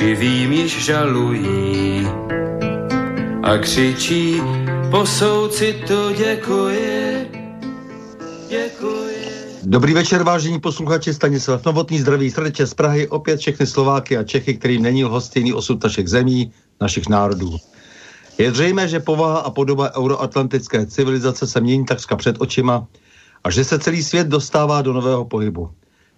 živým již žalují a křičí po soucitu děkuji, děkuji. Dobrý večer, vážení posluchači, Stanislav Novotný, zdraví srdče z Prahy, opět všechny Slováky a Čechy, kterým není lhostejný osud našich zemí, našich národů. Je zřejmé, že povaha a podoba euroatlantické civilizace se mění takřka před očima a že se celý svět dostává do nového pohybu.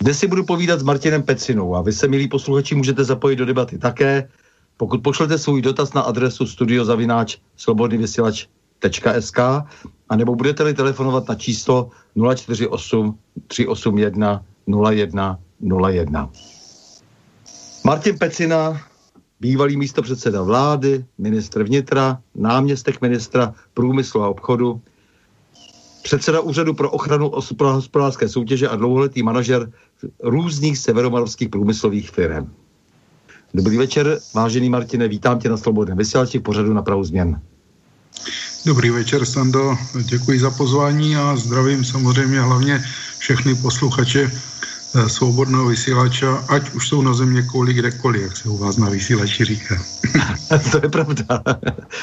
Dnes si budu povídat s Martinem Pecinou a vy se, milí posluchači, můžete zapojit do debaty také, pokud pošlete svůj dotaz na adresu studiozavináč slobodnyvysielač.sk a nebo budete-li telefonovat na číslo 048 381 01 01. Martin Pecina, bývalý místo předseda vlády, ministr vnitra, náměstek ministra průmyslu a obchodu, předseda Úřadu pro ochranu hospodářské soutěže a dlouholetý manažer různých severomoravských průmyslových firm. Dobrý večer, vážený Martine, vítám tě na Slobodném vysílači v pořadu na prahu změn. Dobrý večer, Sando, děkuji za pozvání a zdravím samozřejmě hlavně všechny posluchače svobodného vysílače, ať už jsou na země kouli kdekoliv, jak se u vás na vysílači říká. to je pravda.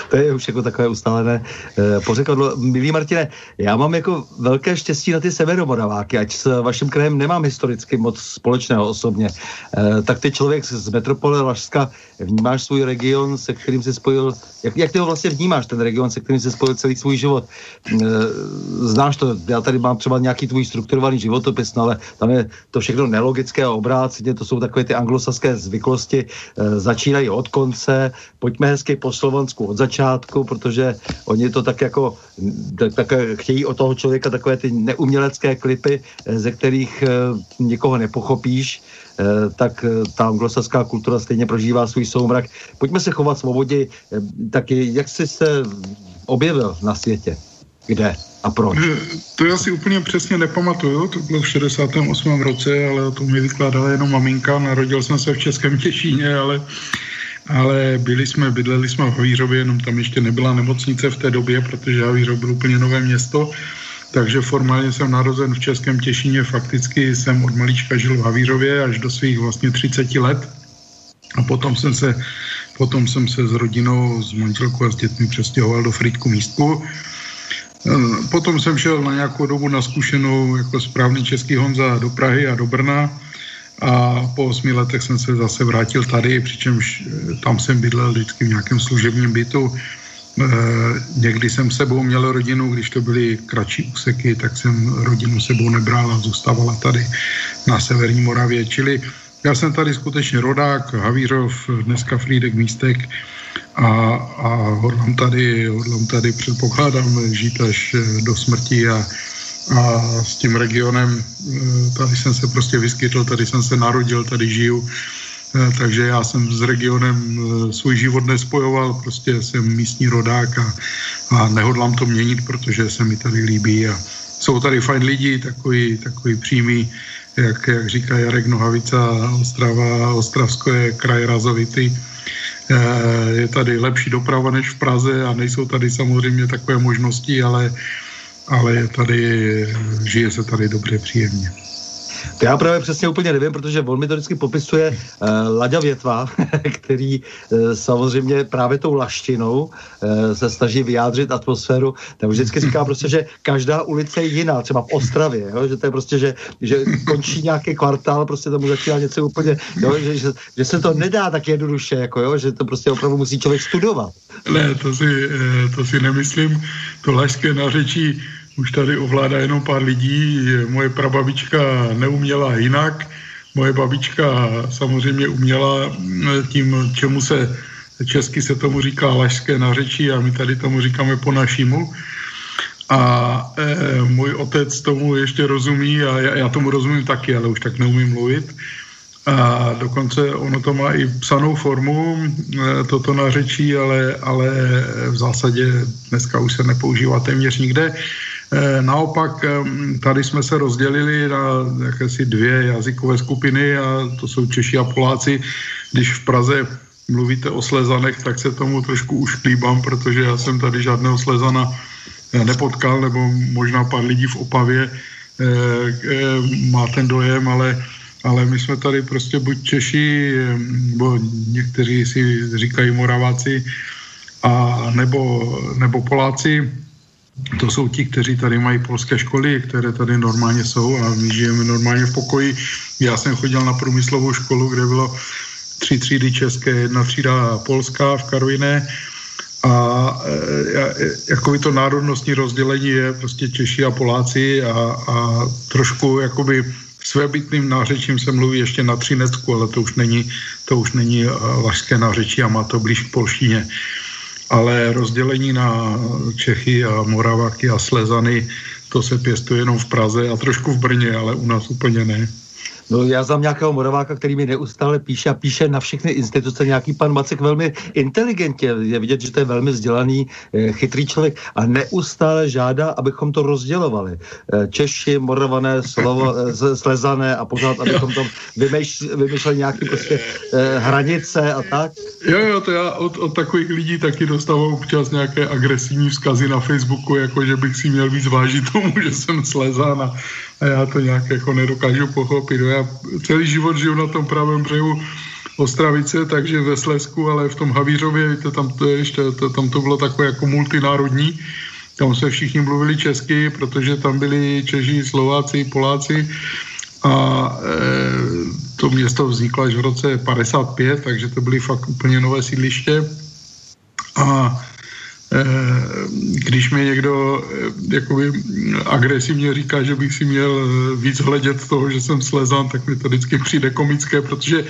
to je už jako takové ustálené eh, pořekadlo. Milý Martine, já mám jako velké štěstí na ty severomoraváky, ať s vaším krajem nemám historicky moc společného osobně. Eh, tak ty člověk z metropole Lašska vnímáš svůj region, se kterým se spojil, jak, jak ty ho vlastně vnímáš, ten region, se kterým se spojil celý svůj život? Eh, znáš to, já tady mám třeba nějaký tvůj strukturovaný životopis, no ale tam je to všechno nelogické a obráceně, to jsou takové ty anglosaské zvyklosti, e, začínají od konce, pojďme hezky po Slovensku od začátku, protože oni to tak jako tak, tak chtějí od toho člověka takové ty neumělecké klipy, e, ze kterých e, někoho nepochopíš, tak ta anglosaská kultura stejně prožívá svůj soumrak. Pojďme se chovat svobodě, taky jak jsi se objevil na světě? Kde? A proč? To já si úplně přesně nepamatuju, to bylo v 68. roce, ale to mi vykládala jenom maminka, narodil jsem se v Českém Těšíně, ale ale byli jsme, bydleli jsme v Havířově, jenom tam ještě nebyla nemocnice v té době, protože Havířov byl úplně nové město, takže formálně jsem narozen v Českém Těšíně, fakticky jsem od malička žil v Havířově až do svých vlastně 30 let a potom jsem se, potom jsem se s rodinou, s manželkou a s dětmi přestěhoval do Frýdku místku potom jsem šel na nějakou dobu na zkušenou jako správný český Honza do Prahy a do Brna a po osmi letech jsem se zase vrátil tady, přičemž eh, tam jsem bydlel vždycky v nějakém služebním bytu. E, někdy jsem sebou měl rodinu, když to byly kratší úseky, tak jsem rodinu sebou nebral a zůstávala tady na severní Moravě. Čili já jsem tady skutečně rodák, Havířov, dneska Frídek Místek, a, a hodlám, tady, hodlám tady, předpokládám, žít až do smrti a, a s tím regionem, tady jsem se prostě vyskytl, tady jsem se narodil, tady žiju, takže já jsem s regionem svůj život nespojoval, prostě jsem místní rodák a, a nehodlám to měnit, protože se mi tady líbí a jsou tady fajn lidi, takový, takový přímý, jak, jak říká Jarek Nohavica, Ostrava, Ostravsko je kraj razovitý. Eh, je tady lepší doprava než v Praze a nejsou tady samozřejmě takové možnosti, ale, ale je tady, žije se tady dobře, příjemně. To já právě přesně úplně nevím, protože on mi to vždycky popisuje uh, Laďa Větva, který uh, samozřejmě právě tou laštinou uh, se snaží vyjádřit atmosféru. Tak vždycky říká prostě, že každá ulice je jiná, třeba v Ostravě, jo? že to je prostě, že, že končí nějaký kvartál, prostě tomu začíná něco úplně, jo? Že, že, že, se to nedá tak jednoduše, jako, jo? že to prostě opravdu musí člověk studovat. Ne, to si, to si nemyslím. To lašské nářečí už tady ovládá jenom pár lidí. Moje prababička neuměla jinak. Moje babička samozřejmě uměla tím, čemu se česky se tomu říká lašské nářečí a my tady tomu říkáme po našimu. A e, můj otec tomu ještě rozumí a já, já tomu rozumím taky, ale už tak neumím mluvit. A dokonce ono to má i psanou formu, e, toto nářečí, ale, ale v zásadě dneska už se nepoužívá téměř nikde. Eh, naopak tady jsme se rozdělili na jakési dvě jazykové skupiny a to jsou Češi a Poláci. Když v Praze mluvíte o slezanech, tak se tomu trošku už klíbám, protože já jsem tady žádného slezana eh, nepotkal, nebo možná pár lidí v Opavě eh, má ten dojem, ale, ale my jsme tady prostě buď Češi, nebo někteří si říkají Moraváci, a nebo, nebo Poláci, to jsou ti, kteří tady mají polské školy, které tady normálně jsou a my žijeme normálně v pokoji. Já jsem chodil na průmyslovou školu, kde bylo tři třídy české, jedna třída polská v Karviné a e, jakoby to národnostní rozdělení je prostě Češi a Poláci a, a trošku jakoby svébytným nářečím se mluví ještě na Třinecku, ale to už není, to už není lašské nářečí a má to blíž k polštině ale rozdělení na Čechy a Moraváky a Slezany, to se pěstuje jenom v Praze a trošku v Brně, ale u nás úplně ne. No já znám nějakého Moraváka, který mi neustále píše a píše na všechny instituce nějaký pan Macek velmi inteligentně. Je vidět, že to je velmi vzdělaný, eh, chytrý člověk a neustále žádá, abychom to rozdělovali. Eh, Češi, Moravané, Slovo, eh, Slezané a pořád, abychom tam vymýšleli nějaké prostě hranice a tak. Jo, jo, to já od, od takových lidí taky dostávám občas nějaké agresivní vzkazy na Facebooku, jako že bych si měl víc vážit tomu, že jsem Slezán a a já to nějak jako nedokážu pochopit. Já celý život žiju na tom pravém břehu Ostravice, takže ve Slesku, ale v tom Havířově, víte, tam to, ještě, to, tam to bylo takové jako multinárodní, tam se všichni mluvili česky, protože tam byli Češi, Slováci, Poláci. A e, to město vzniklo až v roce 55, takže to byly fakt úplně nové sídliště. A když mi někdo eh, jakoby agresivně říká, že bych si měl eh, víc hledět toho, že jsem slezan, tak mi to vždycky přijde komické, protože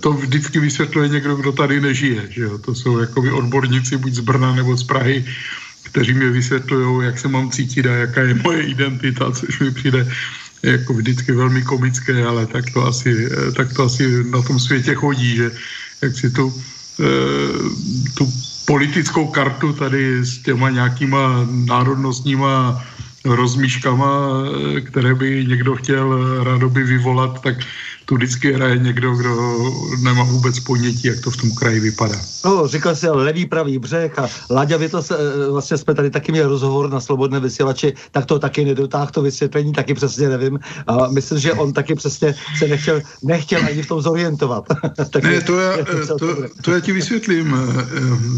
to vždycky vysvětluje někdo, kdo tady nežije. Že jo? To jsou jakoby odborníci buď z Brna nebo z Prahy, kteří mi vysvětlují, jak se mám cítit a jaká je moje identita, což mi přijde jako vždycky velmi komické, ale tak to asi, tak to asi na tom světě chodí, že jak si tu, tu politickou kartu tady s těma nějakýma národnostníma rozmíškama, které by někdo chtěl rádoby vyvolat, tak tu vždycky hraje někdo, kdo nemá vůbec ponětí, jak to v tom kraji vypadá. No, říkal jsi levý pravý břeh a Láďa to se, eh, vlastně jsme tady taky měli rozhovor na Slobodné vysílači, tak to taky nedotáh to vysvětlení, taky přesně nevím. A myslím, že on taky přesně se nechtěl, nechtěl ani v tom zorientovat. ne, to já, to, to já ti vysvětlím. Eh,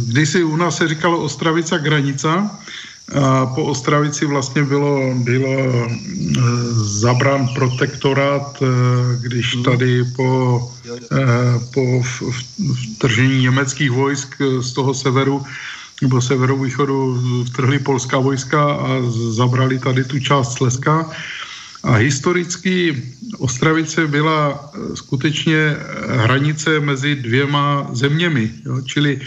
když si u nás se říkalo Ostravica Granica, a po Ostravici vlastně bylo, bylo e, zabrán protektorát, e, když mhm. tady po, e, po vtržení německých vojsk z toho severu nebo severovýchodu vtrhli polská vojska a zabrali tady tu část Slezska. A historicky Ostravice byla skutečně hranice mezi dvěma zeměmi, jo? čili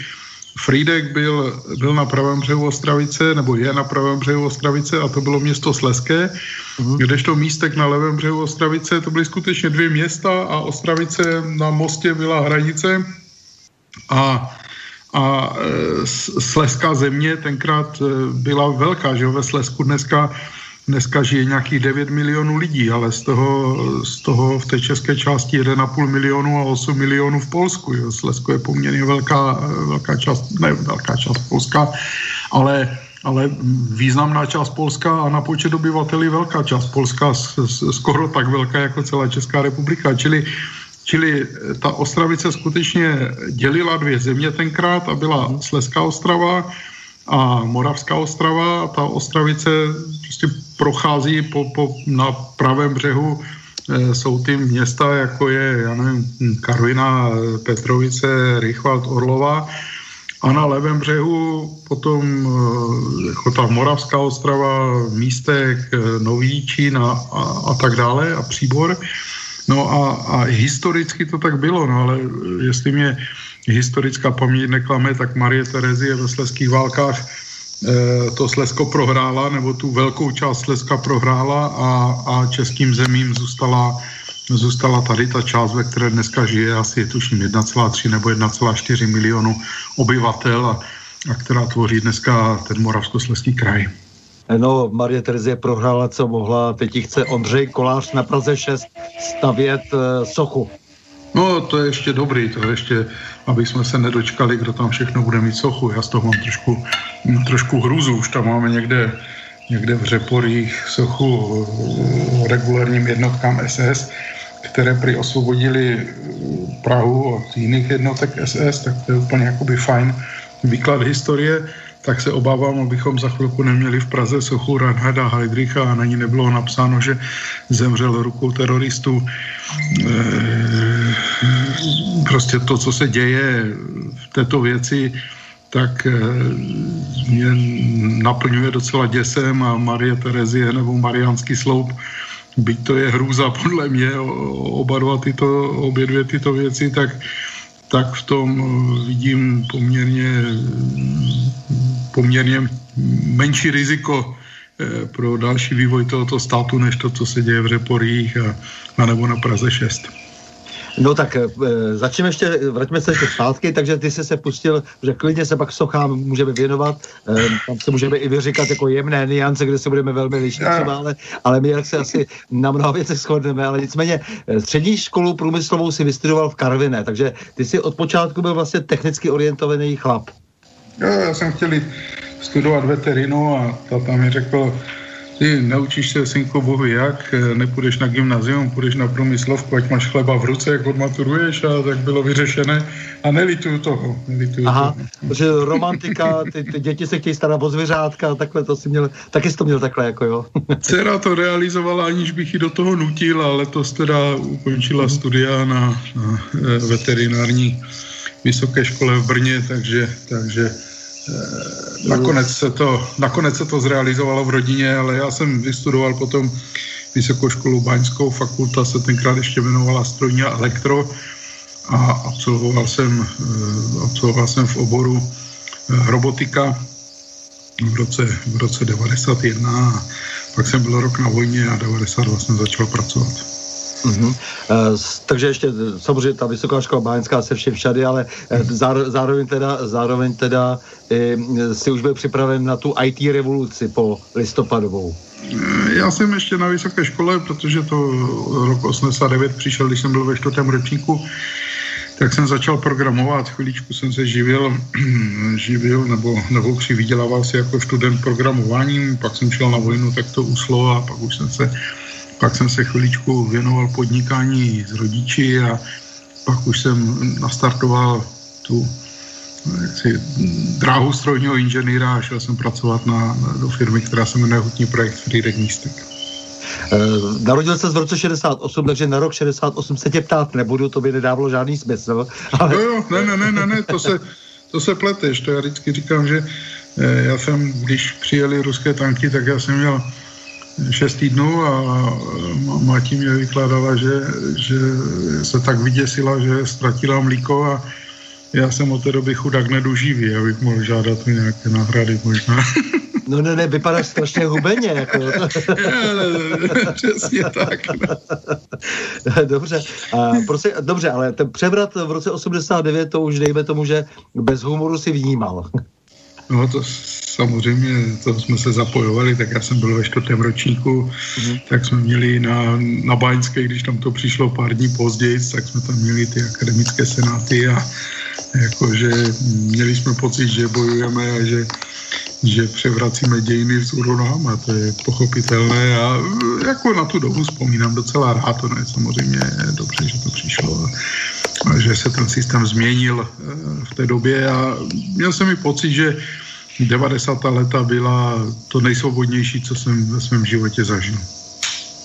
Frídek byl, byl na pravém břehu Ostravice, nebo je na pravém břehu Ostravice a to bylo město Sleské, uh-huh. kdežto místek na levém břehu Ostravice, to byly skutečně dvě města a Ostravice na mostě byla hranice. A a e, Sleská země tenkrát e, byla velká, že ve Slesku dneska dneska žije nějakých 9 milionů lidí, ale z toho, z toho v té české části 1,5 milionu a 8 milionů v Polsku. Jo. Slesko je poměrně velká, velká část, ne velká část Polska, ale, ale významná část Polska a na počet obyvatel je velká část Polska, skoro tak velká jako celá Česká republika. Čili Čili ta Ostravice skutečně dělila dvě země tenkrát a byla Sleská Ostrava a Moravská Ostrava. A ta Ostravice prostě prochází po, po, na pravém břehu e, jsou ty města, jako je, já nevím, Karvina, Petrovice, Rychvald, Orlova a na levém břehu potom e, jako ta Moravská Ostrava, Místek, e, Nový Čín a, a, a tak dále a Příbor. No a, a historicky to tak bylo, no ale jestli mě historická paměť neklame, tak Marie Terezie ve sleských válkách to Slesko prohrála, nebo tu velkou část Sleska prohrála a, a českým zemím zůstala, zůstala tady ta část, ve které dneska žije asi tuším 1,3 nebo 1,4 milionu obyvatel a, a která tvoří dneska ten Moravskosleský kraj. No, Marie Terezie prohrála, co mohla. Teď chce Ondřej Kolář na Praze 6 stavět e, sochu. No, to je ještě dobrý, to je ještě, aby jsme se nedočkali, kdo tam všechno bude mít sochu. Já z toho mám trošku, trošku hruzu, už tam máme někde, někde v Řeporích sochu eh, regulárním jednotkám SS, které prý osvobodili Prahu od jiných jednotek SS, tak to je úplně jakoby fajn výklad historie tak se obávám, abychom za chvilku neměli v Praze sochu Ranhada Heidricha a na ní nebylo napsáno, že zemřel rukou teroristů. E, prostě to, co se děje v této věci, tak e, mě naplňuje docela děsem a Marie Terezie nebo Mariánský sloup byť to je hrůza podle mě, oba dva tyto, obě dvě tyto věci, tak tak v tom eh, vidím poměrně, poměrně menší riziko eh, pro další vývoj tohoto státu, než to, co se děje v Řeporích a, a nebo na Praze 6. No tak e, začneme ještě, vraťme se ještě zpátky, takže ty jsi se pustil, že klidně se pak sochám můžeme věnovat, e, tam se můžeme i vyříkat jako jemné niance, kde se budeme velmi lišit třeba, ale, ale my jak se asi na mnoha věcech shodneme, ale nicméně střední školu průmyslovou si vystudoval v Karviné, takže ty jsi od počátku byl vlastně technicky orientovaný chlap. Jo, já jsem chtěl studovat veterinu a tata mi řekl, ty naučíš se, synko, bohu jak, nepůjdeš na gymnazium, půjdeš na průmyslovku, ať máš chleba v ruce, jak odmaturuješ a tak bylo vyřešené a nelituju toho. Nelituju Aha, toho. protože romantika, ty, ty děti se chtějí starat o zvěřátka, takhle to si měl, taky jsi to měl takhle, jako jo. Dcera to realizovala, aniž bych ji do toho nutil, ale letos teda ukončila mm. studia na, na eh, veterinární vysoké škole v Brně, takže, takže nakonec se, to, nakonec se to zrealizovalo v rodině, ale já jsem vystudoval potom vysokou školu Baňskou, fakulta se tenkrát ještě jmenovala strojní a elektro a absolvoval jsem, eh, absolvoval jsem v oboru eh, robotika v roce, v roce 91 a pak jsem byl rok na vojně a 92 jsem začal pracovat. Mm-hmm. Takže ještě samozřejmě ta vysoká škola báňská se všem všady, ale uh, zároveň teda, zároveň teda uh, si už byl připraven na tu IT revoluci po listopadovou. Já jsem ještě na vysoké škole, protože to rok 89 přišel, když jsem byl ve čtvrtém ročníku, tak jsem začal programovat, chviličku jsem se živil, živil nebo, nebo přivydělával si jako student programováním, pak jsem šel na vojnu, tak to uslo a pak už jsem se pak jsem se chviličku věnoval podnikání s rodiči a pak už jsem nastartoval tu jaksi, dráhu strojního inženýra a šel jsem pracovat na, do firmy, která se jmenuje Hutní projekt Friedek Místek. Uh, narodil se v roce 68, takže na rok 68 se tě ptát nebudu, to by nedávalo žádný smysl. Ale... No jo, ne, ne, ne, ne, ne to, se, to se pleteš, to já vždycky říkám, že eh, já jsem, když přijeli ruské tanky, tak já jsem měl šest týdnů a Mati mě vykládala, že, že se tak vyděsila, že ztratila mlíko a já jsem od té doby chudák neduživý, abych mohl žádat o nějaké náhrady možná. No ne, ne, vypadáš strašně hubeně. Jako. Přesně tak. dobře, a prostě, dobře, ale ten převrat v roce 89, to už dejme tomu, že bez humoru si vnímal. No to samozřejmě, to jsme se zapojovali, tak já jsem byl ve čtvrtém ročníku, mm-hmm. tak jsme měli na, na Báňské, když tam to přišlo pár dní později, tak jsme tam měli ty akademické senáty a jakože měli jsme pocit, že bojujeme a že že převracíme dějiny s a to je pochopitelné a jako na tu dobu vzpomínám docela rád, to je samozřejmě dobře, že to přišlo a že se ten systém změnil eh, v té době a měl jsem mi pocit, že 90. leta byla to nejsvobodnější, co jsem ve svém životě zažil.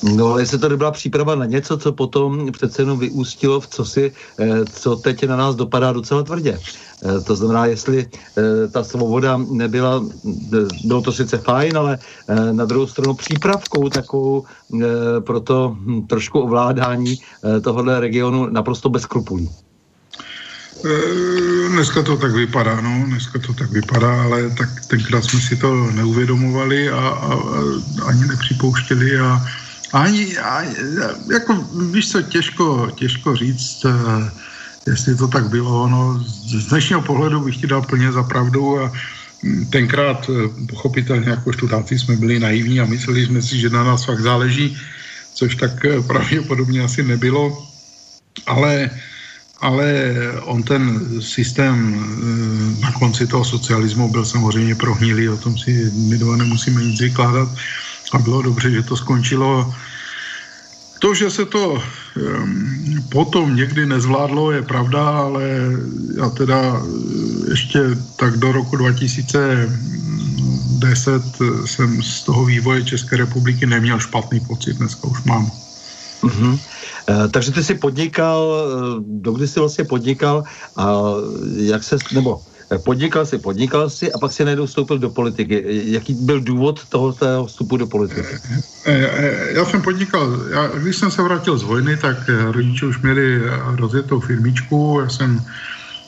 No, ale jestli to nebyla příprava na něco, co potom přece jenom vyústilo v co si, eh, co teď na nás dopadá docela tvrdě. Eh, to znamená, jestli eh, ta svoboda nebyla, bylo to sice fajn, ale na druhou stranu přípravkou takovou pro to hm, trošku ovládání tohohle regionu naprosto bez skrupulí. Dneska to tak vypadá, no, dneska to tak vypadá, ale tak tenkrát jsme si to neuvědomovali a, a, a ani nepřipouštěli a ani, ani jako víš co, těžko, těžko říct, eh, jestli to tak bylo. No, z dnešního pohledu bych ti dal plně za pravdu a hm, tenkrát eh, pochopitelně jako študáci jsme byli naivní a mysleli jsme si, že na nás fakt záleží, což tak eh, pravděpodobně asi nebylo, ale ale on ten systém na konci toho socialismu byl samozřejmě prohnilý, o tom si my dva nemusíme nic vykládat a bylo dobře, že to skončilo. To, že se to um, potom někdy nezvládlo, je pravda, ale já teda eh, ještě tak do roku 2010 jsem z toho vývoje České republiky neměl špatný pocit, dneska už mám. Mm-hmm. Takže ty jsi podnikal, eh, dokdy jsi vlastně podnikal a jak se, nebo podnikal si, podnikal si a pak si najednou vstoupil do politiky. Jaký byl důvod toho vstupu do politiky? Eh, eh, já jsem podnikal, já, když jsem se vrátil z vojny, tak eh, rodiče už měli rozjetou firmičku, já jsem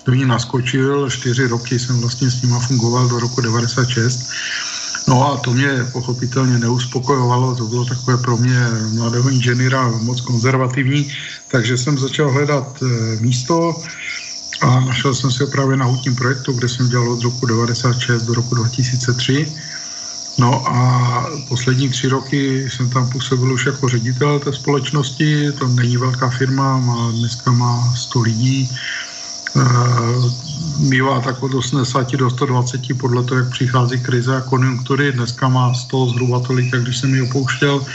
do ní naskočil, čtyři roky jsem vlastně s nima fungoval do roku 96. No a to mě pochopitelně neuspokojovalo, to bylo takové pro mě mladého inženýra moc konzervativní, takže jsem začal hledat místo, a našel jsem si právě na hutním projektu, kde jsem dělal od roku 96 do roku 2003. No a poslední tři roky jsem tam působil už jako ředitel té společnosti. To není velká firma, má, dneska má 100 lidí. Mývá tak od 80 do 120 podle toho, jak přichází krize a konjunktury. Dneska má 100 zhruba tolik, jak když jsem ji opouštěl.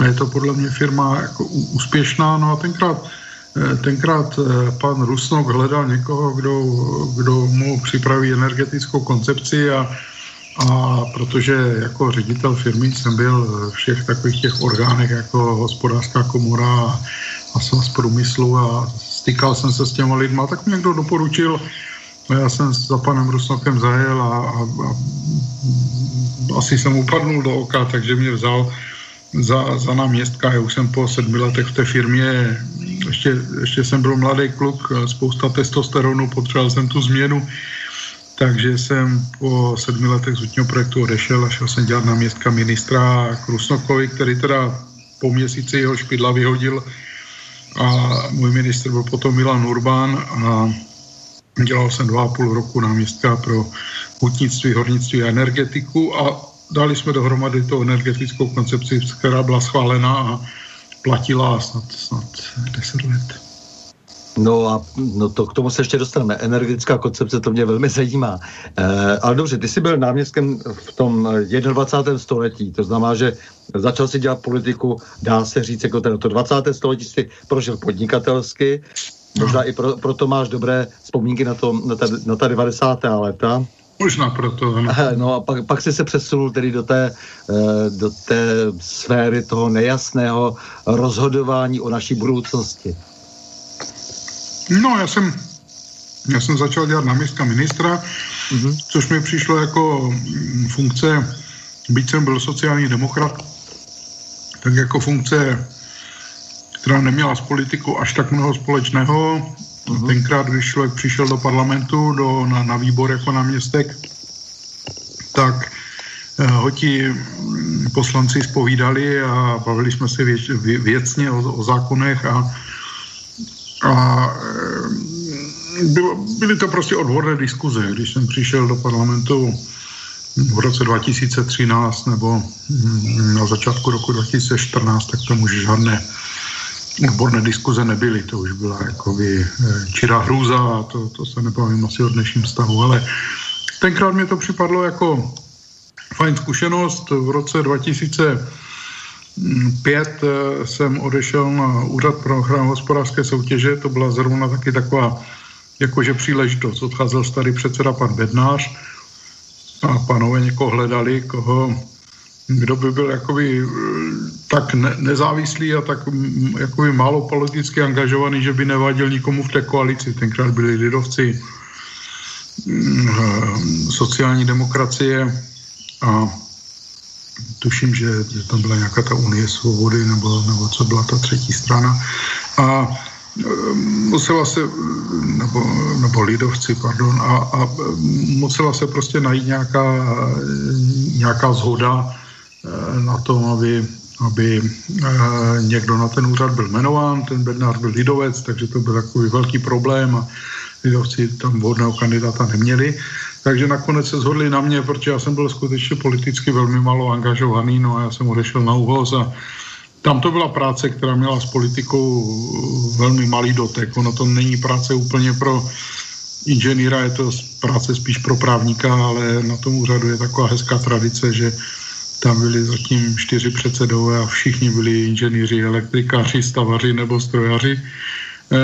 A je to podle mě firma jako úspěšná. No a tenkrát Eh, tenkrát eh, pan Rusnok hledal někoho, kdo, kdo mu připraví energetickou koncepci a, a protože jako ředitel firmy jsem byl v všech takových těch orgánech jako hospodářská komora a svaz průmyslu a stýkal jsem se s těma lidma, tak mě někdo doporučil, já jsem za panem Rusnokem zajel a, a, a asi jsem upadnul do oka, takže mě vzal za, za náměstka. Já už jsem po sedmi letech v té firmě, ještě, ještě jsem byl mladý kluk, spousta testosteronu, potřeboval jsem tu změnu, takže jsem po sedmi letech z útního projektu odešel a šel jsem dělat náměstka ministra Krusnokovi, který teda po měsíci jeho špidla vyhodil a můj ministr byl potom Milan Urbán a dělal jsem dva a půl roku náměstka pro hutnictví, hornictví a energetiku a dali jsme dohromady tu energetickou koncepci, která byla schválena a platila snad, snad 10 let. No a no to, k tomu se ještě dostaneme. Energetická koncepce, to mě velmi zajímá. E, ale dobře, ty jsi byl náměstkem v tom 21. století, to znamená, že začal si dělat politiku, dá se říct, jako ten, to 20. století si prožil podnikatelsky, možná i pro, proto máš dobré vzpomínky na, to, na, ta, na ta 90. léta. Možná proto, ano. No a pak, pak jsi se přesunul tedy do té, eh, do té sféry toho nejasného rozhodování o naší budoucnosti. No, já jsem, já jsem začal dělat náměstka ministra, mm-hmm. což mi přišlo jako mm, funkce, byť jsem byl sociální demokrat, tak jako funkce, která neměla s politikou až tak mnoho společného. Uh-huh. Tenkrát, když člověk přišel do parlamentu, do, na, na výbor jako náměstek, tak eh, ho ti mm, poslanci spovídali a bavili jsme se věc, věcně o, o zákonech a, a eh, bylo, byly to prostě odborné diskuze. Když jsem přišel do parlamentu v roce 2013 nebo mm, na začátku roku 2014, tak tam už žádné odborné diskuze nebyly. To už byla jakoby eh, čirá hrůza a to, to se nebavím asi o dnešním stavu, ale tenkrát mě to připadlo jako fajn zkušenost. V roce 2005 eh, jsem odešel na Úřad pro ochranu hospodářské soutěže, to byla zrovna taky taková jakože příležitost. Odcházel starý předseda pan Bednář, a panové někoho hledali, koho, kdo by byl jakoby eh, tak ne, nezávislý a tak mm, jakoby málo politicky angažovaný, že by nevadil nikomu v té koalici. Tenkrát byli lidovci, mm, eh, sociální demokracie a tuším, že, že tam byla nějaká ta Unie svobody nebo, nebo co byla ta třetí strana. A musela se, nebo, nebo lidovci, pardon, a, a musela se prostě najít nějaká, nějaká zhoda eh, na tom, aby, aby eh, někdo na ten úřad byl jmenován, ten Bednář byl lidovec, takže to byl takový velký problém a lidovci tam vhodného kandidáta neměli. Takže nakonec se zhodli na mě, protože já jsem byl skutečně politicky velmi málo angažovaný, no a já jsem odešel na úhoz a tam to byla práce, která měla s politikou velmi malý dotek. Ono to není práce úplně pro inženýra, je to práce spíš pro právníka, ale na tom úřadu je taková hezká tradice, že tam byli zatím čtyři předsedové a všichni byli inženýři, elektrikáři, stavaři nebo strojaři. E,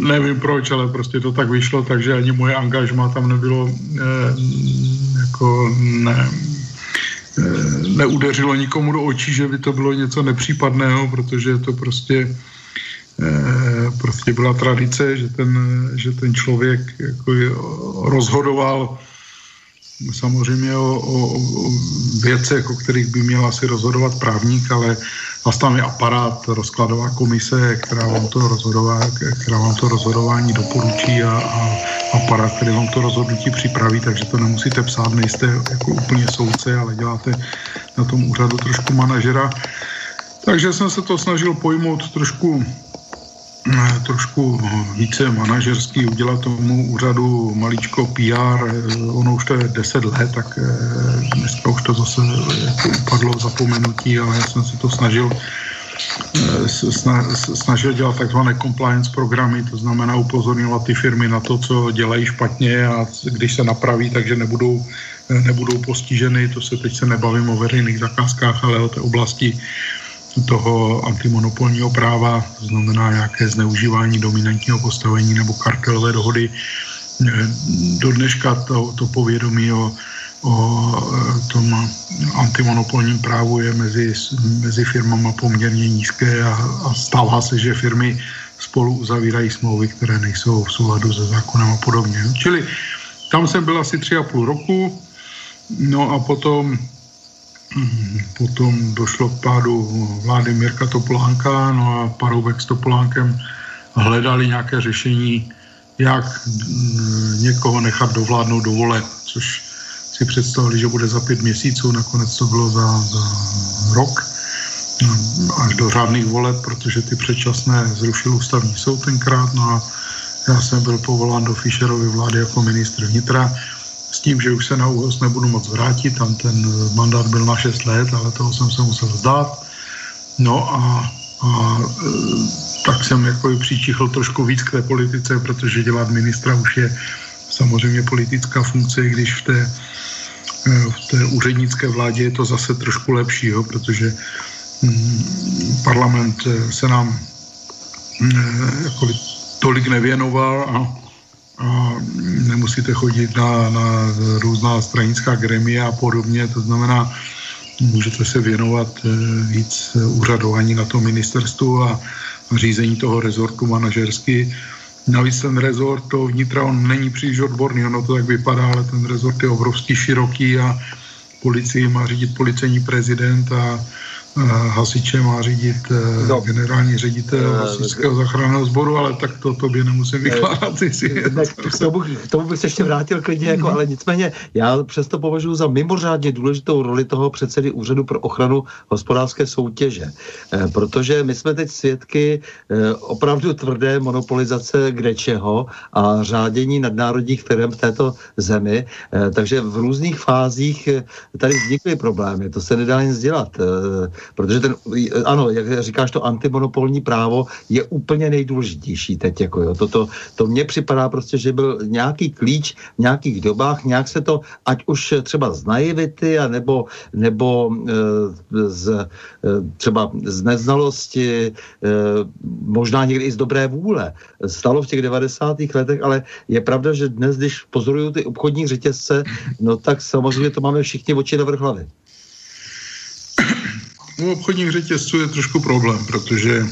nevím proč, ale prostě to tak vyšlo, takže ani moje angažma tam nebylo e, jako ne, Eh, neudeřilo nikomu do očí, že by to bylo něco nepřípadného, protože to prostě prostě byla tradice, že ten, že ten člověk jako rozhodoval samozřejmě o, o, o věcech, o kterých by měl asi rozhodovat právník, ale vlastně tam je aparát, rozkladová komise, která vám to, rozhodová, která vám to rozhodování doporučí a, a aparát, který vám to rozhodnutí připraví, takže to nemusíte psát, nejste jako úplně soudce, ale děláte na tom úřadu trošku manažera. Takže jsem se to snažil pojmout trošku trošku více manažerský, udělat tomu úřadu maličko PR, ono už to je 10 let, tak eh, dneska už to zase jako upadlo v zapomenutí, ale já jsem se to snažil eh, snažil dělat takzvané compliance programy, to znamená upozorňovat ty firmy na to, co dělají špatně a když se napraví, takže nebudou, eh, nebudou postiženy, to se teď se nebavím o veřejných zakázkách, ale o té oblasti toho antimonopolního práva, to znamená nějaké zneužívání dominantního postavení nebo kartelové dohody. Do dneška to, to povědomí o, o tom antimonopolním právu je mezi, mezi firmama poměrně nízké a, a stává se, že firmy spolu uzavírají smlouvy, které nejsou v souladu se zákonem a podobně. Čili tam jsem byl asi tři a půl roku, no a potom Potom došlo k pádu vlády Mirka Topolánka, no a Paroubek s Topolánkem hledali nějaké řešení, jak mm, někoho nechat dovládnout do vole, což si představili, že bude za pět měsíců, nakonec to bylo za, za rok až do řádných voleb, protože ty předčasné zrušil ústavní soud tenkrát, no a já jsem byl povolán do Fischerovy vlády jako ministr vnitra tím, že už se na úhoz nebudu moc vrátit, tam ten mandát byl na 6 let, ale toho jsem se musel vzdát. No a, a e, tak jsem jako i přičichl trošku víc k té politice, protože dělat ministra už je samozřejmě politická funkce, když v té, e, v té úřednické vládě je to zase trošku lepší, jo, protože mm, parlament se nám mm, jako tolik nevěnoval a nemusíte chodit na, na různá stranická gremia a podobně, to znamená, můžete se věnovat eh, víc úřadování na tom ministerstvu a, a řízení toho rezortu manažersky. Navíc ten rezort to vnitra, on není příliš odborný, ono to tak vypadá, ale ten rezort je obrovský široký a policii má řídit policejní prezident a hasiče má řídit no. generální ředitel uh, hasičského záchranného sboru, ale tak to tobě nemusím vykládat. Ne, k, tomu, k tomu bych se ještě vrátil klidně, jako, mm-hmm. ale nicméně já přesto považuji za mimořádně důležitou roli toho předsedy Úřadu pro ochranu hospodářské soutěže, eh, protože my jsme teď svědky eh, opravdu tvrdé monopolizace kdečeho a řádění nadnárodních firm v této zemi, eh, takže v různých fázích tady vznikly problémy, to se nedá nic dělat Protože ten, ano, jak říkáš, to antimonopolní právo je úplně nejdůležitější teď. Jako jo. To, to, mně připadá prostě, že byl nějaký klíč v nějakých dobách, nějak se to, ať už třeba z naivity, a nebo, nebo e, z, e, třeba z neznalosti, e, možná někdy i z dobré vůle. Stalo v těch 90. letech, ale je pravda, že dnes, když pozorují ty obchodní řetězce, no tak samozřejmě to máme všichni oči na vrch. U obchodních řetězců je trošku problém, protože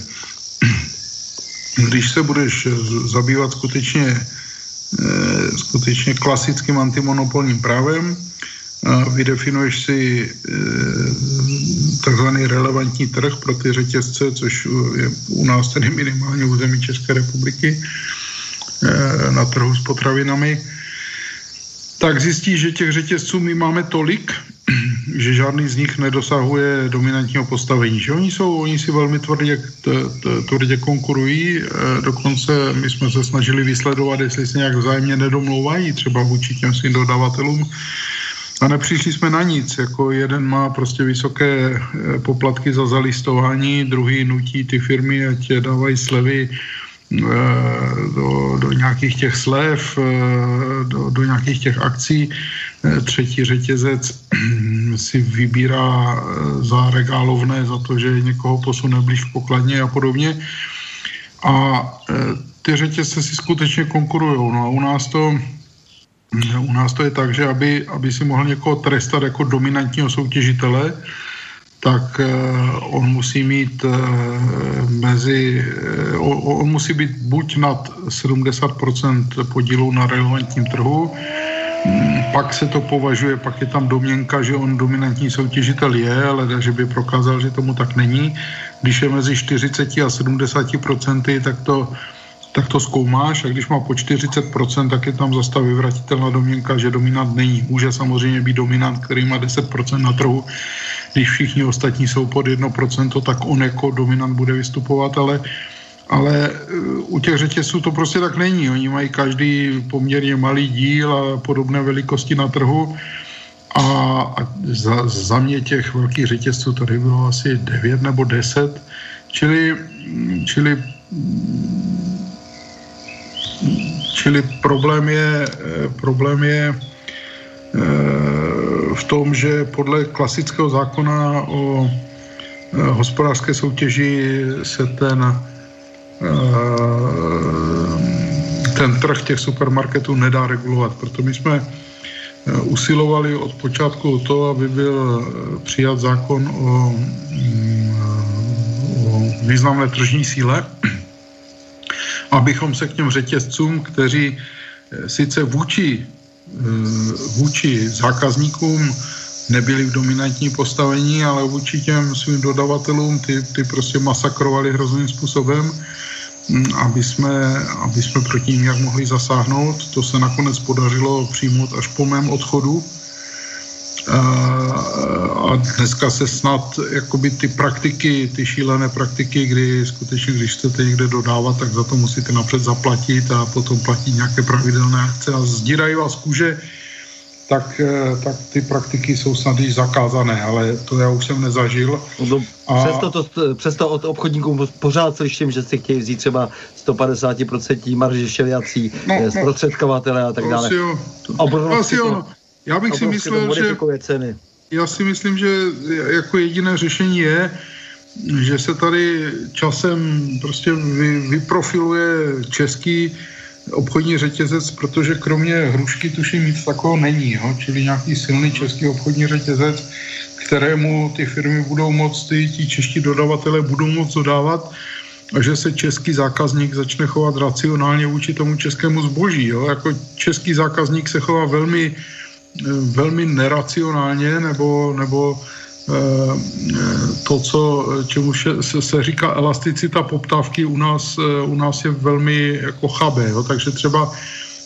když se budeš zabývat skutečně, eh, skutečně klasickým antimonopolním právem, vydefinuješ si eh, takzvaný relevantní trh pro ty řetězce, což je u nás tedy minimálně území České republiky eh, na trhu s potravinami, tak zjistí, že těch řetězců my máme tolik, že žádný z nich nedosahuje dominantního postavení. Že oni, jsou, oni si velmi tvrdě, tvrdě konkurují, e, dokonce my jsme se snažili vysledovat, jestli se nějak vzájemně nedomlouvají třeba vůči těm svým dodavatelům, a nepřišli jsme na nic, jako jeden má prostě vysoké e, poplatky za zalistování, druhý nutí ty firmy, ať dávají slevy do, do nějakých těch slev, eh, do, do nějakých těch akcí. Eh, třetí řetězec si vybírá za regálovné, za to, že někoho posune blíž k pokladně a podobně. A ty řetězce si skutečně konkurují. No a u nás to u nás to je tak, že aby, aby si mohl někoho trestat jako dominantního soutěžitele, tak eh, on musí mít eh, mezi, eh, on musí být buď nad 70% podílu na relevantním trhu, mm, pak se to považuje, pak je tam domněnka, že on dominantní soutěžitel je, ale že by prokázal, že tomu tak není. Když je mezi 40 a 70 procenty, tak to tak to zkoumáš a když má po 40%, tak je tam zase vyvratitelná domněnka, že dominant není. Může samozřejmě být dominant, který má 10% na trhu. Když všichni ostatní jsou pod 1%, tak on jako dominant bude vystupovat, ale ale uh, u těch řetězců to prostě tak není. Oni mají každý poměrně malý díl a podobné velikosti na trhu a, a za, za mě těch velkých řetězců tady bylo asi 9 nebo 10, čili, čili Čili problém je, eh, problém je eh, v tom, že podle klasického zákona o eh, hospodářské soutěži se ten, ten trh těch supermarketů nedá regulovat. Proto my jsme usilovali od počátku o to, aby byl přijat zákon o, mm, o významné tržní síle, abychom se k těm řetězcům, kteří eh, sice vůči, eh, vůči zákazníkům nebyli v dominantní postavení, ale vůči těm svým dodavatelům ty, ty prostě masakrovali hrozným způsobem, hm, aby jsme, aby jsme proti ním jak mohli zasáhnout. To se nakonec podařilo přijmout až po mém odchodu a dneska se snad jakoby ty praktiky, ty šílené praktiky, kdy skutečně, když chcete někde dodávat, tak za to musíte napřed zaplatit a potom platit nějaké pravidelné akce a zdírají vás kůže, tak, e, tak ty praktiky jsou snad již zakázané, ale to já už jsem nezažil. No, a... přesto, to, přesto od obchodníků pořád slyším, že si chtějí vzít třeba 150% marži šeliací, no, no, zprostředkovatele a tak dále. Asi jo. Asi jo, no. Já bych si myslel, že... Ceny. Já si myslím, že jako jediné řešení je, že se tady časem prostě vy, vyprofiluje český obchodní řetězec, protože kromě hrušky tuším nic takového není, jo? čili nějaký silný český obchodní řetězec, kterému ty firmy budou moct, ty, ti čeští dodavatele budou moct dodávat a že se český zákazník začne chovat racionálně vůči tomu českému zboží. Jo? Jako český zákazník se chová velmi velmi neracionálně nebo, nebo to, co, čemu se, se říká elasticita poptávky u nás, u nás je velmi jako chabé. Jo? Takže třeba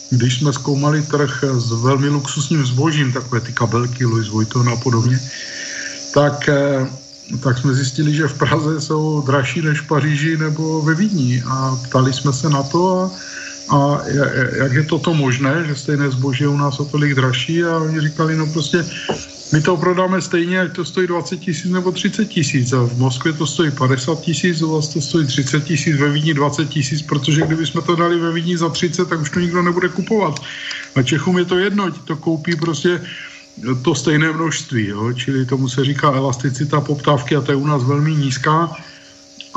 když jsme zkoumali trh s velmi luxusním zbožím, takové ty kabelky Louis Vuitton a podobně, tak, tak jsme zjistili, že v Praze jsou dražší než v Paříži nebo ve Vídni a ptali jsme se na to a a jak je toto možné, že stejné zboží je u nás o tolik dražší a oni říkali, no prostě my to prodáme stejně, ať to stojí 20 tisíc nebo 30 tisíc a v Moskvě to stojí 50 tisíc, u vás to stojí 30 tisíc, ve Vídni 20 tisíc, protože kdyby jsme to dali ve Vídni za 30, tak už to nikdo nebude kupovat. A Čechům je to jedno, ti to koupí prostě to stejné množství, jo? čili tomu se říká elasticita poptávky a to je u nás velmi nízká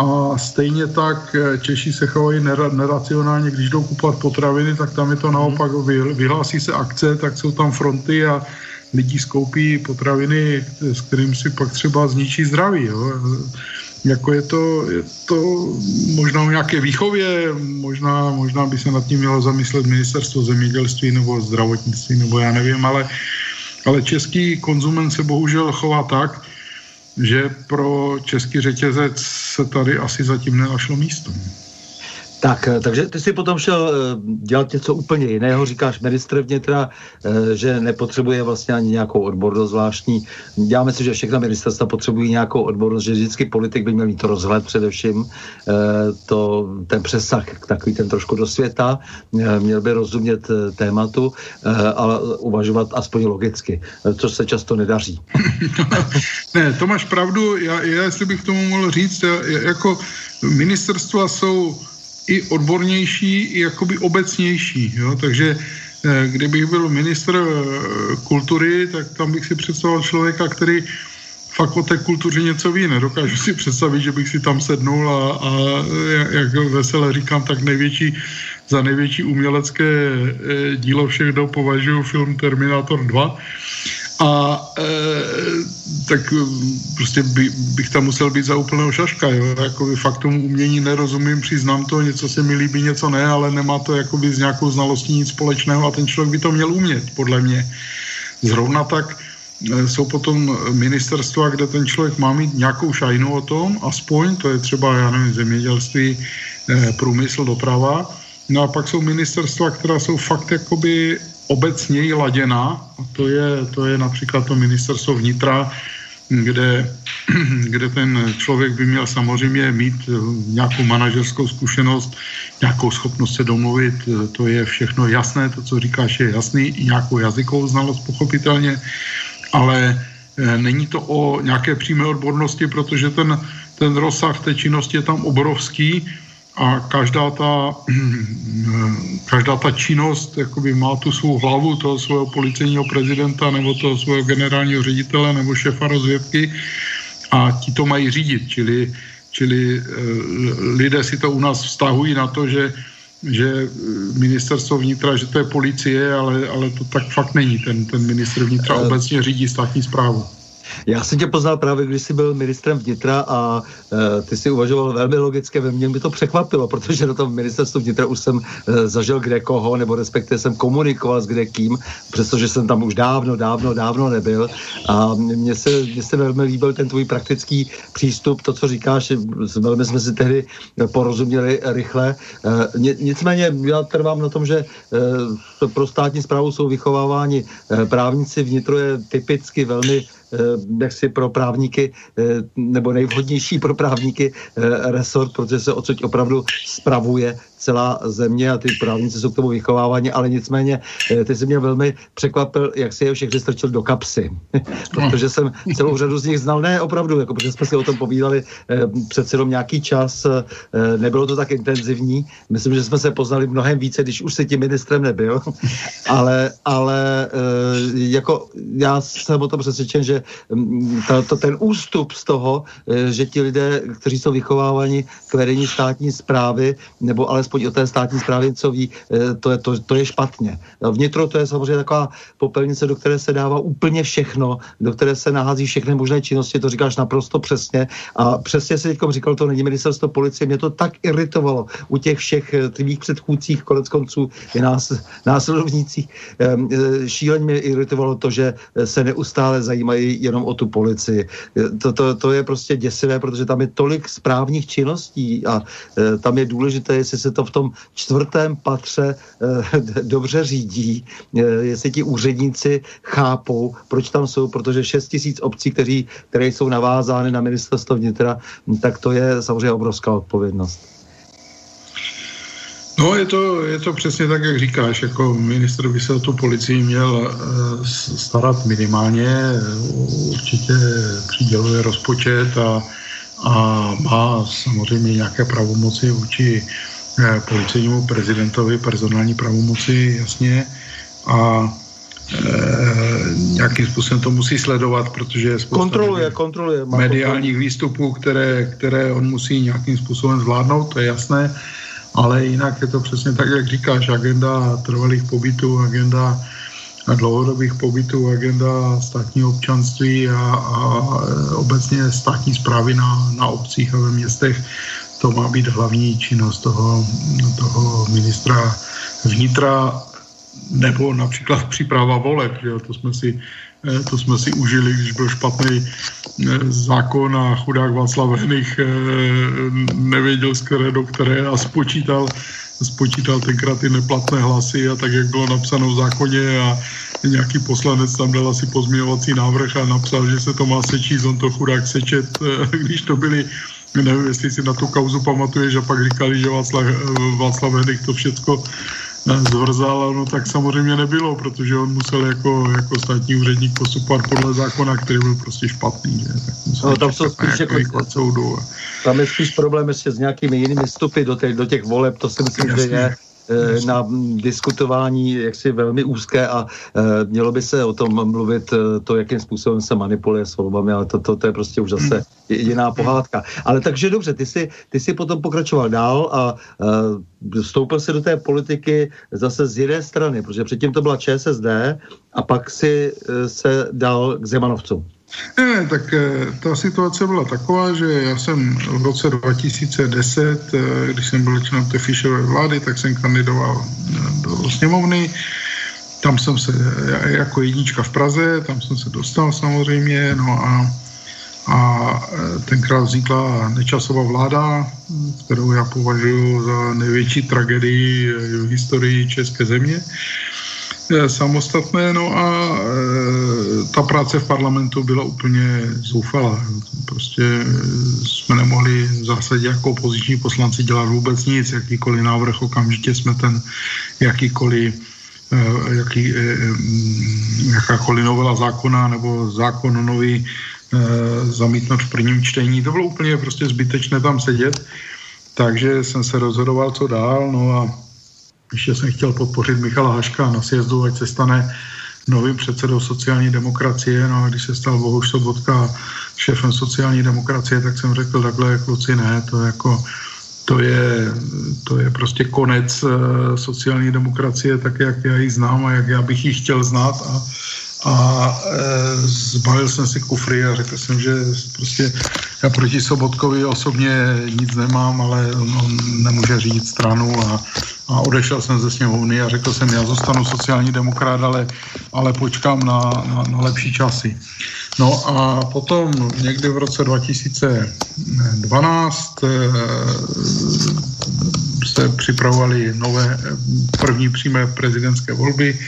a stejně tak eh, Češi se chovají neracionálně, když jdou kupovat potraviny, tak tam je to naopak, vyhlásí se akce, tak jsou tam fronty a lidi skoupí potraviny, s kterým si pak třeba zničí zdraví. Jo. Jako je to, je to možná o nějaké výchově, možná, možná by se nad tím mělo zamyslet ministerstvo zemědělství nebo zdravotnictví, nebo já nevím, ale, ale český konzument se bohužel chová tak, že pro český řetězec se tady asi zatím nenašlo místo. Tak, eh, takže ty si potom šel eh, dělat něco úplně jiného, říkáš ministr vnitra, eh, že nepotřebuje vlastně ani nějakou odbornost zvláštní. Děláme si, že všechna ministerstva potřebují nějakou odbornost, že vždycky politik by měl mít rozhled především, to, ten přesah, takový ten trošku do světa, měl by rozumět tématu, ale uvažovat aspoň logicky, což se často nedaří. ne, to máš pravdu, já, já jestli bych tomu mohl říct, já, jako ministerstva jsou i odbornější, i jakoby obecnější. Jo? Takže eh, kdybych byl ministr eh, kultury, tak tam bych si představoval člověka, který fakt o té kultuře něco ví. Nedokážu si představit, že bych si tam sednul a, a jak veselé říkám, tak největší, za největší umělecké eh, dílo všech dob považuji film Terminator 2 a e, tak e, prostě by, bych tam musel být za úplného šaška, jo. Jakoby fakt tomu umění nerozumím, přiznám to, něco se mi líbí, něco ne, ale nemá to jakoby s nějakou znalostí nic společného a ten člověk by to měl umět, podle mě. Zrovna tak e, jsou potom ministerstva, kde ten člověk má mít nějakou šajnu o tom, aspoň, to je třeba, já nevím, zemědělství, e, průmysl, doprava, No a pak jsou ministerstva, která jsou fakt jakoby obecněji laděná, a to je, to je například to ministerstvo vnitra, kde, kde ten člověk by měl samozřejmě mít eh, nějakou manažerskou zkušenost, nějakou schopnost se domluvit, eh, to je všechno jasné, to, co říkáš, je jasný, i nějakou jazykovou znalost pochopitelně, ale eh, není to o nějaké přímé odbornosti, protože ten, ten rozsah té činnosti je tam obrovský, a každá ta, každá ta činnost jakoby má tu svou hlavu toho svého policejního prezidenta nebo toho svého generálního ředitele nebo šefa rozvědky a ti to mají řídit, čili, čili eh, lidé si to u nás vztahují na to, že že ministerstvo vnitra, že to je policie, ale, ale to tak fakt není. Ten, ten ministr vnitra eh, obecně řídí státní zprávu. Já jsem tě poznal právě, když jsi byl ministrem vnitra a e, ty si uvažoval velmi logicky, ve mně by to překvapilo, protože na tom ministerstvu vnitra už jsem e, zažil kde koho, nebo respektive jsem komunikoval s kde kým, přestože jsem tam už dávno, dávno, dávno nebyl. A mně se, mně se velmi líbil ten tvůj praktický přístup, to, co říkáš, velmi jsme si tehdy porozuměli rychle. E, nicméně já trvám na tom, že e, pro státní zprávu jsou vychováváni e, právníci, vnitro je typicky velmi nechci eh, pro právníky, eh, nebo nejvhodnější pro právníky eh, resort, protože se odsud opravdu spravuje celá země a ty právníci jsou k tomu vychováváni, ale nicméně ty jsi mě velmi překvapil, jak si je všechny strčil do kapsy. protože jsem celou řadu z nich znal, ne opravdu, jako protože jsme si o tom povídali přece jenom nějaký čas, nebylo to tak intenzivní. Myslím, že jsme se poznali mnohem více, když už si tím ministrem nebyl, ale, ale jako já jsem o tom přesvědčen, že Mm, to, to, ten ústup z toho, eh, že ti lidé, kteří jsou vychováváni k vedení státní zprávy, nebo alespoň o té státní zprávě co ví, eh, to je, to, to je špatně. Vnitro to je samozřejmě taková popelnice, do které se dává úplně všechno, do které se nahází všechny možné činnosti, to říkáš naprosto přesně. A přesně si teď říkal, to není ministerstvo policie, mě to tak iritovalo u těch všech eh, tvých předchůdcích, konec konců i nás, následovnících. Šíleně mě iritovalo to, že se neustále zajímají jenom o tu policii. To, to, to je prostě děsivé, protože tam je tolik správních činností a tam je důležité, jestli se to v tom čtvrtém patře e, dobře řídí, e, jestli ti úředníci chápou, proč tam jsou, protože 6 tisíc obcí, kteří, které jsou navázány na ministerstvo vnitra, tak to je samozřejmě obrovská odpovědnost. No, je to, je to přesně tak, jak říkáš. Jako ministr by se o tu policii měl uh, starat minimálně. Určitě přiděluje rozpočet a, a má samozřejmě nějaké pravomoci vůči policejnímu prezidentovi, personální pravomoci, jasně. A e, nějakým způsobem to musí sledovat, protože je spousta kontroluje, kontroluje, mediálních výstupů, které, které on musí nějakým způsobem zvládnout, to je jasné. Ale jinak je to přesně tak, jak říkáš, agenda trvalých pobytů, agenda dlouhodobých pobytů, agenda státního občanství a, a obecně státní zprávy na, na obcích a ve městech, to má být hlavní činnost toho, toho ministra vnitra nebo například příprava voleb, že to jsme si Eh, to jsme si užili, když byl špatný eh, zákon a chudák Václav Henich eh, nevěděl, z které do které a spočítal, spočítal tenkrát ty neplatné hlasy a tak, jak bylo napsáno v zákoně a nějaký poslanec tam dal asi pozměňovací návrh a napsal, že se to má sečíst, on to chudák sečet, když to byli nevím, jestli si na tu kauzu pamatuješ a pak říkali, že Václav, Václav Henich to všecko zvrzal, no tak samozřejmě nebylo, protože on musel jako, jako státní úředník postupovat podle zákona, který byl prostě špatný. Že? Tak no, tam jsou spíš jako, soudu. Tam je spíš problém ještě s nějakými jinými vstupy do těch, do těch voleb, to si myslím, Jasně. že je Eh, na diskutování jaksi velmi úzké a eh, mělo by se o tom mluvit eh, to, jakým způsobem se manipuluje s volbami, ale to, to, to je prostě už zase jiná pohádka. Ale takže dobře, ty jsi, ty jsi potom pokračoval dál a vstoupil si do té politiky zase z jedné strany, protože předtím to byla ČSSD a pak si se dal k Zemanovcům. Ne, tak eh, ta situace byla taková, že já jsem v roce 2010, eh, když jsem byl členem té Fischerové vlády, tak jsem kandidoval eh, do sněmovny. Tam jsem se, jako jednička v Praze, tam jsem se dostal samozřejmě, no a, a tenkrát vznikla nečasová vláda, kterou já považuji za největší tragédii v historii České země. Eh, samostatné, no a e, ta práce v parlamentu byla úplně zoufalá. Prostě jsme nemohli v zásadě jako opoziční poslanci dělat vůbec nic, jakýkoliv návrh, okamžitě jsme ten jakýkoliv e, jaký, e, jakákoliv novela zákona nebo zákon nový zamítnout v prvním čtení. To bylo úplně prostě zbytečné tam sedět, takže jsem se rozhodoval, co dál, no a ještě jsem chtěl podpořit Michala Haška na sjezdu, ať se stane novým předsedou sociální demokracie. No a když se stal Bohuš Sobotka šéfem sociální demokracie, tak jsem řekl takhle, kluci, ne, to jako to je, to je prostě konec uh, sociální demokracie, tak jak já ji znám a jak já bych ji chtěl znát a a e, zbalil jsem si kufry a řekl jsem, že prostě já proti Sobotkovi osobně nic nemám, ale on, on nemůže řídit stranu a, a odešel jsem ze sněmovny a řekl jsem, já zůstanu sociální demokrat, ale, ale počkám na, na, na lepší časy. No a potom někdy v roce 2012 e, se připravovaly nové první přímé prezidentské volby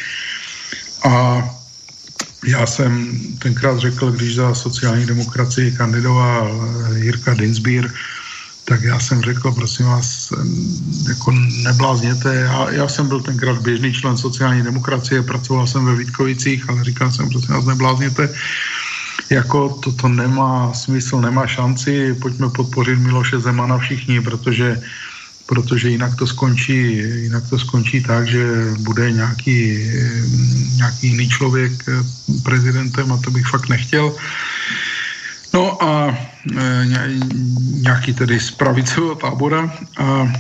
a já jsem tenkrát řekl, když za sociální demokracii kandidoval eh, Jirka Dinsbír, tak já jsem řekl, prosím vás, jako neblázněte. Já, já jsem byl tenkrát běžný člen sociální demokracie, pracoval jsem ve Vítkovicích, ale říkal jsem, prosím vás, neblázněte. Jako toto nemá smysl, nemá šanci, pojďme podpořit Miloše Zemana všichni, protože protože jinak to skončí, jinak to skončí tak, že bude nějaký, nějaký jiný člověk eh, prezidentem a to bych fakt nechtěl. No a e, nějaký tedy z pravicového tábora a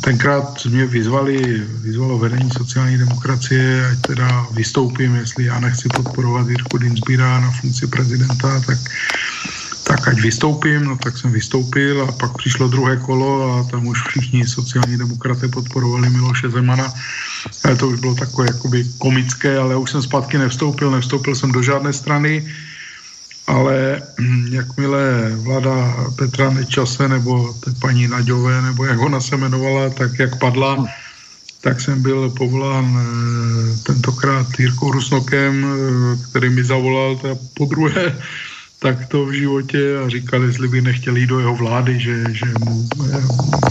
tenkrát mě vyzvali, vyzvalo vedení sociální demokracie, ať teda vystoupím, jestli já nechci podporovat Jirku Dinsbíra na funkci prezidenta, tak tak ať vystoupím, no tak jsem vystoupil a pak přišlo druhé kolo a tam už všichni sociální demokraté podporovali Miloše Zemana. A to už bylo takové jakoby komické, ale už jsem zpátky nevstoupil, nevstoupil jsem do žádné strany, ale hm, jakmile vláda Petra Nečase nebo té paní Naďové, nebo jak ona se jmenovala, tak jak padla, tak jsem byl povolán e, tentokrát Jirkou Rusnokem, e, který mi zavolal po druhé takto v životě a říkal, jestli by nechtěl jít do jeho vlády, že, že mu e,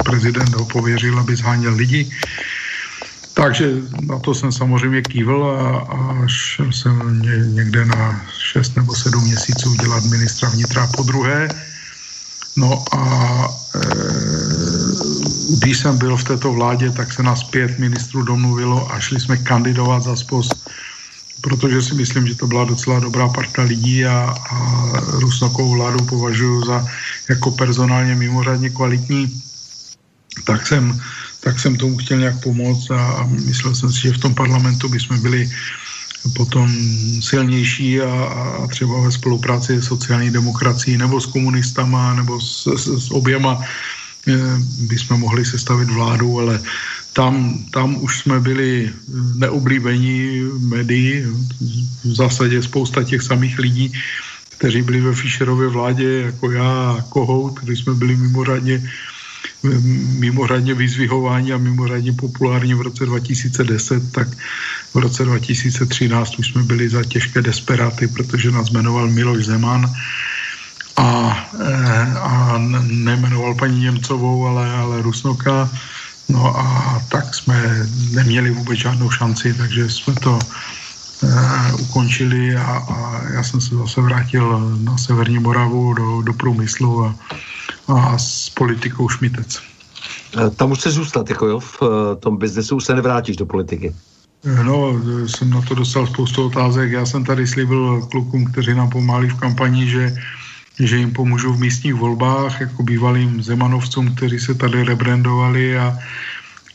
prezident ho pověřil, aby zháněl lidi. Takže na to jsem samozřejmě kývil a, a šel jsem někde na 6 nebo 7 měsíců dělat ministra vnitra po druhé. No a e, když jsem byl v této vládě, tak se nás pět ministrů domluvilo a šli jsme kandidovat za spos, protože si myslím, že to byla docela dobrá parta lidí a, a Rusnokovou vládu považuji za jako personálně mimořádně kvalitní. Tak jsem, tak jsem tomu chtěl nějak pomoct a, myslel jsem si, že v tom parlamentu bychom byli potom silnější a, a třeba ve spolupráci s sociální demokracií nebo s komunistama nebo s, s, s oběma eh, bychom mohli sestavit vládu, ale tam, tam už jsme byli neoblíbení médií, v zásadě spousta těch samých lidí, kteří byli ve Fischerově vládě, jako já, Kohout, kteří jsme byli mimořádně mimořádně vyzvihování a mimořádně populární v roce 2010, tak v roce 2013 už jsme byli za těžké desperáty, protože nás jmenoval Miloš Zeman a, eh, a nemenoval paní Němcovou, ale, ale Rusnoka. No a tak jsme neměli vůbec žádnou šanci, takže jsme to uh, ukončili a, a já jsem se zase vrátil na Severní Moravu do, do průmyslu a, a s politikou Šmitec. Eh, tam už chceš zůstat, jako jo, v eh, tom biznesu už se nevrátíš do politiky. No, jsem na to dostal spoustu otázek. Já jsem tady slíbil klukům, kteří nám pomáhali v kampani, že, že jim pomůžu v místních volbách, jako bývalým zemanovcům, kteří se tady rebrandovali a,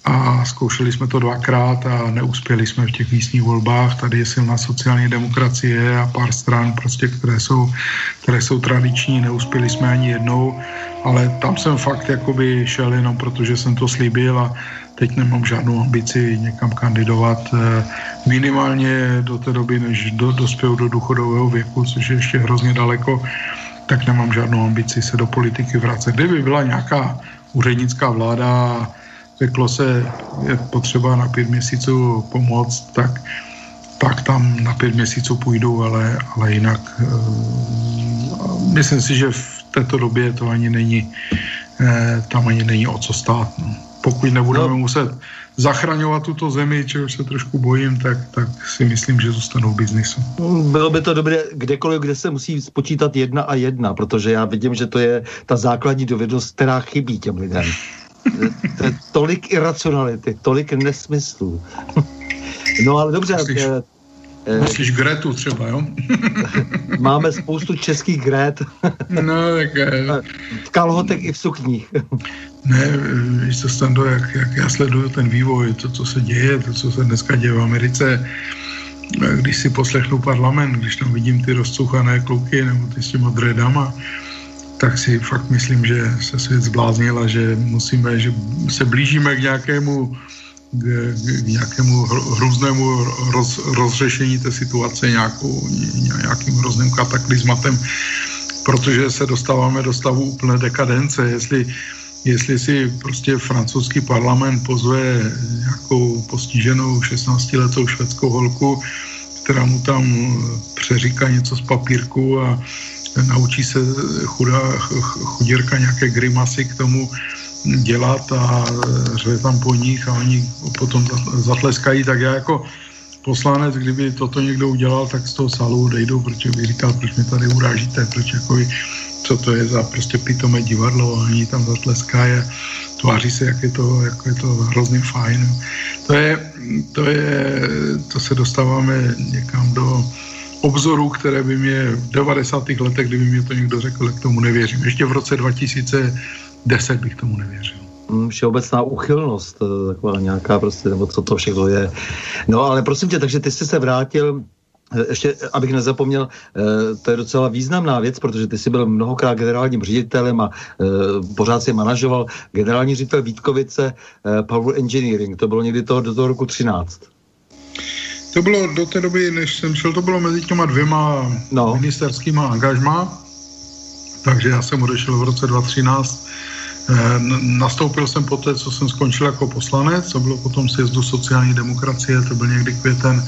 a zkoušeli jsme to dvakrát a neuspěli jsme v těch místních volbách. Tady je silná sociální demokracie a pár stran, prostě, které, jsou, které jsou tradiční, neuspěli jsme ani jednou, ale tam jsem fakt jakoby šel jenom protože jsem to slíbil a teď nemám žádnou ambici někam kandidovat eh, minimálně do té doby, než do, dospěju do důchodového věku, což je ještě hrozně daleko, tak nemám žádnou ambici se do politiky vracet. Kdyby byla nějaká úřednická vláda, řeklo se, je potřeba na pět měsíců pomoct, tak, tak tam na pět měsíců půjdu, ale, ale jinak uh, myslím si, že v této době to ani není, uh, tam ani není o co stát. No. Pokud nebudeme no. muset zachraňovat tuto zemi, čehož se trošku bojím, tak, tak si myslím, že zůstanou v biznisu. Bylo by to dobré kdekoliv, kde se musí spočítat jedna a jedna, protože já vidím, že to je ta základní dovednost, která chybí těm lidem tolik iracionality, tolik nesmyslů. No ale dobře. Myslíš, eh, myslíš Gretu třeba, jo? máme spoustu českých Gret. no, tak... Eh, v kalhotech i v sukních. ne, víš co, Stando, jak, jak já sleduju ten vývoj, to, co se děje, to, co se dneska děje v Americe, eh, když si poslechnu parlament, když tam vidím ty rozcuchané kluky nebo ty s těma dredama, tak si fakt myslím, že se svět zbláznil a že musíme, že se blížíme k nějakému k, k nějakému hrůznému roz, rozřešení té situace nějakou, nějakým hrozným kataklizmatem, protože se dostáváme do stavu úplné dekadence. Jestli, jestli si prostě francouzský parlament pozve nějakou postiženou 16-letou švédskou holku, která mu tam přeříká něco z papírku a naučí se chudá chudírka nějaké grimasy k tomu dělat a řve tam po nich a oni potom zatleskají, tak já jako poslanec, kdyby toto někdo udělal, tak z toho salu odejdou, protože bych říkal, proč mě tady urážíte, proč jako co to je za prostě pitomé divadlo a oni tam zatleskají a tváří se, jak je to, jako je to hrozně fajn. To je, to je, to se dostáváme někam do, obzorů, které by mě v 90. letech, kdyby mě to někdo řekl, tak tomu nevěřím. Ještě v roce 2010 bych tomu nevěřil mm, všeobecná uchylnost, eh, taková nějaká prostě, nebo co to všechno je. No ale prosím tě, takže ty jsi se vrátil ještě, abych nezapomněl, to je docela významná věc, protože ty jsi byl mnohokrát generálním ředitelem a pořád si manažoval generální ředitel Vítkovice Power Engineering. To bylo někdy to, do toho roku 13. To bylo do té doby, než jsem šel, to bylo mezi těma dvěma no. ministerskýma angažma. Takže já jsem odešel v roce 2013. Eh, nastoupil jsem poté, co jsem skončil jako poslanec, co bylo potom sjezdu sociální demokracie, to byl někdy květen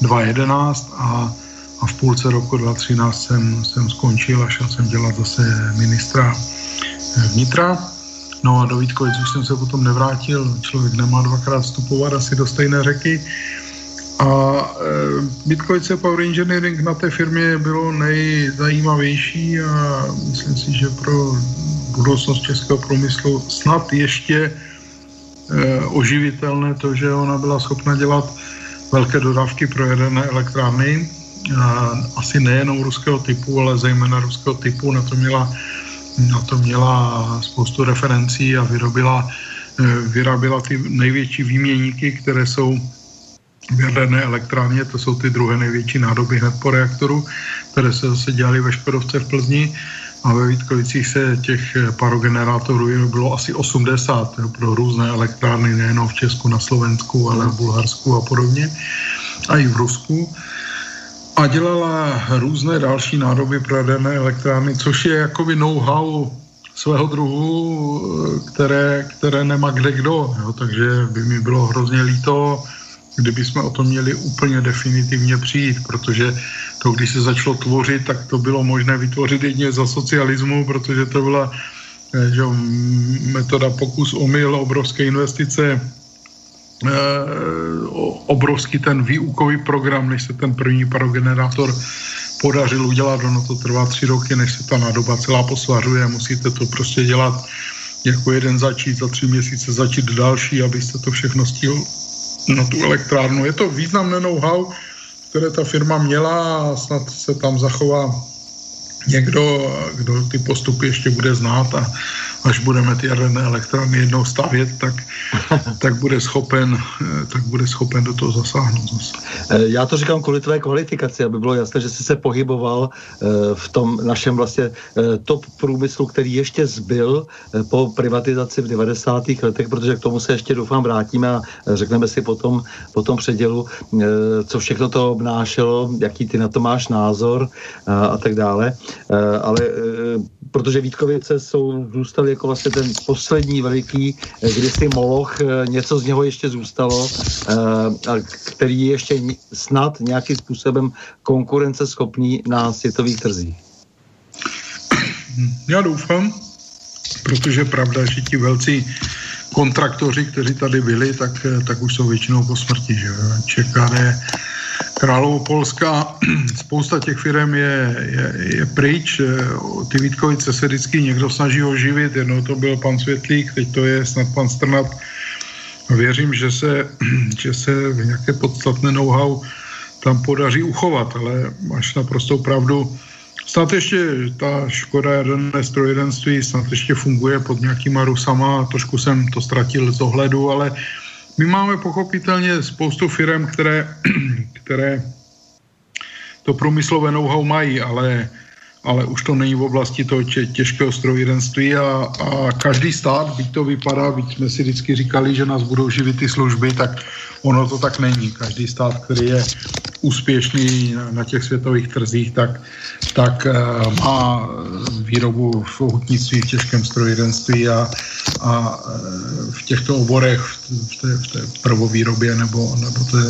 2011 a, a v půlce roku 2013 jsem, jsem skončil a šel jsem dělat zase ministra eh, vnitra. No a do Vítkovic už jsem se potom nevrátil, člověk nemá dvakrát vstupovat asi do stejné řeky. A e, Bitcoin Power Engineering na té firmě bylo nejzajímavější a myslím si, že pro budoucnost českého průmyslu snad ještě e, oživitelné to, že ona byla schopna dělat velké dodávky pro jaderné elektrárny, a asi nejenom ruského typu, ale zejména ruského typu, na to měla, na to měla spoustu referencí a vyrobila, e, vyráběla ty největší výměníky, které jsou jaderné elektrárně, to jsou ty druhé největší nádoby hned po reaktoru, které se zase dělaly ve Škodovce v Plzni a ve Vítkovicích se těch parogenerátorů bylo asi 80 jo, pro různé elektrárny, nejenom v Česku, na Slovensku, ale v Bulharsku a podobně, a i v Rusku. A dělala různé další nádoby pro jaderné elektrárny, což je jakoby know-how svého druhu, které, které nemá kde kdo. Jo, takže by mi bylo hrozně líto, kdyby jsme o to měli úplně definitivně přijít, protože to, když se začalo tvořit, tak to bylo možné vytvořit jedně za socialismu, protože to byla eh, že, metoda pokus omyl, obrovské investice, eh, obrovský ten výukový program, než se ten první parogenerátor podařil udělat, ono to trvá tři roky, než se ta nádoba celá posvařuje, musíte to prostě dělat jako jeden začít, za tři měsíce začít další, abyste to všechno stihl na tu elektrárnu. Je to významné know-how, které ta firma měla a snad se tam zachová někdo, kdo ty postupy ještě bude znát a až budeme ty jaderné elektrárny jednou stavět, tak, tak, bude schopen, tak bude schopen do toho zasáhnout zase. Eh, já to říkám kvůli tvé kvalifikaci, aby bylo jasné, že jsi se pohyboval eh, v tom našem vlastně eh, top průmyslu, který ještě zbyl po privatizaci v 90. letech, protože k tomu se ještě doufám vrátíme a řekneme si potom, po tom předělu, co všechno to obnášelo, jaký ty na to máš názor a tak dále. Ale protože Vítkovice jsou, zůstaly jako vlastně ten poslední veliký, eh, kdysi Moloch, eh, něco z něho ještě zůstalo, eh, který je ještě snad nějakým způsobem konkurenceschopný na světových trzích. Já doufám, protože pravda, že ti velcí kontraktoři, kteří tady byli, tak, tak už jsou většinou po smrti. Že? ČKD Královo Polska, spousta těch firm je, je, je pryč, ty Vítkovice se vždycky někdo snaží oživit, jednou to byl pan Světlík, teď to je snad pan Strnat. Věřím, že se, že se v nějaké podstatné know-how tam podaří uchovat, ale máš naprostou pravdu. Snad ještě ta škoda jaderné strojírenství snad ještě funguje pod nějakýma rusama, trošku jsem to ztratil z ohledu, ale my máme pochopitelně spoustu firm, které, které to průmyslové know-how mají, ale, ale už to není v oblasti toho tě, těžkého strojírenství a, a každý stát, byť to vypadá, byť jsme si vždycky říkali, že nás budou živit ty služby, tak ono to tak není. Každý stát, který je úspěšný na těch světových trzích, tak, tak uh, má výrobu v hutnictví, v těžkém strojírenství a, a uh, v těchto oborech, v té, v té prvovýrobě nebo, nebo té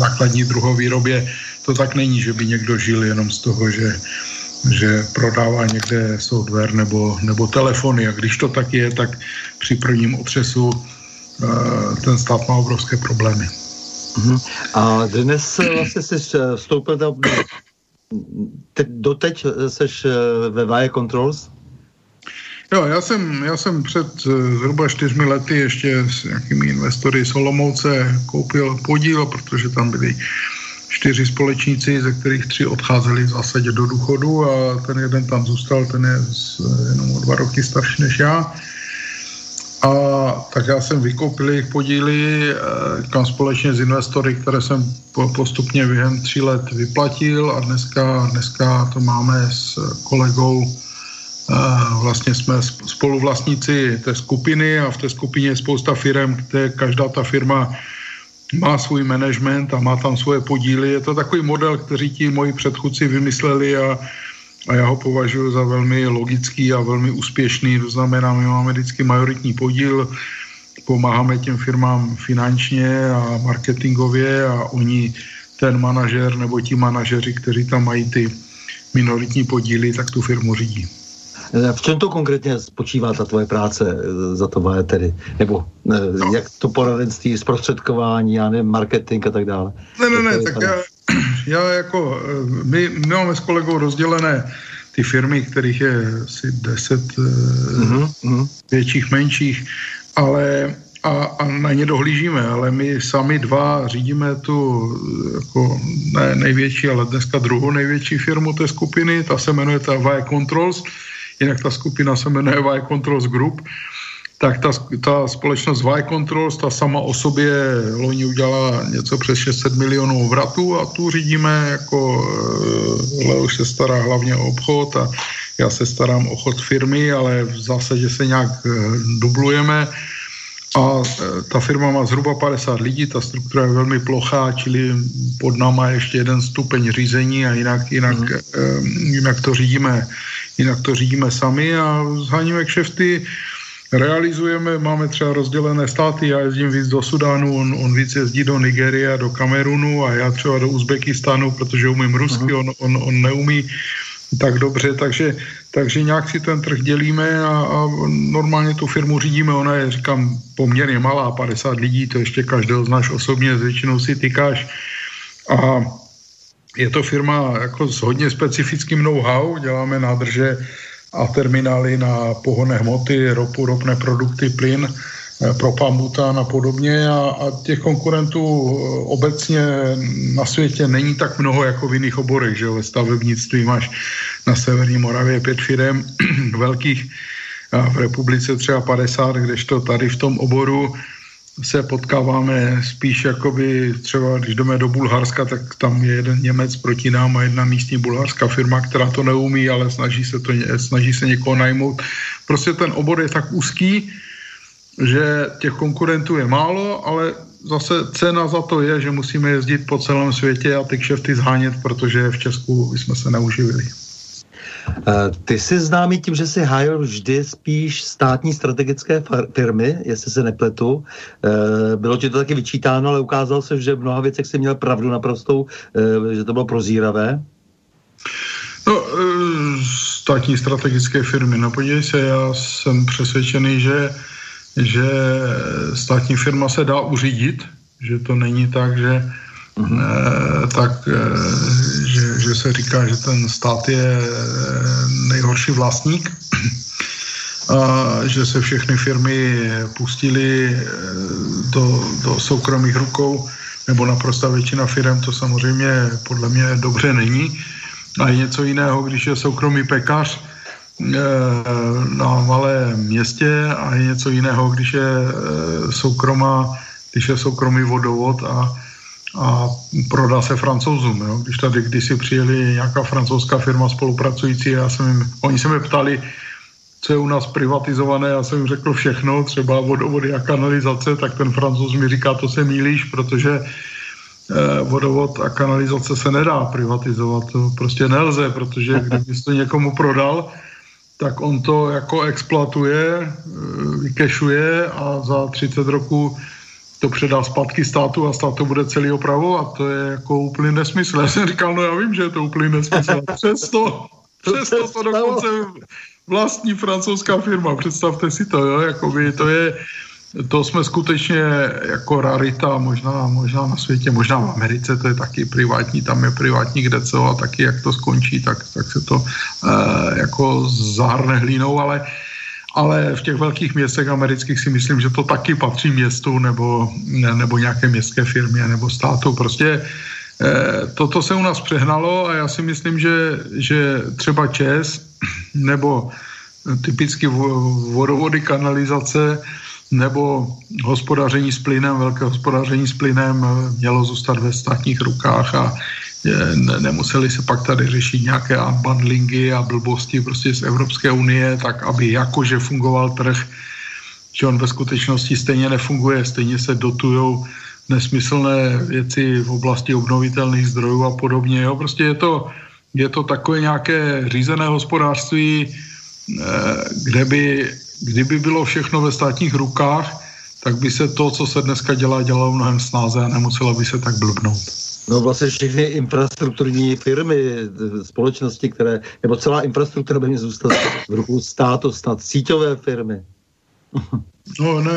základní druhovýrobě, to tak není, že by někdo žil jenom z toho, že že prodává někde software nebo, nebo telefony a když to tak je, tak při prvním otřesu uh, ten stát má obrovské problémy. Uh-huh. A dnes vlastně jsi eh, vstoupil do, te, doteď seš eh, ve Vaje Controls? Jo, já jsem, já jsem před eh, zhruba čtyřmi lety ještě s nějakými investory Solomouce koupil podíl, protože tam byli čtyři společníci, ze kterých tři odcházeli v zásadě do důchodu a ten jeden tam zůstal, ten je jenom o dva roky starší než já. A tak já jsem vykoupil jejich podíly, kam společně s investory, které jsem postupně během tří let vyplatil a dneska, dneska to máme s kolegou vlastně jsme spoluvlastníci té skupiny a v té skupině je spousta firm, kde každá ta firma má svůj management a má tam svoje podíly. Je to takový model, který ti moji předchůdci vymysleli a, a já ho považuji za velmi logický a velmi úspěšný. To znamená, my máme vždycky majoritní podíl, pomáháme těm firmám finančně a marketingově a oni, ten manažer nebo ti manažeři, kteří tam mají ty minoritní podíly, tak tu firmu řídí. V čem to konkrétně spočívá ta tvoje práce eh, za to tedy? Nebo ne, eh, no. jak to poradenství, zprostředkování, já nevím, marketing a tak dále? Ne, ne, ne, tak já, já jako, eh, my, my máme s kolegou rozdělené ty firmy, kterých je asi deset mm-hmm. větších, menších, ale a, a na ně dohlížíme, ale my sami dva řídíme tu jako ne největší, ale dneska druhou největší firmu té skupiny, ta se jmenuje ta VAE Controls, jinak ta skupina se jmenuje Y Controls Group, tak ta, ta společnost Y Controls, ta sama o sobě loni udělala něco přes 600 milionů vratů a tu řídíme jako eh, Leoš se stará hlavně o obchod a já se starám o chod firmy, ale v zásadě se nějak eh, dublujeme. A eh, ta firma má zhruba 50 lidí, ta struktura je velmi plochá, čili pod náma je ještě jeden stupeň řízení a jinak, jinak, mm. jinak to řídíme jinak to řídíme sami a zháníme kšefty, realizujeme, máme třeba rozdělené státy, já jezdím víc do Sudánu, on, on víc jezdí do Nigerie a do Kamerunu a já třeba do Uzbekistánu, protože umím rusky, on, on, on neumí tak dobře, takže, takže nějak si ten trh dělíme a, a normálně tu firmu řídíme, ona je, říkám, poměrně malá, 50 lidí, to ještě každého znáš osobně, s většinou si tykáš. A je to firma jako s hodně specifickým know-how, děláme nádrže a terminály na pohonné hmoty, ropu, ropné produkty, plyn, eh, propambután a podobně. A, a těch konkurentů eh, obecně na světě není tak mnoho jako v jiných oborech, že ve stavebnictví máš na Severní Moravě pět firm velkých, a v republice třeba 50, kdežto tady v tom oboru se potkáváme spíš jakoby třeba, když jdeme do Bulharska, tak tam je jeden Němec proti nám a jedna místní bulharská firma, která to neumí, ale snaží se, to, snaží se někoho najmout. Prostě ten obor je tak úzký, že těch konkurentů je málo, ale zase cena za to je, že musíme jezdit po celém světě a ty kšefty zhánět, protože v Česku jsme se neuživili. Eh, ty jsi známý tím, že jsi hájil vždy spíš státní strategické firmy, jestli se nepletu. Eh, bylo ti to taky vyčítáno, ale ukázalo se, že v mnoha věcech jsi měl pravdu naprostou, eh, že to bylo prozíravé. No, státní strategické firmy, no podívej se, já jsem přesvědčený, že, že státní firma se dá uřídit, že to není tak, že. Tak že, že se říká, že ten stát je eh, nejhorší vlastník a že se všechny firmy pustily do, do soukromých rukou, nebo naprosta většina firm, to samozřejmě podle mě dobře není. A je něco jiného, když je soukromý pekař na malém městě a je něco jiného, když je soukromá, když je soukromý vodovod a a prodá se francouzům. Jo? Když tady kdysi přijeli nějaká francouzská firma spolupracující, já jsem jim, oni se mě ptali, co je u nás privatizované, já jsem jim řekl všechno, třeba vodovody a kanalizace, tak ten francouz mi říká, to se mílíš, protože eh, vodovod a kanalizace se nedá privatizovat, to prostě nelze, protože kdyby to někomu prodal, tak on to jako exploatuje, eh, vykešuje a za 30 roků to předá zpátky státu a stát to bude celý opravovat. To je jako úplný nesmysl. Já jsem říkal, no já vím, že je to úplný nesmysl. Přesto, přesto to dokonce vlastní francouzská firma. Představte si to, jo, jakoby to je, to jsme skutečně jako rarita, možná, možná na světě, možná v Americe, to je taky privátní, tam je privátní kde co a taky jak to skončí, tak, tak se to uh, jako zahrne hlínou, ale uh, ale v těch velkých městech amerických si myslím, že to taky patří městu nebo, nebo nějaké městské firmě nebo státu. Prostě eh, toto se u nás přehnalo a já si myslím, že, že třeba ČES nebo typicky vodovody, kanalizace nebo hospodaření s plynem, velké hospodaření s plynem mělo zůstat ve státních rukách a ne, nemuseli se pak tady řešit nějaké unbundlingy a blbosti prostě z Evropské unie, tak aby jakože fungoval trh, že on ve skutečnosti stejně nefunguje, stejně se dotujou nesmyslné věci v oblasti obnovitelných zdrojů a podobně. Jo. Prostě je to, je to takové nějaké řízené hospodářství, eh, kde by, kdyby bylo všechno ve státních rukách, tak by se to, co se dneska dělá, dělalo mnohem snáze a nemuselo by se tak blbnout. No vlastně všechny infrastrukturní firmy, společnosti, které, nebo celá infrastruktura by měla zůstat v rukou státu, snad síťové firmy. No ne,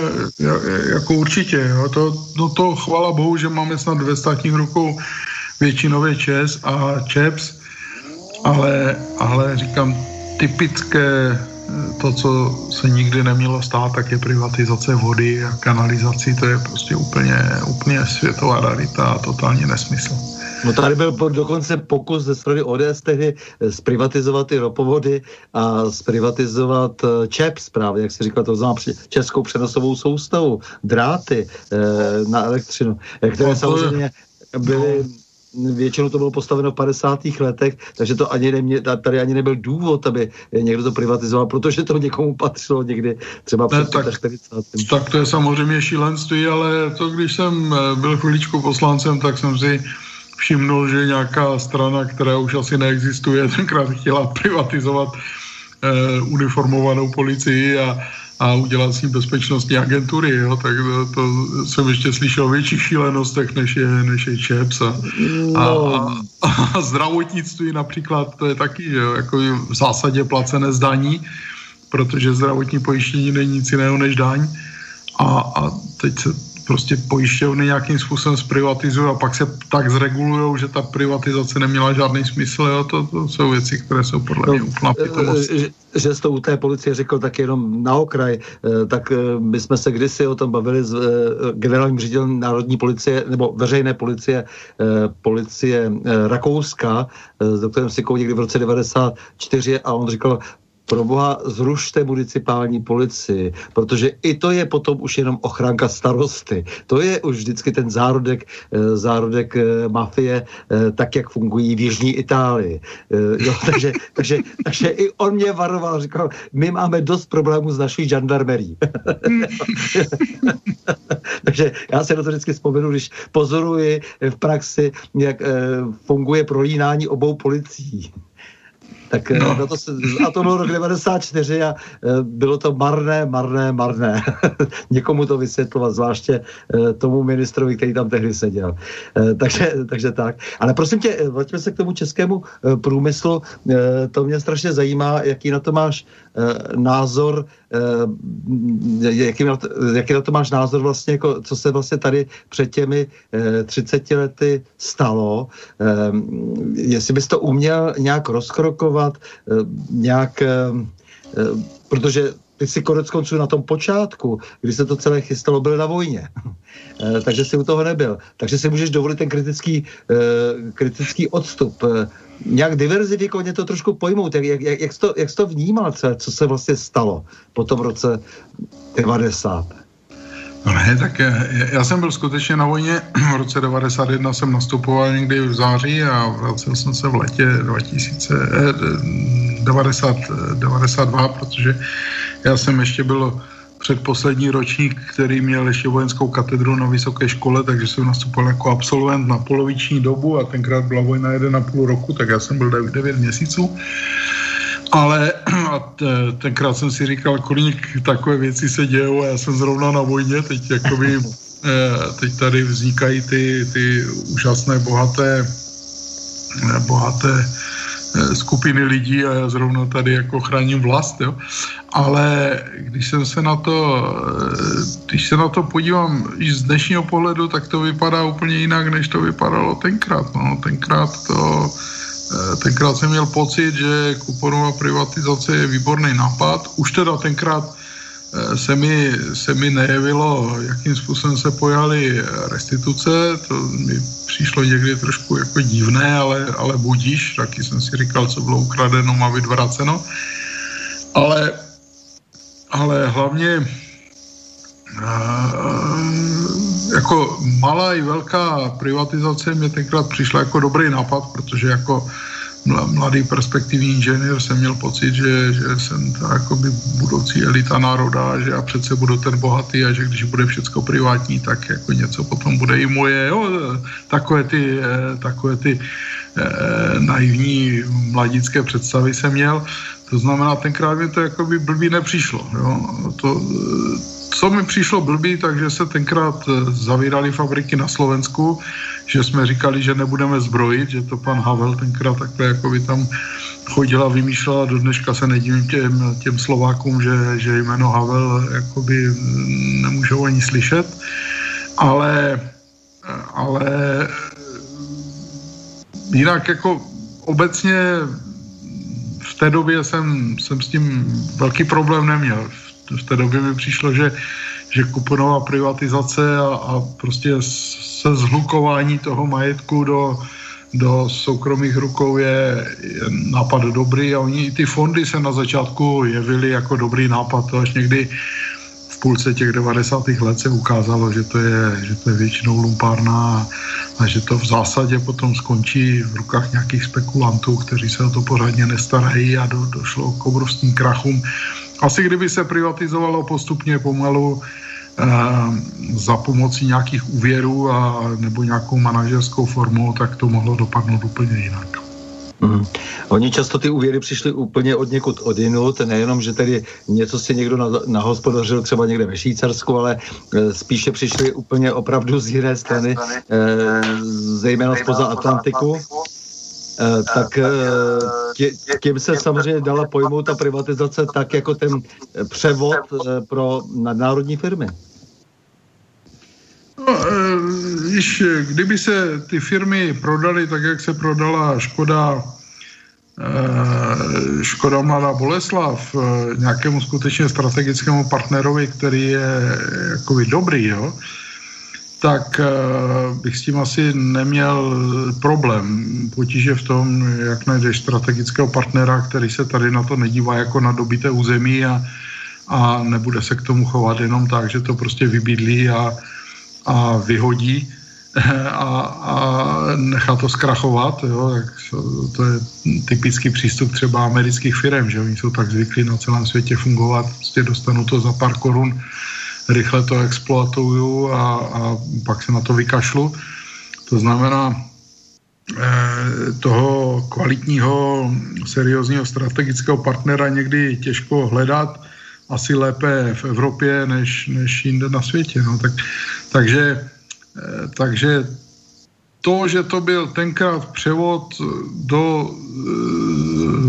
jako určitě. Jo. To, no to chvala bohu, že máme snad ve státních rukou většinově ČES a ČEPS, ale, ale říkám, typické to, co se nikdy nemělo stát, tak je privatizace vody a kanalizací, to je prostě úplně, úplně světová rarita a totální nesmysl. No tady byl dokonce pokus ze strany ODS tehdy eh, zprivatizovat ty ropovody a zprivatizovat eh, ČEPS právě, jak se říkal, to znamená českou přenosovou soustavu, dráty eh, na elektřinu, které no, samozřejmě byly většinou to bylo postaveno v 50. letech, takže to ani nemě, tady ani nebyl důvod, aby někdo to privatizoval, protože to někomu patřilo někdy třeba před ne, tak, 40. Tak to je samozřejmě šílenství, ale to, když jsem eh, byl chviličku poslancem, tak jsem si všimnul, že nějaká strana, která už asi neexistuje, tenkrát chtěla privatizovat eh, uniformovanou policii a a udělat s ním bezpečnostní agentury, jo, tak to, to jsem ještě slyšel o větších šílenostech, než je, než je ČEPS a, no. a, a, a zdravotnictví například, to je taky jo, jako v zásadě placené zdaní, protože zdravotní pojištění není nic jiného než daň a, a teď se prostě pojišťovny nějakým způsobem zprivatizují a pak se tak zregulují, že ta privatizace neměla žádný smysl. Jo? To, to jsou věci, které jsou podle no, mě úplná pitomost. Že, že jsi to u té policie řekl tak jenom na okraj, eh, tak eh, my jsme se kdysi o tom bavili s eh, generálním ředitelem Národní policie nebo veřejné policie, policie Rakouska s doktorem Sikou někdy v roce 94 a on říkal, pro boha zrušte municipální policii, protože i to je potom už jenom ochránka starosty. To je už vždycky ten zárodek, eh, zárodek eh, mafie, eh, tak, jak fungují v Jižní Itálii. Jo, takže, takže, takže i on mě varoval, říkal, my máme dost problémů s naší žandarmerí. takže já se na to vždycky vzpomenu, když pozoruji v praxi, jak funguje prolínání obou policií. Tak eh, no. na to se, a to byl rok 94 a eh, bylo to marné, marné, marné. Někomu to vysvětlovat, zvláště eh, tomu ministrovi, který tam tehdy seděl. Takže, takže tak. Ale prosím tě, vraťme se k tomu českému průmyslu. To mě strašně zajímá, jaký na to máš názor, jaký na, to, jaký na to máš názor vlastně, jako, co se vlastně tady před těmi 30 lety stalo. Jestli bys to uměl nějak rozkrokovat, eh, nějak, eh, eh, protože ty si konec konců na tom počátku, kdy se to celé chystalo, byl na vojně. Takže si u toho nebyl. Takže si můžeš dovolit ten kritický, kritický odstup. Nějak diverzifikovaně to trošku pojmout. Jak, jak, jak, jsi to, jak jsi to vnímal, co, co se vlastně stalo po tom roce 90? No ne, tak já, jsem byl skutečně na vojně. V roce 91 jsem nastupoval někdy v září a vracel jsem se v letě 1992, eh, protože já jsem ještě byl předposlední ročník, který měl ještě vojenskou katedru na vysoké škole, takže jsem nastupoval jako absolvent na poloviční dobu a tenkrát byla vojna 1,5 roku, tak já jsem byl 9 měsíců. Ale a tenkrát jsem si říkal, kolik takové věci se dějou a já jsem zrovna na vojně, teď jakoby, eh, teď tady vznikají ty, ty úžasné, bohaté, eh, bohaté skupiny lidí a já zrovna tady jako chráním vlast, jo. Ale když jsem se na to, když se na to podívám i z dnešního pohledu, tak to vypadá úplně jinak, než to vypadalo tenkrát. No, tenkrát to, Eh, tenkrát jsem měl pocit, že kuponová privatizace je výborný nápad. Už teda tenkrát eh, se mi, se mi nejevilo, jakým způsobem se pojaly restituce. To mi přišlo někdy trošku jako divné, ale, ale budíš. Taky jsem si říkal, co bylo ukradeno, má být vraceno. Ale, ale hlavně jako malá i velká privatizace mě tenkrát přišla jako dobrý nápad, protože jako mladý perspektivní inženýr jsem měl pocit, že, že jsem ta jakoby budoucí elita národa, že já přece budu ten bohatý a že když bude všechno privátní, tak jako něco potom bude i moje. Jo, takové ty, eh, takové ty eh, naivní mladické představy jsem měl. To znamená, tenkrát mi to jakoby blbý nepřišlo. Jo. To, co mi přišlo blbý, takže se tenkrát eh, zavíraly fabriky na Slovensku, že jsme říkali, že nebudeme zbrojit, že to pan Havel tenkrát takhle jako by tam chodila, vymýšlela, do dneška se nedivím těm, těm Slovákům, že, že jméno Havel jakoby nemůžou ani slyšet, ale, ale jinak jako obecně v té době jsem, jsem s tím velký problém neměl v té době mi přišlo, že, že kuponová privatizace a, a prostě se zhlukování toho majetku do, do soukromých rukou je, je nápad dobrý a oni ty fondy se na začátku jevily jako dobrý nápad, to až někdy v půlce těch 90. let se ukázalo, že to je, že to je většinou lumpárna a, a že to v zásadě potom skončí v rukách nějakých spekulantů, kteří se o to pořádně nestarají a do, došlo k obrovským krachům asi kdyby se privatizovalo postupně pomalu eh, za pomocí nějakých úvěrů a, nebo nějakou manažerskou formou, tak to mohlo dopadnout úplně jinak. Mm. Oni často ty úvěry přišly úplně od někud odinut, nejenom, že tedy něco si někdo nahospodařil třeba někde ve Švýcarsku, ale e, spíše přišly úplně opravdu z jiné strany, e, zejména spoza Atlantiku. Eh, tak eh, tě, tím se samozřejmě dala pojmout ta privatizace tak jako ten převod eh, pro nadnárodní firmy. No, víš, kdyby se ty firmy prodaly tak, jak se prodala Škoda, Škoda Mladá Boleslav nějakému skutečně strategickému partnerovi, který je jakoby dobrý, jo, tak uh, bych s tím asi neměl problém. Potíže v tom, jak najdeš strategického partnera, který se tady na to nedívá jako na dobité území a, a nebude se k tomu chovat jenom tak, že to prostě vybídlí a, a vyhodí a, a nechá to zkrachovat. Jo? Tak to je typický přístup třeba amerických firm, že oni jsou tak zvyklí na celém světě fungovat, prostě dostanou to za pár korun rychle to exploatuju a, a pak se na to vykašlu. To znamená, eh, toho kvalitního, seriózního strategického partnera někdy těžko hledat, asi lépe v Evropě než, než jinde na světě. No. Tak, takže, eh, takže to, že to byl tenkrát převod do e,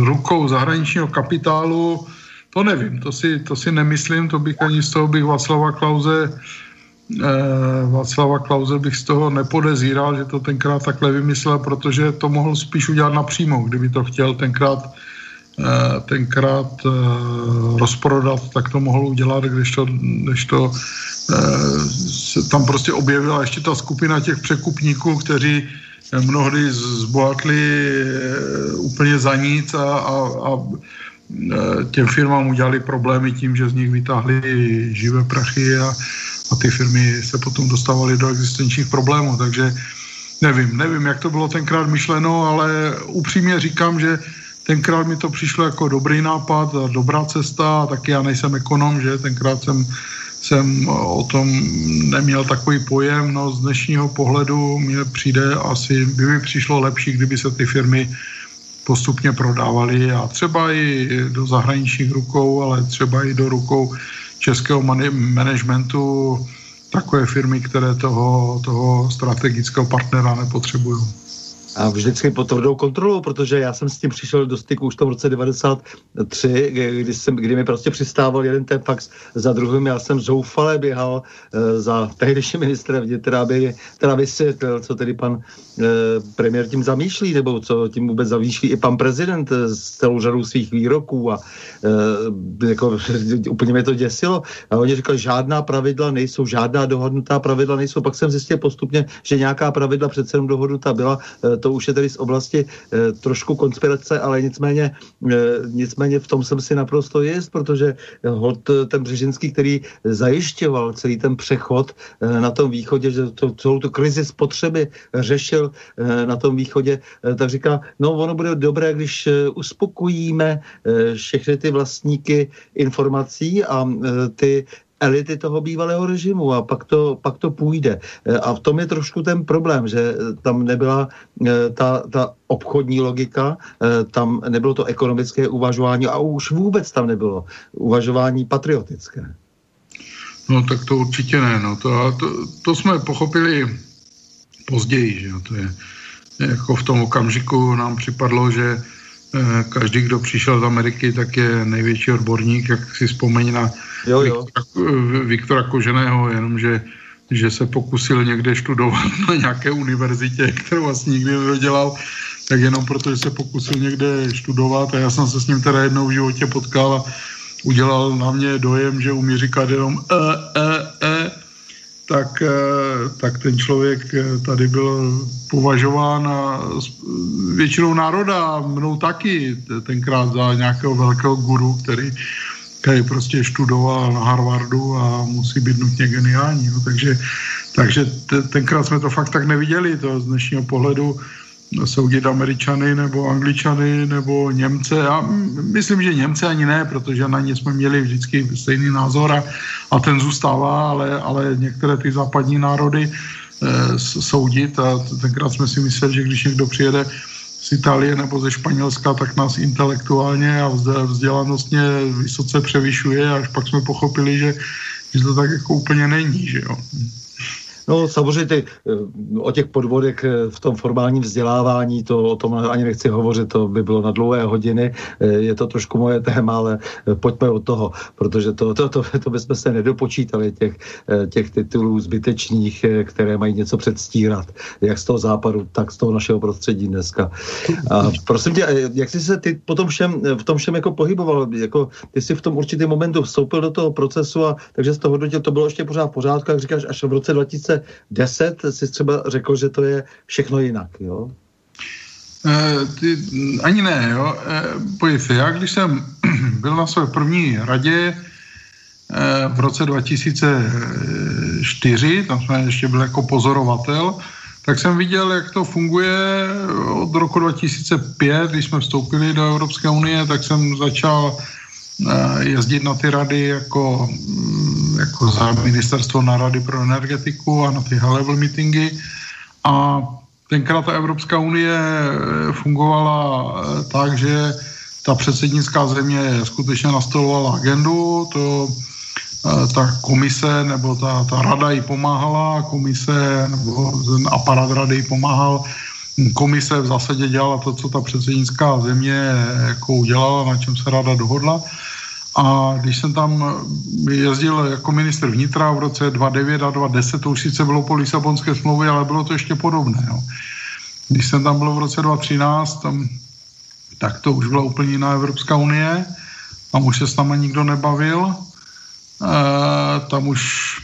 rukou zahraničního kapitálu, to nevím, to si, to si nemyslím, to bych ani z toho bych Václava Klauze eh, Václava Klauze bych z toho nepodezíral, že to tenkrát takhle vymyslel, protože to mohl spíš udělat napřímo, kdyby to chtěl tenkrát eh, tenkrát eh, rozprodat, tak to mohl udělat, když to, když to se tam prostě objevila ještě ta skupina těch překupníků, kteří mnohdy zbohatli úplně za nic a, a, a těm firmám udělali problémy tím, že z nich vytáhli živé prachy a, a ty firmy se potom dostávaly do existenčních problémů. Takže nevím, nevím, jak to bylo tenkrát myšleno, ale upřímně říkám, že tenkrát mi to přišlo jako dobrý nápad a dobrá cesta, taky já nejsem ekonom, že tenkrát jsem, jsem o tom neměl takový pojem, no z dnešního pohledu mi přijde asi, by mi přišlo lepší, kdyby se ty firmy postupně prodávali a třeba i do zahraničních rukou, ale třeba i do rukou českého managementu takové firmy, které toho, toho strategického partnera nepotřebují. A vždycky pod tvrdou kontrolou, protože já jsem s tím přišel do styku už v tom roce 93, kdy, jsem, kdy mi prostě přistával jeden ten fax za druhým. Já jsem zoufale běhal uh, za tehdejším ministrem vnitra, aby teda vysvětlil, co tedy pan uh, premiér tím zamýšlí, nebo co tím vůbec zamýšlí i pan prezident uh, s celou řadou svých výroků a uh, jako, úplně mě to děsilo. A oni říkali, žádná pravidla nejsou, žádná dohodnutá pravidla nejsou. Pak jsem zjistil postupně, že nějaká pravidla přece jenom dohodnutá byla. To už je tedy z oblasti trošku konspirace, ale nicméně, nicméně v tom jsem si naprosto jist, protože hod ten Břežinský, který zajišťoval celý ten přechod na tom východě, že to, celou tu krizi spotřeby řešil na tom východě, tak říká, no ono bude dobré, když uspokojíme všechny ty vlastníky informací a ty elity toho bývalého režimu a pak to, pak to půjde. E, a v tom je trošku ten problém, že tam nebyla e, ta, ta obchodní logika, e, tam nebylo to ekonomické uvažování a už vůbec tam nebylo uvažování patriotické. No tak to určitě ne. No. To, to, to jsme pochopili později. Že? To je, jako v tom okamžiku nám připadlo, že každý, kdo přišel z Ameriky, tak je největší odborník, jak si vzpomeň na jo, jo. Viktora, Viktora Koženého, jenomže že se pokusil někde študovat na nějaké univerzitě, kterou vlastně nikdy nedodělal, tak jenom protože se pokusil někde študovat a já jsem se s ním teda jednou v životě potkal a udělal na mě dojem, že umí říkat jenom e, e, tak, e, tak ten člověk e, tady byl považován většinou národa, mnou taky tenkrát za nějakého velkého guru, který který prostě študoval na Harvardu a musí být nutně geniální. No, takže takže tenkrát jsme to fakt tak neviděli, to z dnešního pohledu soudit Američany nebo Angličany nebo Němce. Já myslím, že Němce ani ne, protože na ně jsme měli vždycky stejný názor a, a ten zůstává, ale, ale některé ty západní národy e, soudit a tenkrát jsme si mysleli, že když někdo přijede z Itálie nebo ze Španělska, tak nás intelektuálně a vzdělanostně vysoce převyšuje, až pak jsme pochopili, že, že to tak jako úplně není, že jo. No samozřejmě ty, eh, o těch podvodech eh, v tom formálním vzdělávání, to o tom ani nechci hovořit, to by bylo na dlouhé hodiny, eh, je to trošku moje téma, ale pojďme od toho, protože to, to, to, to bychom se nedopočítali těch, těch titulů zbytečných, které mají něco předstírat, jak z toho západu, tak z toho našeho prostředí dneska. A prosím tě, jak jsi se ty potom všem, v tom všem jako pohyboval, jako ty jsi v tom určitém momentu vstoupil do toho procesu a takže z toho hodnotil, to bylo ještě pořád v pořádku, jak říkáš, až v roce 2000 2010 si třeba řekl, že to je všechno jinak, jo? E, ty, ani ne, jo. E, pojď se, já když jsem byl na své první radě e, v roce 2004, tam jsme ještě byli jako pozorovatel, tak jsem viděl, jak to funguje od roku 2005, když jsme vstoupili do Evropské unie, tak jsem začal jezdit na ty rady jako, mm, jako za ministerstvo na rady pro energetiku a na ty high level meetingy. A tenkrát ta Evropská unie eh, fungovala eh, tak, že ta předsednická země skutečně nastolovala agendu, to eh, ta komise nebo ta, ta rada jí pomáhala, komise nebo ten aparát rady jí pomáhal, komise v zásadě dělala to, co ta předsednická země jako udělala, na čem se rada dohodla. A když jsem tam jezdil jako ministr vnitra v roce 2009 a 2010, to už sice bylo po Lisabonské smlouvě, ale bylo to ještě podobné. Jo. Když jsem tam byl v roce 2013, tam, tak to už byla úplně jiná Evropská unie. Tam už se s námi nikdo nebavil. Tam už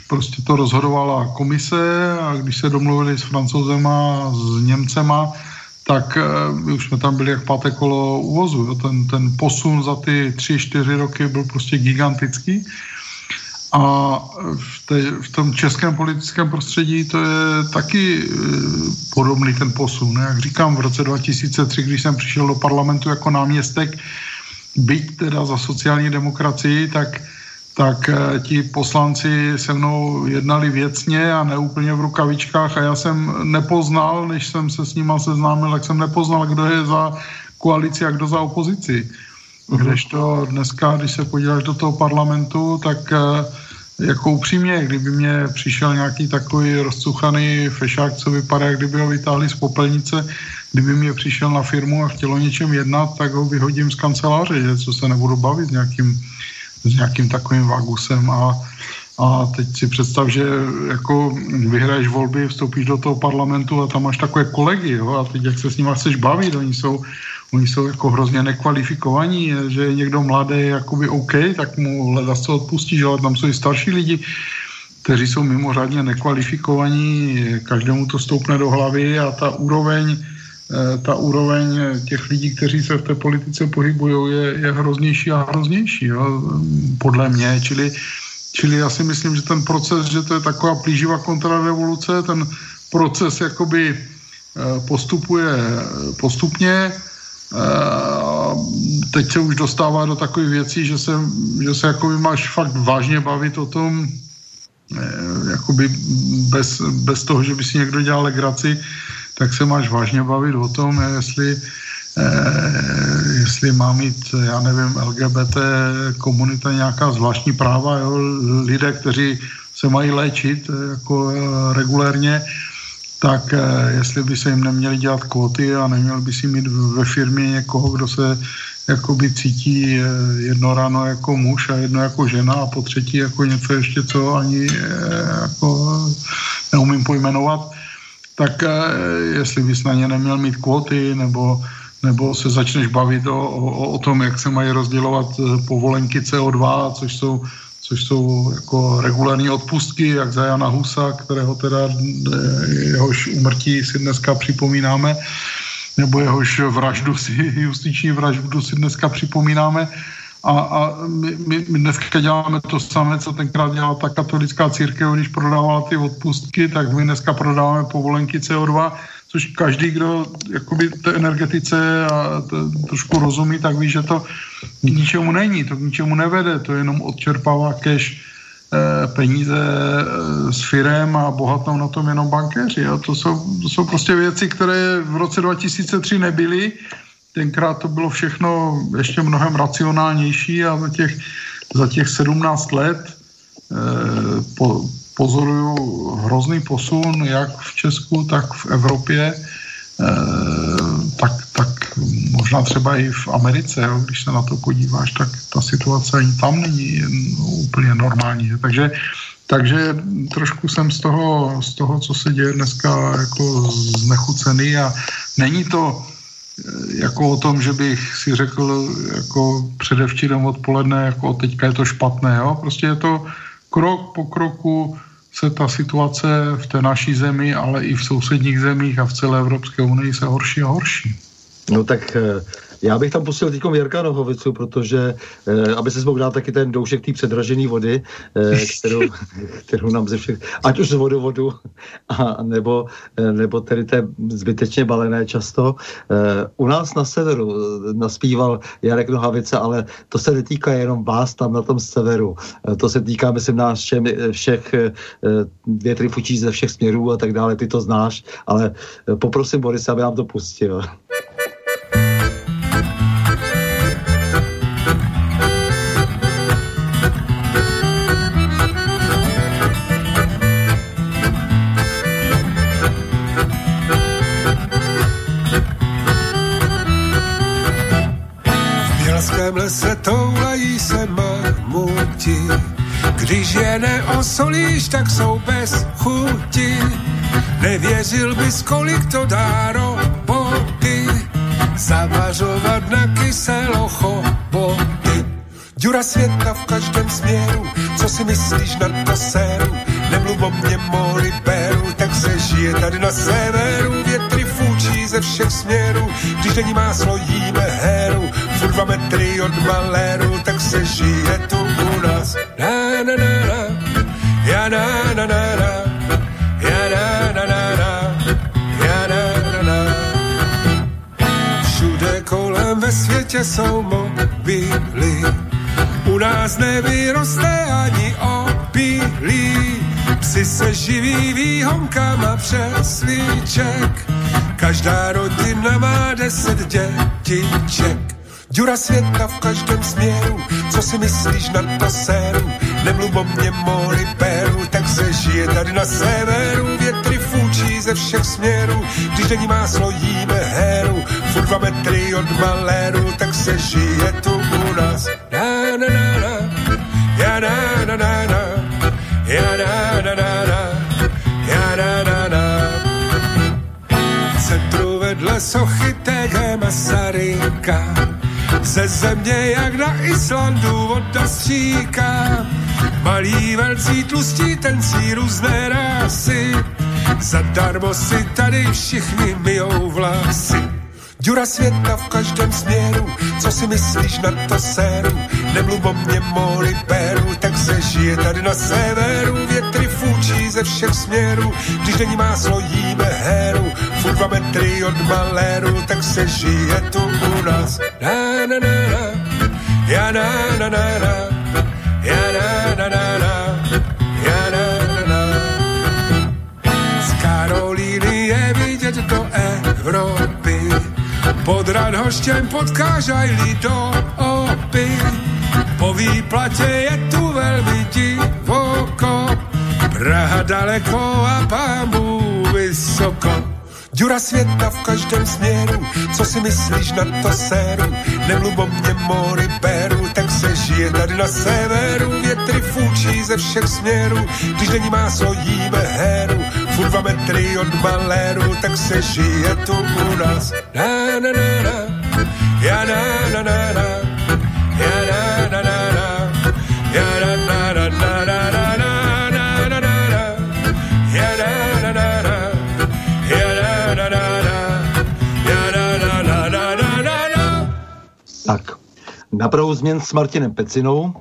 prostě to rozhodovala komise a když se domluvili s francouzema, s Němcema, tak uh, už jsme tam byli jak páté kolo uvozu. Jo. Ten, ten posun za ty tři, čtyři roky byl prostě gigantický. A v, té, v tom českém politickém prostředí to je taky uh, podobný ten posun. Jak říkám, v roce 2003, když jsem přišel do parlamentu jako náměstek, byť teda za sociální demokracii, tak tak eh, ti poslanci se mnou jednali věcně a neúplně v rukavičkách a já jsem nepoznal, než jsem se s nima seznámil, tak jsem nepoznal, kdo je za koalici a kdo za opozici. Uh-huh. Kdežto dneska, když se podíváš do toho parlamentu, tak eh, jako upřímně, kdyby mě přišel nějaký takový rozcuchaný fešák, co vypadá, jak kdyby ho vytáhli z popelnice, kdyby mě přišel na firmu a chtělo něčem jednat, tak ho vyhodím z kanceláře, že co se nebudu bavit s nějakým nějakým takovým vagusem a, a teď si představ, že jako vyhraješ volby, vstoupíš do toho parlamentu a tam máš takové kolegy, jo, a teď jak se s nimi chceš bavit, oni jsou, oni jsou jako hrozně nekvalifikovaní, že je někdo mladý, jakoby OK, tak mu leda se odpustíš, ale tam jsou i starší lidi, kteří jsou mimořádně nekvalifikovaní, každému to stoupne do hlavy a ta úroveň ta úroveň těch lidí, kteří se v té politice pohybují, je, je hroznější a hroznější, jo, podle mě. Čili, čili já si myslím, že ten proces, že to je taková plíživá kontrarevoluce, ten proces jakoby postupuje postupně, teď se už dostává do takových věcí, že se, že se jakoby máš fakt vážně bavit o tom, eh, jakoby bez, bez toho, že by si někdo dělal legraci, tak se máš vážně bavit o tom, jestli, eh, jestli má mít, já nevím, LGBT komunita nějaká zvláštní práva, jo? lidé, kteří se mají léčit eh, jako eh, regulérně, tak eh, jestli by se jim neměli dělat kvóty a neměl by si mít ve firmě někoho, kdo se jakoby cítí eh, jedno ráno jako muž a jedno jako žena a po třetí jako něco ještě, co ani eh, jako neumím pojmenovat, tak jestli bys na ně neměl mít kvóty nebo nebo se začneš bavit o, o, o tom, jak se mají rozdělovat povolenky CO2, což jsou což jsou jako regulární odpustky, jak za Jana Husa, kterého teda eh, jehož umrtí si dneska připomínáme, nebo jehož vraždu si, justiční vraždu si dneska připomínáme. A, a my, my, my dneska děláme to samé, co tenkrát dělala ta katolická církev, když prodávala ty odpustky, tak my dneska prodáváme povolenky CO2, což každý, kdo jakoby té energetice a to, trošku rozumí, tak ví, že to k ničemu není, to k ničemu nevede, to jenom odčerpává cash eh, peníze eh, s firem a bohatnou na tom jenom bankéři. A to jsou, to jsou prostě věci, které v roce 2003 nebyly. Tenkrát to bylo všechno ještě mnohem racionálnější a za těch, za těch 17 let eh, po, pozoruju hrozný posun jak v Česku, tak v Evropě, eh, tak, tak možná třeba i v Americe, jo, když se na to podíváš, tak ta situace ani tam není úplně normální. Takže, takže trošku jsem z toho, z toho, co se děje dneska, jako znechucený a není to jako o tom, že bych si řekl jako předevčírem odpoledne, jako teďka je to špatné, jo? prostě je to krok po kroku se ta situace v té naší zemi, ale i v sousedních zemích a v celé Evropské unii se horší a horší. No tak eh, já bych tam pustil teď Jirka Nohovicu, protože, eh, aby se mohl dát taky ten doušek té předražené vody, eh, kterou, kterou nám ze všech, ať už z vodovodu, a, nebo, eh, nebo tedy té zbytečně balené často. Eh, u nás na severu eh, naspíval Jarek Nohavice, ale to se netýká jenom vás tam na tom severu. Eh, to se týká, myslím, nás všem, eh, všech eh, větry fučí ze všech směrů a tak dále, ty to znáš, ale eh, poprosím Borisa, aby nám to pustil. Neosolíš, tak jsou bez chuti. Nevěřil bys, kolik to dá roboty. Zavařovat na kyselo choboty. Dura světa v každém směru, co si myslíš na to séru? Nemluv o mě, moli beru, tak se žije tady na severu. Větry fúčí ze všech směrů, když není máslo, jíme heru. Furt dva metry od maléru, tak se žije tu u nás. Na, na, na, na, ja na, na, na, na, ja na, na, na, na, ja na, na, na. Všude kolem ve světě jsou mobily, u nás nevyroste ani opilí. Psi se živí výhonkama přes líček, každá rodina má deset dětiček. Dura světa v každém směru, co si myslíš na to séru? Nemluv o mě, mori peru, tak se žije tady na severu. Větry fúčí ze všech směrů, když není máslo, jíme heru. Furt dva metry od maléru, tak se žije tu u nás. Na, na, na, na, ja, na, na, na, na, ja, na, na, na, na, ja, na, na, na. Centru vedle sochy TG Masaryka ze země jak na Islandu voda stříká. Malí, velcí, tlustí, tencí různé rásy, Zadarmo si tady všichni myjou vlasy. Dura světa v každém směru, co si myslíš na to séru? Nemluv o mě, moli péru, tak se žije tady na severu. Větry fůčí ze všech směrů, když není máslo, jíme héru. Furt dva metry od maléru, tak se žije tu u nás. Na, na, na, na, ja na, na, na, na, ja na, pod Radhoštěm potkážaj do opy. Po výplatě je tu velmi divoko, Praha daleko a pámu vysoko. Dura světa v každém směru, co si myslíš na to séru? Nemluv o mě, mori beru, tak se žije tady na severu. Větry fůčí ze všech směrů, když není máslo, jíme héru. Furt dva metry od maléru, tak se žije tu u nás. Na, na, na, na, ja na, na, na, na, na, na, Tak, na pravou změn s Martinem Pecinou.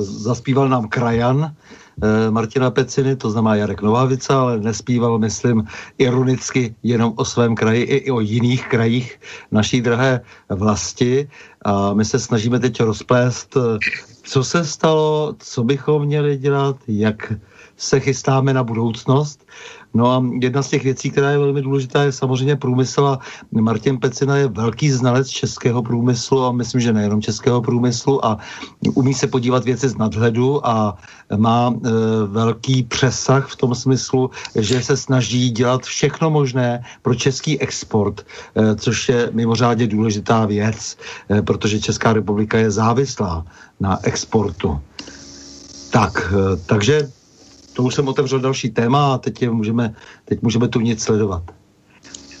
Zaspíval nám Krajan eh, Martina Peciny, to znamená Jarek Novávica, ale nespíval, myslím, ironicky jenom o svém kraji i, i o jiných krajích naší drahé vlasti. A my se snažíme teď rozplést, eh, co se stalo, co bychom měli dělat, jak se chystáme na budoucnost. No a jedna z těch věcí, která je velmi důležitá, je samozřejmě průmysl a Martin Pecina je velký znalec českého průmyslu a myslím, že nejenom českého průmyslu a umí se podívat věci z nadhledu a má e, velký přesah v tom smyslu, že se snaží dělat všechno možné pro český export, e, což je mimořádně důležitá věc, e, protože Česká republika je závislá na exportu. Tak, e, takže to už jsem otevřel další téma a teď, je můžeme, teď můžeme tu nic sledovat.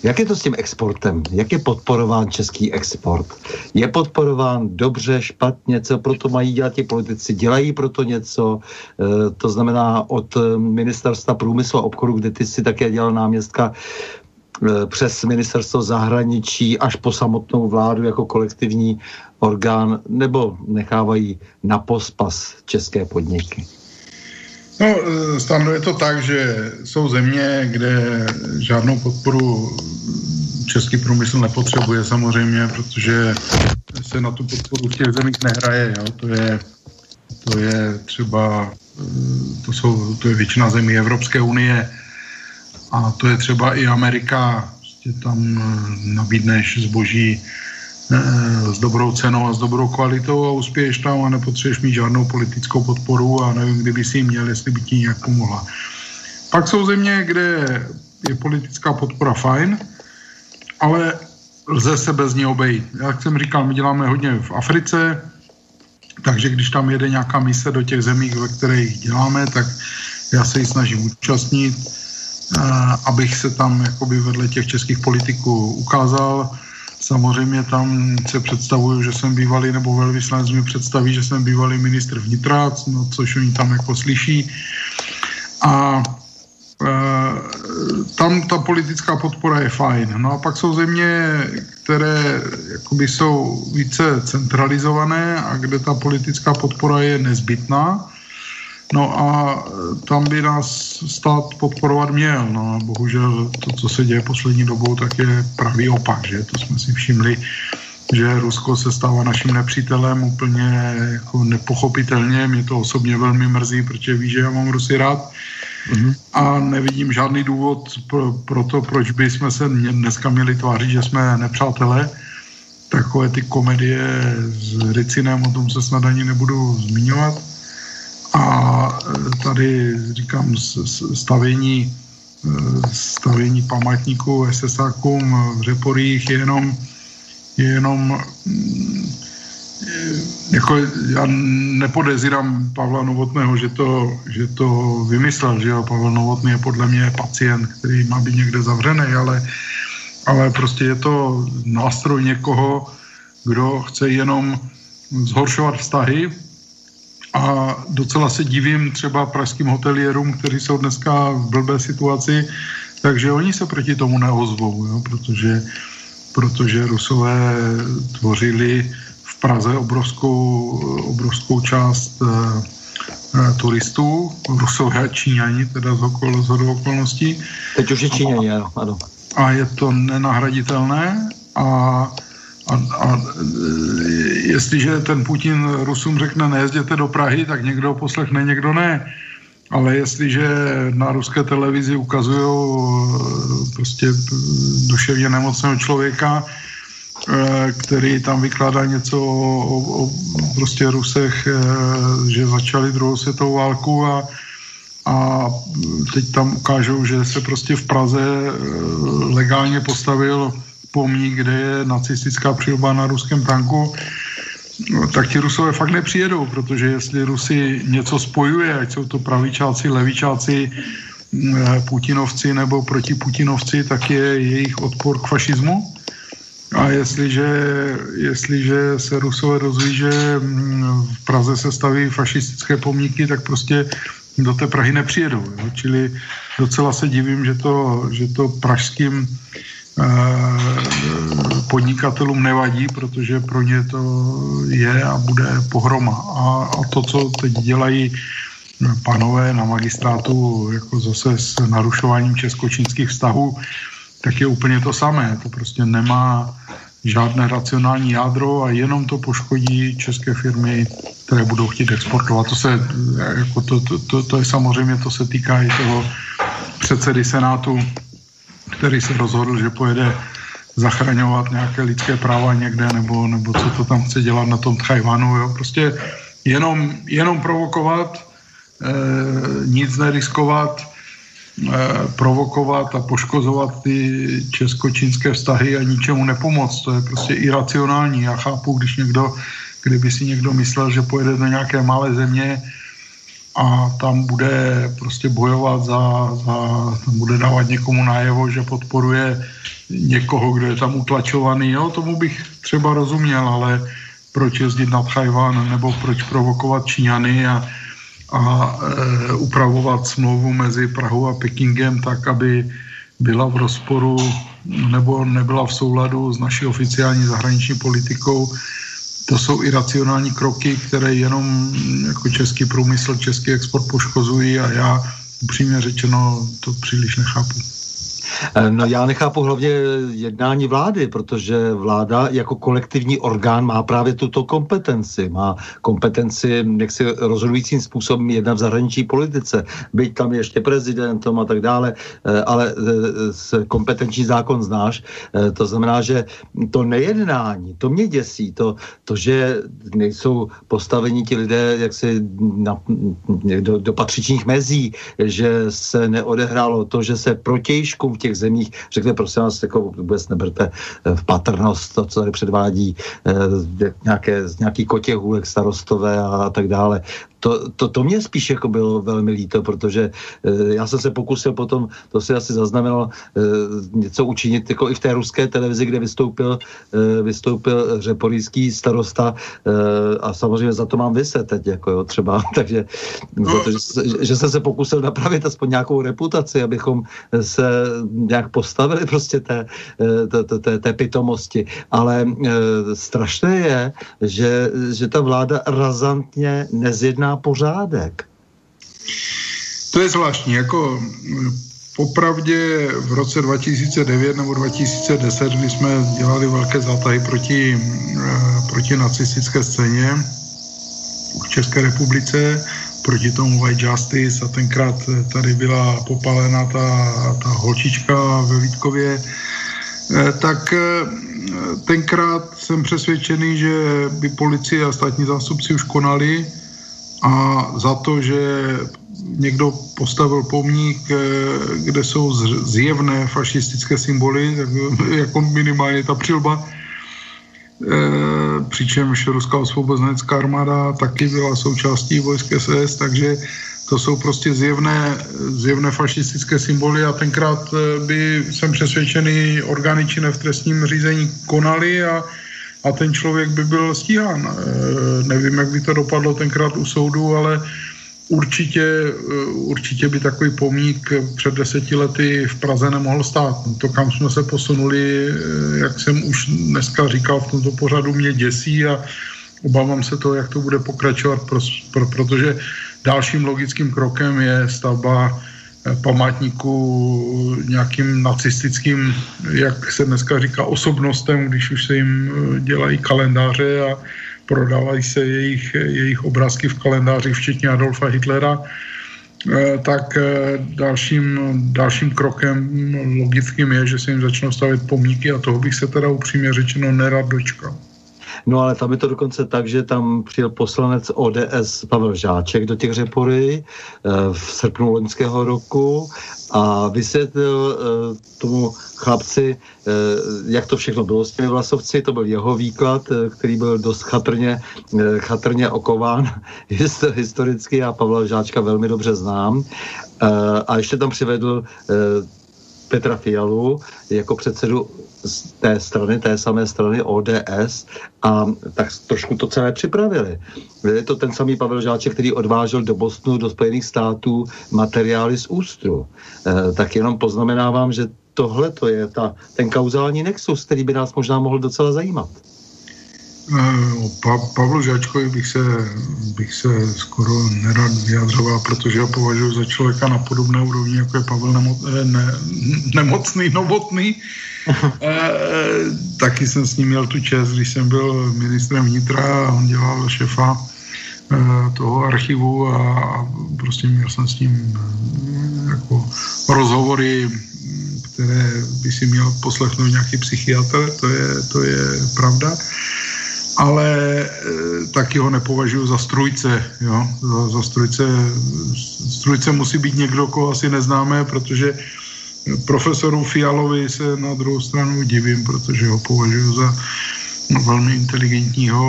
Jak je to s tím exportem? Jak je podporován český export? Je podporován dobře, špatně? Co proto mají dělat ti politici? Dělají proto něco? E, to znamená od eh, ministerstva průmyslu a obchodu, kde ty si také dělal náměstka, e, přes ministerstvo zahraničí až po samotnou vládu jako kolektivní orgán, nebo nechávají na pospas české podniky? No, eh, Stando, je to tak, že jsou země, kde žádnou podporu český průmysl nepotřebuje samozřejmě, protože se na tu podporu v těch zemích nehraje. Jo? To, je, to je třeba, to, jsou, to je většina zemí Evropské unie a to je třeba i Amerika. Prostě tam nabídneš zboží s dobrou cenou a s dobrou kvalitou a uspěješ tam a nepotřebuješ mít žádnou politickou podporu a nevím, kdyby si ji měl, jestli by ti nějak pomohla. Pak jsou země, kde je politická podpora fajn, ale lze se bez ní obejít. Jak jsem říkal, my děláme hodně v Africe, takže když tam jede nějaká mise do těch zemí, ve kterých děláme, tak já se ji snažím účastnit, abych se tam jakoby vedle těch českých politiků ukázal, Samozřejmě tam se představuju, že jsem bývalý, nebo velvyslanec mi představí, že jsem bývalý ministr vnitra, no, což oni tam jako slyší. A e, tam ta politická podpora je fajn. No a pak jsou země, které jakoby jsou více centralizované a kde ta politická podpora je nezbytná. No a tam by nás stát podporovat měl. No a bohužel to, co se děje poslední dobou, tak je pravý opak, že? To jsme si všimli, že Rusko se stává naším nepřítelem úplně jako nepochopitelně. Mě to osobně velmi mrzí, protože ví, že já mám Rusy rád. Mm-hmm. A nevidím žádný důvod pro, pro to, proč by jsme se dneska měli tvářit, že jsme nepřátelé. Takové ty komedie s Ricinem, o tom se snad ani nebudu zmiňovat a e, tady říkám stavění, e, stavění památníků SSákům v Řeporích je jenom, je jenom mm, jako já nepodezírám Pavla Novotného, že to, že to vymyslel, že jo, Pavel Novotný je podle mě pacient, který má být někde zavřený, ale, ale prostě je to nástroj někoho, kdo chce jenom zhoršovat vztahy a docela se divím třeba pražským hotelierům, kteří jsou dneska v blbé situaci, takže oni se proti tomu neozvou, jo, protože, protože Rusové tvořili v Praze obrovskou, obrovskou část e, turistů, Rusové a Číňani, teda z, okol, z okolností. Teď už je Číňani, ano. ano. A je to nenahraditelné a a, a jestliže ten Putin Rusům řekne nejezděte do Prahy, tak někdo poslechne, někdo ne. Ale jestliže na ruské televizi ukazují eh, prostě duševně nemocného člověka, který tam vykládá něco o, o prostě Rusech, že začali druhou světovou válku a, a teď tam ukážou, že se prostě v Praze legálně postavil pomník, kde je nacistická přilba na ruském tanku, no, tak ti Rusové fakt nepřijedou, protože jestli Rusy něco spojuje, ať jsou to pravičáci, levičáci, Putinovci nebo protiputinovci, tak je jejich odpor k fašismu. A jestliže, jestliže se Rusové rozví, že v Praze se staví fašistické pomníky, tak prostě do té Prahy nepřijedou. Jo? Čili docela se divím, že to, že to pražským podnikatelům nevadí, protože pro ně to je a bude pohroma. A, a to, co teď dělají panové na magistrátu jako zase s narušováním česko-čínských vztahů, tak je úplně to samé. To prostě nemá žádné racionální jádro a jenom to poškodí české firmy, které budou chtít exportovat. To, se, jako to, to, to, to je samozřejmě, to se týká i toho předsedy Senátu který se rozhodl, že pojede zachraňovat nějaké lidské práva někde, nebo, nebo co to tam chce dělat na tom Tchajvanu. Jo? Prostě jenom, jenom provokovat, e, nic neriskovat, e, provokovat a poškozovat ty česko-čínské vztahy a ničemu nepomoc. To je prostě iracionální. Já chápu, když někdo, kdyby si někdo myslel, že pojede do nějaké malé země, a tam bude prostě bojovat za, za tam bude dávat někomu najevo, že podporuje někoho, kdo je tam utlačovaný. Jo, tomu bych třeba rozuměl, ale proč jezdit na Tchajvan nebo proč provokovat Číňany a, a e, upravovat smlouvu mezi Prahou a Pekingem tak, aby byla v rozporu nebo nebyla v souladu s naší oficiální zahraniční politikou, to jsou iracionální kroky, které jenom jako český průmysl, český export poškozují a já upřímně řečeno to příliš nechápu. Eh, no já nechápu hlavně jednání vlády, protože vláda jako kolektivní orgán má právě tuto kompetenci. Má kompetenci, jak si rozhodujícím způsobem jedna v zahraniční politice. Byť tam ještě prezidentom a tak dále, eh, ale eh, kompetenční zákon znáš. To znamená, že to nejednání, to mě děsí, to, to že nejsou postaveni ti lidé jaksi na, do, do patřičních mezí, že se neodehrálo to, že se protějškům těch zemích řekne, prosím vás, jako vůbec neberte eh, v patrnost to, co tady předvádí eh, nějaké, nějaký kotěhůlek starostové a tak dále to, to, to mě spíš jako bylo velmi líto, protože e, já jsem se pokusil potom, to si asi zaznamenal, e, něco učinit jako i v té ruské televizi, kde vystoupil, e, vystoupil řeporíský starosta e, a samozřejmě za to mám vyset teď, jako jo, třeba, takže protože, že jsem se pokusil napravit aspoň nějakou reputaci, abychom se nějak postavili prostě té, té, té, té, té pitomosti, ale e, strašné je, že, že ta vláda razantně nezjedná pořádek. To je zvláštní, jako popravdě v roce 2009 nebo 2010, kdy jsme dělali velké zátahy proti, eh, proti nacistické scéně v České republice, proti tomu White Justice a tenkrát tady byla popalená ta, ta holčička ve Vítkově, eh, tak eh, tenkrát jsem přesvědčený, že by policie a státní zástupci už konali, a za to, že někdo postavil pomník, eh, kde jsou zjevné fašistické symboly, tak jako minimálně ta přilba, eh, přičemž Ruská osvobozenecká armáda taky byla součástí vojsk SS, takže to jsou prostě zjevné, zjevné fašistické symboly a tenkrát eh, by jsem přesvědčený orgány činné v trestním řízení konali a a ten člověk by byl stíhán. E, nevím, jak by to dopadlo tenkrát u soudu, ale určitě, e, určitě by takový pomník před deseti lety v Praze nemohl stát. To, kam jsme se posunuli, e, jak jsem už dneska říkal v tomto pořadu, mě děsí a obávám se toho, jak to bude pokračovat, pro, pro, protože dalším logickým krokem je stavba památníku nějakým nacistickým, jak se dneska říká, osobnostem, když už se jim eh, dělají kalendáře a prodávají se jejich, jejich obrázky v kalendáři, včetně Adolfa Hitlera, eh, tak eh, dalším, dalším krokem logickým je, že se jim začnou stavět pomníky a toho bych se teda upřímně řečeno nerad dočkal. No ale tam je to dokonce tak, že tam přijel poslanec ODS Pavel Žáček do těch řepory eh, v srpnu loňského roku a vysvětlil eh, tomu chlapci, eh, jak to všechno bylo s těmi vlasovci, to byl jeho výklad, který byl dost chatrně, chatrně okován historicky, já Pavla Žáčka velmi dobře znám. A ještě tam přivedl Petra Fialu jako předsedu z té strany, té samé strany ODS a tak trošku to celé připravili. Je to ten samý Pavel Žáček, který odvážel do Bostonu, do Spojených států materiály z ústru. E, tak jenom poznamenávám, že tohle to je ta, ten kauzální nexus, který by nás možná mohl docela zajímat. O pa, Pavlu Žáčkovi bych se, bych se skoro nerad vyjadřoval, protože ho považuji za člověka na podobné úrovni, jako je Pavel nemo, eh, ne, nemocný, novotný. e, taky jsem s ním měl tu čest, když jsem byl ministrem vnitra a on dělal šefa e, toho archivu a prostě měl jsem s ním e, jako rozhovory, které by si měl poslechnout nějaký psychiatr, to je, to je pravda ale e, taky ho nepovažuji za strujce. Jo? Za, za strujce, strujce musí být někdo, koho asi neznáme, protože profesoru Fialovi se na druhou stranu divím, protože ho považuji za velmi inteligentního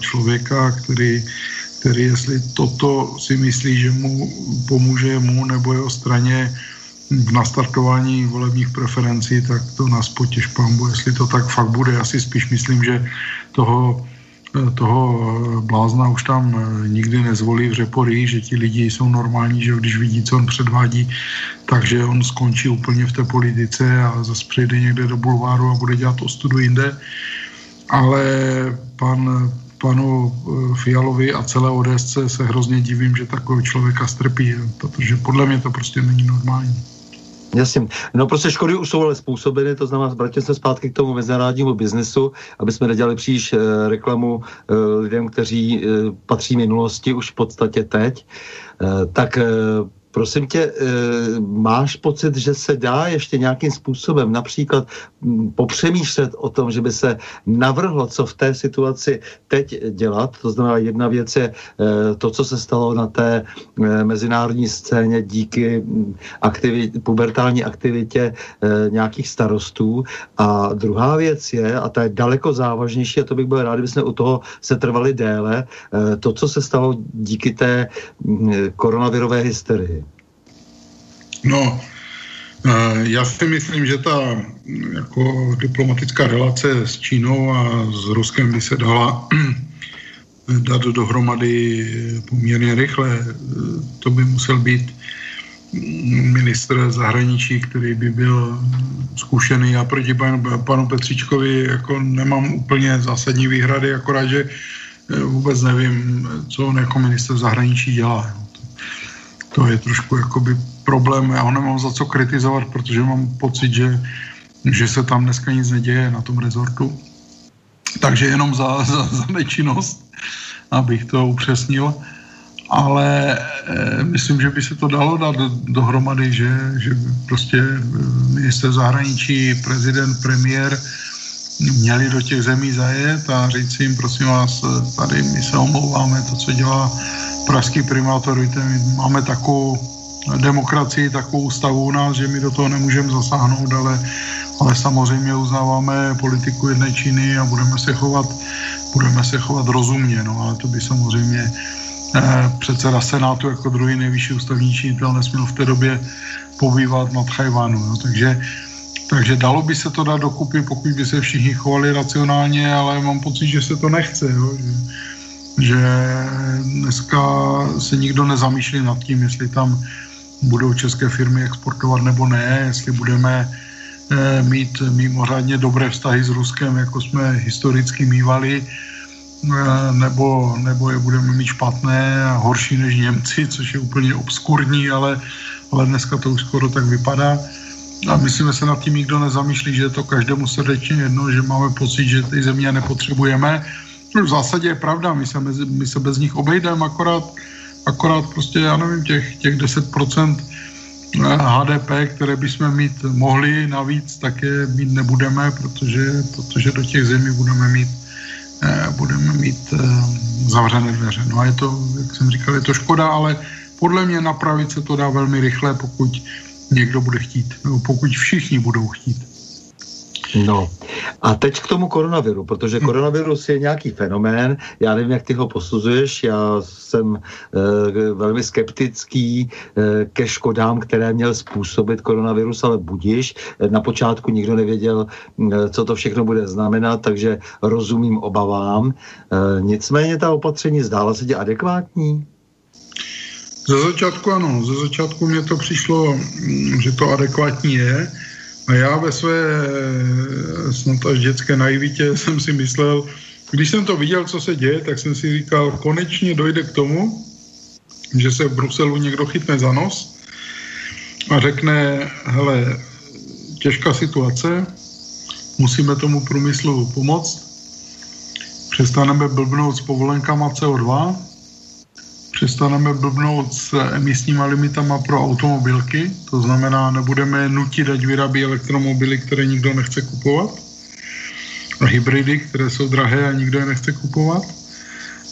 člověka, který, který jestli toto si myslí, že mu pomůže mu nebo jeho straně v nastartování volebních preferencí, tak to nás potěž pambu, jestli to tak fakt bude. Já si spíš myslím, že toho toho blázna už tam eh, nikdy nezvolí v řepory, že ti lidi jsou normální, že když vidí, co on předvádí, takže on skončí úplně v té politice a zase přijde někde do bulváru a bude dělat ostudu jinde. Ale pan, panu eh, Fialovi a celé ODS se hrozně divím, že takového člověka strpí, protože podle mě to prostě není normální. Jasně. No prostě škody už jsou ale způsobeny, to znamená, vrátím se zpátky k tomu mezinárodnímu biznesu, aby jsme nedělali příliš e, reklamu e, lidem, kteří e, patří minulosti už v podstatě teď. E, tak e, Prosím tě, eh, máš pocit, že se dá ještě nějakým způsobem například hm, popřemýšlet o tom, že by se navrhlo, co v té situaci teď dělat? To znamená, jedna věc je eh, to, co se stalo na té eh, mezinárodní scéně díky hm, aktivit, pubertální aktivitě nějakých starostů. A druhá věc je, a ta je daleko závažnější, a to bych byl rád, kdybychom u toho se trvali déle, to, co se stalo díky té hm, koronavirové hysterii. No, eh, já si myslím, že ta jako diplomatická relace s Čínou a s Ruskem by se dala dát dohromady poměrně rychle. To by musel být ministr zahraničí, který by byl zkušený. Já proti panu, panu Petříčkovi jako nemám úplně zásadní výhrady, akorát, že eh, vůbec nevím, co on jako minister zahraničí dělá. To je trošku jakoby problém, já ho nemám za co kritizovat, protože mám pocit, že, že se tam dneska nic neděje na tom rezortu. Takže jenom za, za, za nečinnost, abych to upřesnil. Ale e, myslím, že by se to dalo dát do, dohromady, že, že prostě eh, minister zahraničí, prezident, premiér měli do těch zemí zajet a říct jim, prosím vás, tady my se omlouváme, to, co dělá pražský primátor, víte, my máme takovou demokracii, takovou ústavu u nás, že my do toho nemůžeme zasáhnout, ale, ale samozřejmě uznáváme politiku jedné Číny a budeme se chovat, budeme se chovat rozumně, no ale to by samozřejmě eh, předseda Senátu jako druhý nejvyšší ústavní činitel nesměl v té době pobývat nad Chajvánu, no, takže Takže dalo by se to dát dokupy, pokud by se všichni chovali racionálně, ale mám pocit, že se to nechce. Jo? Že, že dneska se nikdo nezamýšlí nad tím, jestli tam budou české firmy exportovat nebo ne, jestli budeme eh, mít mimořádně dobré vztahy s Ruskem, jako jsme historicky mývali, eh, nebo, nebo je budeme mít špatné a horší než Němci, což je úplně obskurní, ale, ale dneska to už skoro tak vypadá. A myslíme se nad tím nikdo nezamýšlí, že je to každému srdečně jedno, že máme pocit, že ty země nepotřebujeme. V zásadě je pravda, my se, mezi, my se bez nich obejdeme, akorát, akorát prostě, já nevím, těch, těch 10% HDP, eh, které bychom mít mohli navíc, tak je mít nebudeme, protože, protože do těch zemí budeme mít, eh, budeme mít eh, zavřené dveře. No a je to, jak jsem říkal, je to škoda, ale podle mě napravit se to dá velmi rychle, pokud někdo bude chtít, nebo pokud všichni budou chtít. No a teď k tomu koronaviru, protože hm. koronavirus je nějaký fenomén, já nevím, jak ty ho posuzuješ, já jsem e, velmi skeptický e, ke škodám, které měl způsobit koronavirus, ale budíš. Na počátku nikdo nevěděl, e, co to všechno bude znamenat, takže rozumím obavám. E, nicméně ta opatření zdála se tě adekvátní? Ze začátku ano, ze začátku mě to přišlo, mm, že to adekvátní je. A já ve své snad až dětské naivitě jsem si myslel, když jsem to viděl, co se děje, tak jsem si říkal, konečně dojde k tomu, že se v Bruselu někdo chytne za nos a řekne, hele, těžká situace, musíme tomu průmyslu pomoct, přestaneme blbnout s povolenkama CO2, přestaneme blbnout s emisníma limitama pro automobilky, to znamená, nebudeme nutit, ať vyrábí elektromobily, které nikdo nechce kupovat, a hybridy, které jsou drahé a nikdo je nechce kupovat.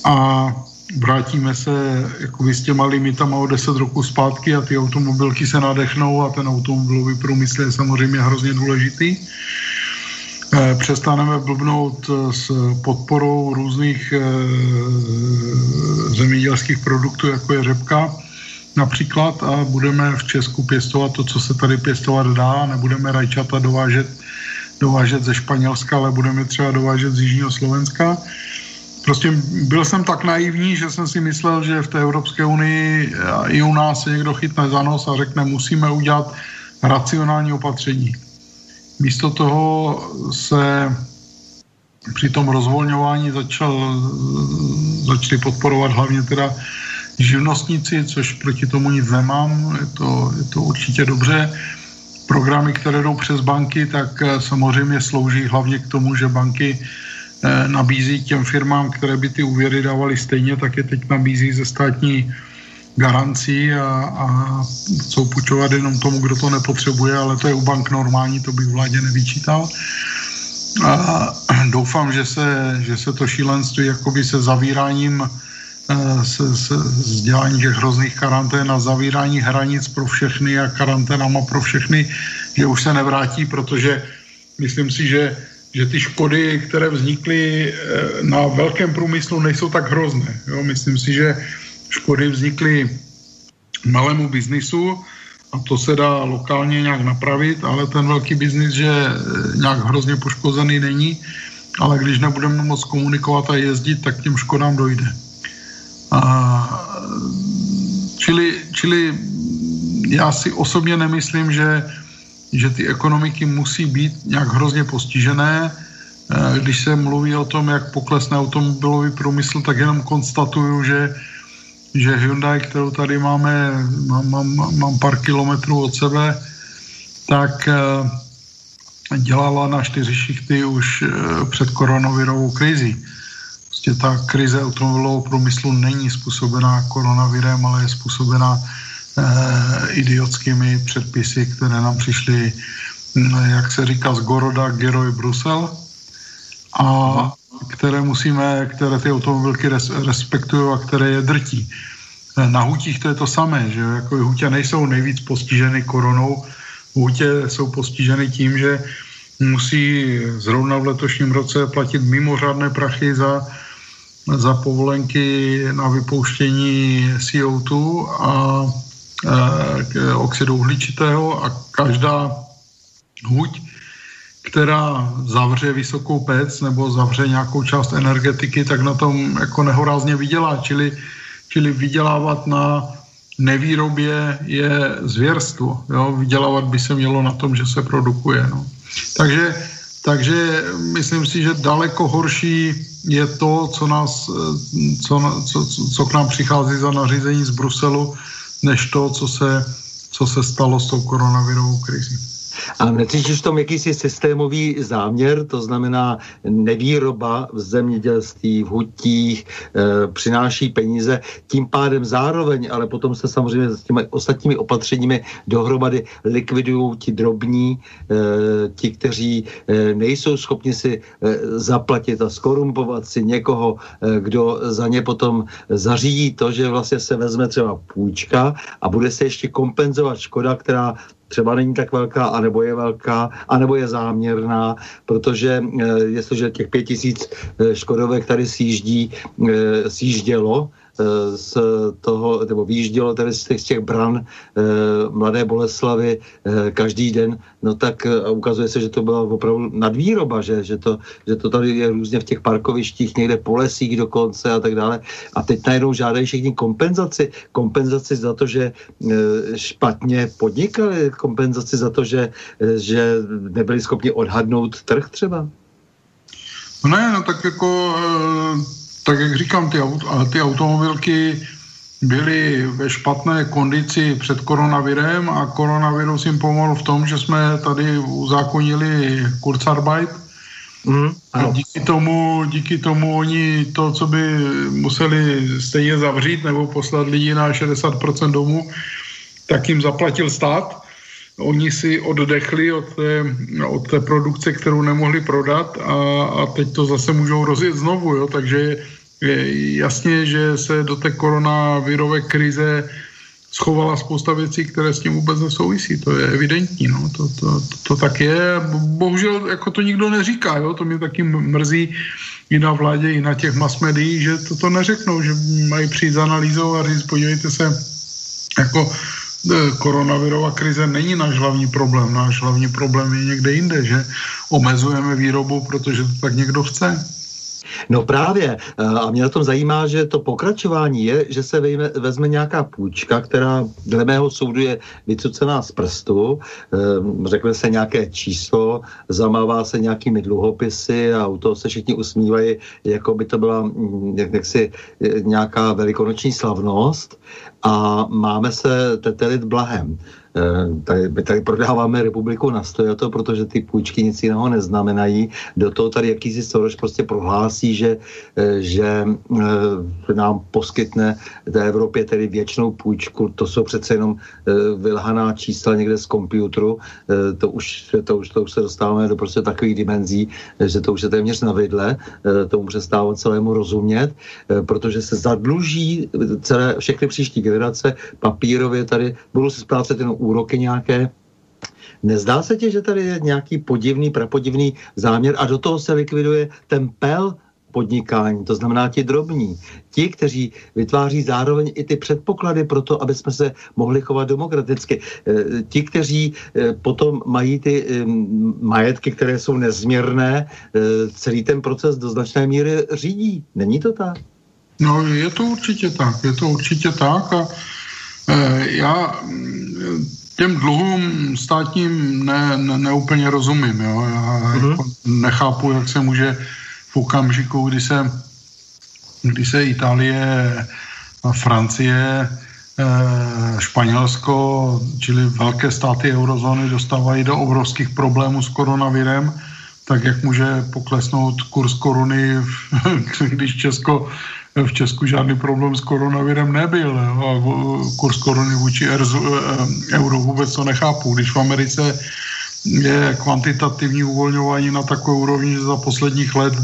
A vrátíme se jako s těma limitama o 10 roků zpátky a ty automobilky se nadechnou a ten automobilový průmysl je samozřejmě hrozně důležitý. Eh, přestaneme blbnout eh, s podporou různých eh, zemědělských produktů, jako je řepka například a budeme v Česku pěstovat to, co se tady pěstovat dá, nebudeme rajčata dovážet, dovážet ze Španělska, ale budeme třeba dovážet z Jižního Slovenska. Prostě byl jsem tak naivní, že jsem si myslel, že v té Evropské unii i u nás se někdo chytne za nos a řekne, musíme udělat racionální opatření. Místo toho se při tom rozvolňování začal, začali podporovat hlavně teda živnostníci, což proti tomu nic nemám, je to, je to určitě dobře. Programy, které jdou přes banky, tak eh, samozřejmě slouží hlavně k tomu, že banky eh, nabízí těm firmám, které by ty úvěry dávaly stejně, tak je teď nabízí ze státní garancí a, a chcou půjčovat jenom tomu, kdo to nepotřebuje, ale to je u bank normální, to bych vládě nevyčítal. A doufám, že se, že se to šílenství jakoby se zavíráním eh, se, se dělání těch hrozných karantén a zavírání hranic pro všechny a karanténama pro všechny, že už se nevrátí, protože myslím si, že, že ty škody, které vznikly eh, na velkém průmyslu, nejsou tak hrozné. Jo? Myslím si, že škody vznikly malému biznisu a to se dá lokálně nějak napravit, ale ten velký biznis, že nějak hrozně poškozený není, ale když nebudeme moc komunikovat a jezdit, tak těm škodám dojde. A, čili, čili já si osobně nemyslím, že, že ty ekonomiky musí být nějak hrozně postižené. Když se mluví o tom, jak poklesne automobilový průmysl, tak jenom konstatuju, že že Hyundai, kterou tady máme, mám, mám, mám pár kilometrů od sebe, tak eh, dělala na čtyři šichty už eh, před koronavirovou krizi. Prostě ta krize automobilového průmyslu není způsobená koronavirem, ale je způsobená eh, idiotskými předpisy, které nám přišly, hm, jak se říká, z Goroda, Geroj, Brusel. A které musíme, které ty automobilky res, respektují a které je drtí. Na hutích to je to samé, že jako hutě nejsou nejvíc postiženy koronou, hutě jsou postiženy tím, že musí zrovna v letošním roce platit mimořádné prachy za, za povolenky na vypouštění CO2 a e, oxidu uhličitého a každá huť která zavře vysokou pec nebo zavře nějakou část energetiky, tak na tom jako nehorázně vydělá. Čili, čili vydělávat na nevýrobě je zvěrstvo. Jo? Vydělávat by se mělo na tom, že se produkuje. No. Takže, takže myslím si, že daleko horší je to, co, nás, co, co, co k nám přichází za nařízení z Bruselu, než to, co se, co se stalo s tou koronavirovou krizí. A necítíš v tom jakýsi systémový záměr, to znamená nevýroba v zemědělství, v hutích, e, přináší peníze, tím pádem zároveň, ale potom se samozřejmě s těmi ostatními opatřeními dohromady likvidují ti drobní, e, ti, kteří e, nejsou schopni si e, zaplatit a skorumpovat si někoho, e, kdo za ně potom zařídí to, že vlastně se vezme třeba půjčka a bude se ještě kompenzovat škoda, která třeba není tak velká, anebo je velká, anebo je záměrná, protože eh, jestliže těch pět tisíc eh, škodovek tady sjíždí, eh, sjíždělo, z toho, nebo výjíždělo tady z těch, z těch bran e, Mladé Boleslavy e, každý den, no tak ukazuje se, že to byla opravdu nadvýroba, že, že, to, že to tady je různě v těch parkovištích, někde po lesích dokonce a tak dále. A teď najednou žádají všichni kompenzaci. Kompenzaci za to, že špatně podnikali, kompenzaci za to, že, že nebyli schopni odhadnout trh třeba. No ne, no tak jako tak jak říkám, ty, ty automobilky byly ve špatné kondici před koronavirem a koronavirus jim pomohl v tom, že jsme tady uzákonili Kurzarbeit. Mm, a díky tomu, díky tomu oni to, co by museli stejně zavřít nebo poslat lidi na 60% domů, tak jim zaplatil stát. Oni si oddechli od té, od té produkce, kterou nemohli prodat a, a teď to zase můžou rozjet znovu, jo? takže jasně, že se do té koronavirové krize schovala spousta věcí, které s tím vůbec nesouvisí. To je evidentní, no. to, to, to, to tak je. Bohužel jako to nikdo neříká, jo? to mě taky mrzí i na vládě, i na těch mass médií, že toto neřeknou, že mají přijít za analýzou a říct, podívejte se, jako e, koronavirová krize není náš hlavní problém. Náš hlavní problém je někde jinde, že omezujeme výrobu, protože to tak někdo chce. No právě. Eh, a mě na tom zajímá, že to pokračování je, že se vejme, vezme nějaká půjčka, která dle mého soudu je vycucená z prstu, eh, řekne se nějaké číslo, zamává se nějakými dluhopisy a u toho se všichni usmívají, jako by to byla mm, jak, jaksi eh, nějaká velikonoční slavnost a máme se tetelit blahem. Eh, tady, my tady prodáváme republiku na stojato, protože ty půjčky nic jiného neznamenají. Do toho tady jakýsi Soros prostě prohlásí, že, eh, že eh, nám poskytne té Evropě tedy věčnou půjčku. To jsou přece jenom vylhaná čísla někde z počítaču. To už, to už, to už se dostáváme do prostě takových dimenzí, že to už je téměř na vidle. Tomu přestává celému rozumět, protože se zadluží celé, všechny příští generace papírově tady budou si splácet jenom úroky nějaké. Nezdá se ti, že tady je nějaký podivný, prapodivný záměr a do toho se likviduje ten pel podnikání, to znamená ti drobní, ti, kteří vytváří zároveň i ty předpoklady pro to, aby jsme se mohli chovat demokraticky. Eh, ti, kteří eh, potom mají ty majetky, které jsou nezměrné, eh, celý ten proces do značné míry řídí. Není to tak? No, je to určitě tak, je to určitě tak a já těm dluhům státním ne, ne, neúplně rozumím. Jo? Já uh-huh. jako nechápu, jak se může v okamžiku, kdy se, kdy se Itálie, Francie, eh, Španělsko, čili velké státy eurozóny dostávají do obrovských problémů s koronavirem, tak jak může poklesnout kurz koruny, když Česko v Česku žádný problém s koronavirem nebyl. A kurz koruny vůči erzu, e, euro vůbec to nechápu. Když v Americe je kvantitativní uvolňování na takové úrovni, že za posledních let,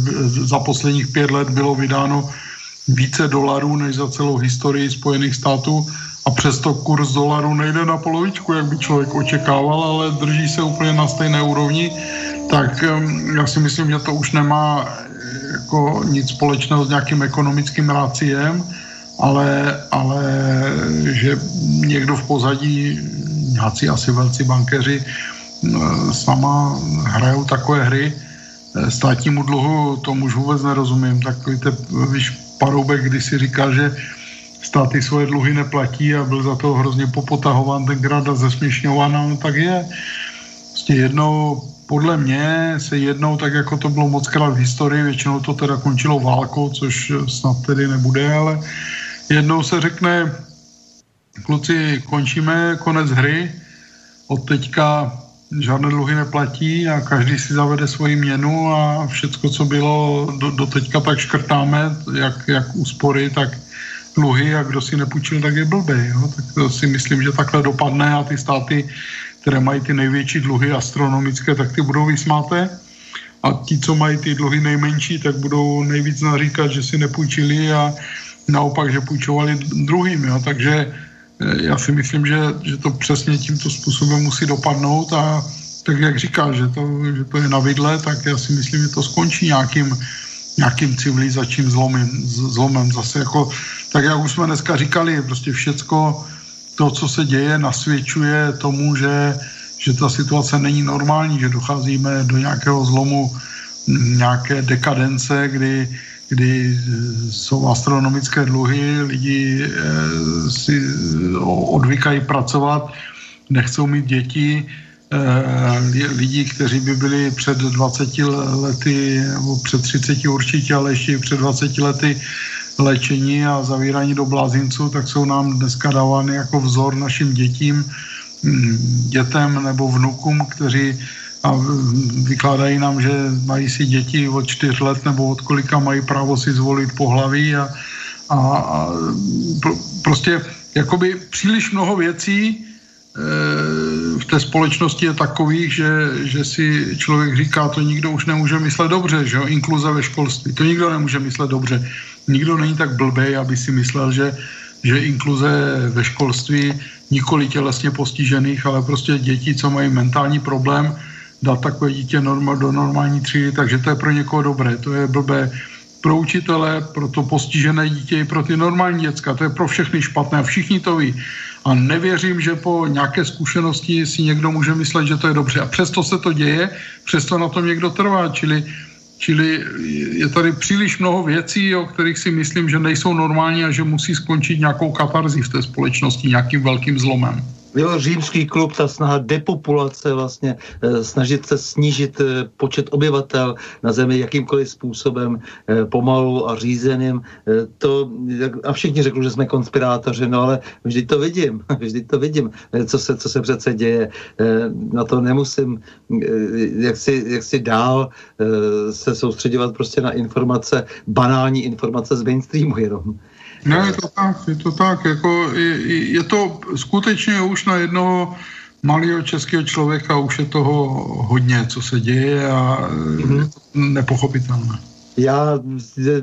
za posledních pět let bylo vydáno více dolarů než za celou historii Spojených států a přesto kurz dolaru nejde na polovičku, jak by člověk očekával, ale drží se úplně na stejné úrovni, tak já si myslím, že to už nemá jako nic společného s nějakým ekonomickým ráciem, ale, ale že někdo v pozadí, nějací asi velcí bankeři, sama hrajou takové hry. Státnímu dluhu tomu už vůbec nerozumím. Tak víte, víš, Paroubek když si říkal, že státy svoje dluhy neplatí a byl za to hrozně popotahován tenkrát a zesměšňován, no tak je. Prostě jednou, podle mě se jednou, tak jako to bylo moc krát v historii, většinou to teda končilo válkou, což snad tedy nebude, ale jednou se řekne, kluci, končíme, konec hry, od teďka žádné dluhy neplatí a každý si zavede svoji měnu a všecko, co bylo do, do teďka, tak škrtáme, jak, jak úspory, tak dluhy a kdo si nepůjčil, tak je blbý. Jo? Tak to si myslím, že takhle dopadne a ty státy, které mají ty největší dluhy astronomické, tak ty budou vysmáté a ti, co mají ty dluhy nejmenší, tak budou nejvíc naříkat, že si nepůjčili a naopak, že půjčovali druhým. Jo? Takže eh, já si myslím, že, že to přesně tímto způsobem musí dopadnout a tak jak říká, že to, že to je na vidle, tak já si myslím, že to skončí nějakým nějakým civilizačním zlomem, zlomem zase jako, tak jak už jsme dneska říkali, prostě všecko to, co se děje, nasvědčuje tomu, že, že ta situace není normální, že docházíme do nějakého zlomu, nějaké dekadence, kdy, kdy jsou astronomické dluhy, lidi e, si odvykají pracovat, nechcou mít děti, Eh, lidí, kteří by byli před 20 lety, nebo před 30 určitě, ale ještě před 20 lety léčení a zavírání do blázinců, tak jsou nám dneska dávány jako vzor našim dětím, hm, dětem nebo vnukům, kteří a vykládají nám, že mají si děti od čtyř let nebo od kolika mají právo si zvolit pohlaví a, a, a prostě jakoby příliš mnoho věcí v té společnosti je takových, že, že si člověk říká, to nikdo už nemůže myslet dobře, že jo, inkluze ve školství, to nikdo nemůže myslet dobře. Nikdo není tak blbej, aby si myslel, že, že inkluze ve školství nikoli tělesně postižených, ale prostě dětí, co mají mentální problém, dát takové dítě norma, do normální třídy, takže to je pro někoho dobré, to je blbé pro učitele, pro to postižené dítě i pro ty normální děcka, to je pro všechny špatné. Všichni to ví a nevěřím, že po nějaké zkušenosti si někdo může myslet, že to je dobře. A přesto se to děje, přesto na tom někdo trvá, čili Čili je tady příliš mnoho věcí, o kterých si myslím, že nejsou normální a že musí skončit nějakou katarzí v té společnosti, nějakým velkým zlomem jo, římský klub, ta snaha depopulace vlastně, eh, snažit se snížit eh, počet obyvatel na zemi jakýmkoliv způsobem, eh, pomalu a řízeným. To, a všichni řekli, že jsme konspirátoři, no ale vždy to vidím, vždy to vidím, co se, co se přece děje. Na to nemusím jak si, jak si dál se soustředovat prostě na informace, banální informace z mainstreamu jenom. Ne, je to tak, je to tak, jako je, je to skutečně už na jednoho malého českého člověka už je toho hodně, co se děje a mm-hmm. je to nepochopitelné. Já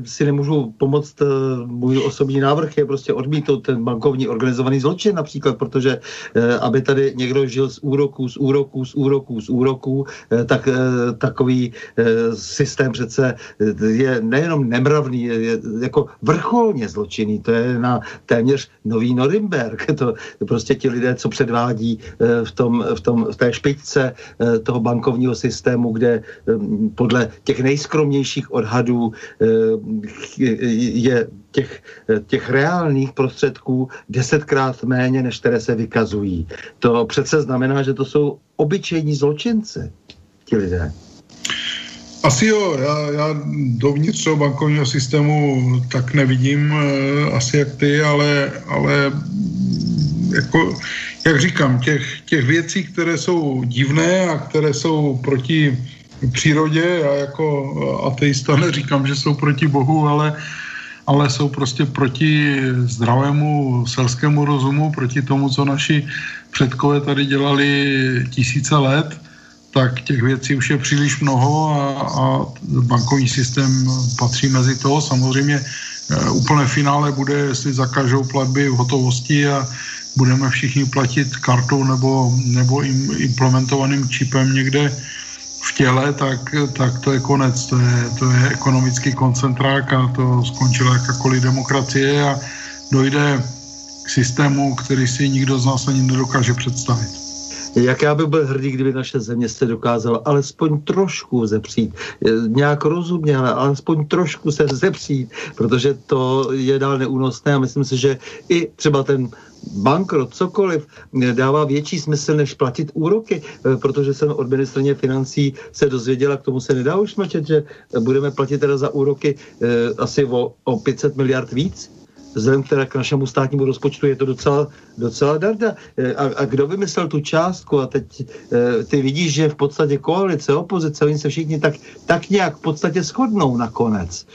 si nemůžu pomoct, eh, můj osobní návrh je prostě odmítnout ten bankovní organizovaný zločin například, protože eh, aby tady někdo žil z úroků, z úroků, z úroků, z úroků, eh, tak takový systém přece je nejenom nemravný, je jako vrcholně zločinný, to je na téměř nový Norimberg, to prostě ti lidé, co předvádí v, tom, v, tom, v té špičce toho bankovního systému, kde podle těch nejskromnějších odhadů odhadů eh, je těch, těch reálných prostředků desetkrát méně, než které se vykazují. To přece znamená, že to jsou obyčejní zločinci, ti lidé. Asi jo, já, já dovnitř toho bankovního systému tak nevidím eh, asi jak ty, ale, ale jako, jak říkám, těch, těch věcí, které jsou divné a které jsou proti přírodě. Já jako ateista neříkám, že jsou proti Bohu, ale, ale jsou prostě proti zdravému selskému rozumu, proti tomu, co naši předkové tady dělali tisíce let, tak těch věcí už je příliš mnoho a, a bankovní systém patří mezi to. Samozřejmě e, úplné finále bude, jestli zakažou platby v hotovosti a budeme všichni platit kartou nebo, nebo implementovaným čipem někde v těle, tak, tak to je konec. To je, to je ekonomický koncentrák a to skončila jakákoliv demokracie a dojde k systému, který si nikdo z nás ani nedokáže představit. Jak já bych byl hrdý, kdyby naše země se dokázala alespoň trošku zepřít. Nějak rozumně, ale alespoň trošku se zepřít, protože to je dál neúnosné a myslím si, že i třeba ten bankrot, cokoliv, dává větší smysl, než platit úroky, eh, protože jsem od ministrně financí se dozvěděla, k tomu se nedá už mlčet, že budeme platit teda za úroky eh, asi o, o 500 miliard víc vzhledem teda k našemu státnímu rozpočtu je to docela, docela darda. Eh, a, a kdo vymyslel tu částku a teď ty vidíš, že v podstatě koalice, opozice, oni se všichni tak, tak nějak v podstatě shodnou nakonec.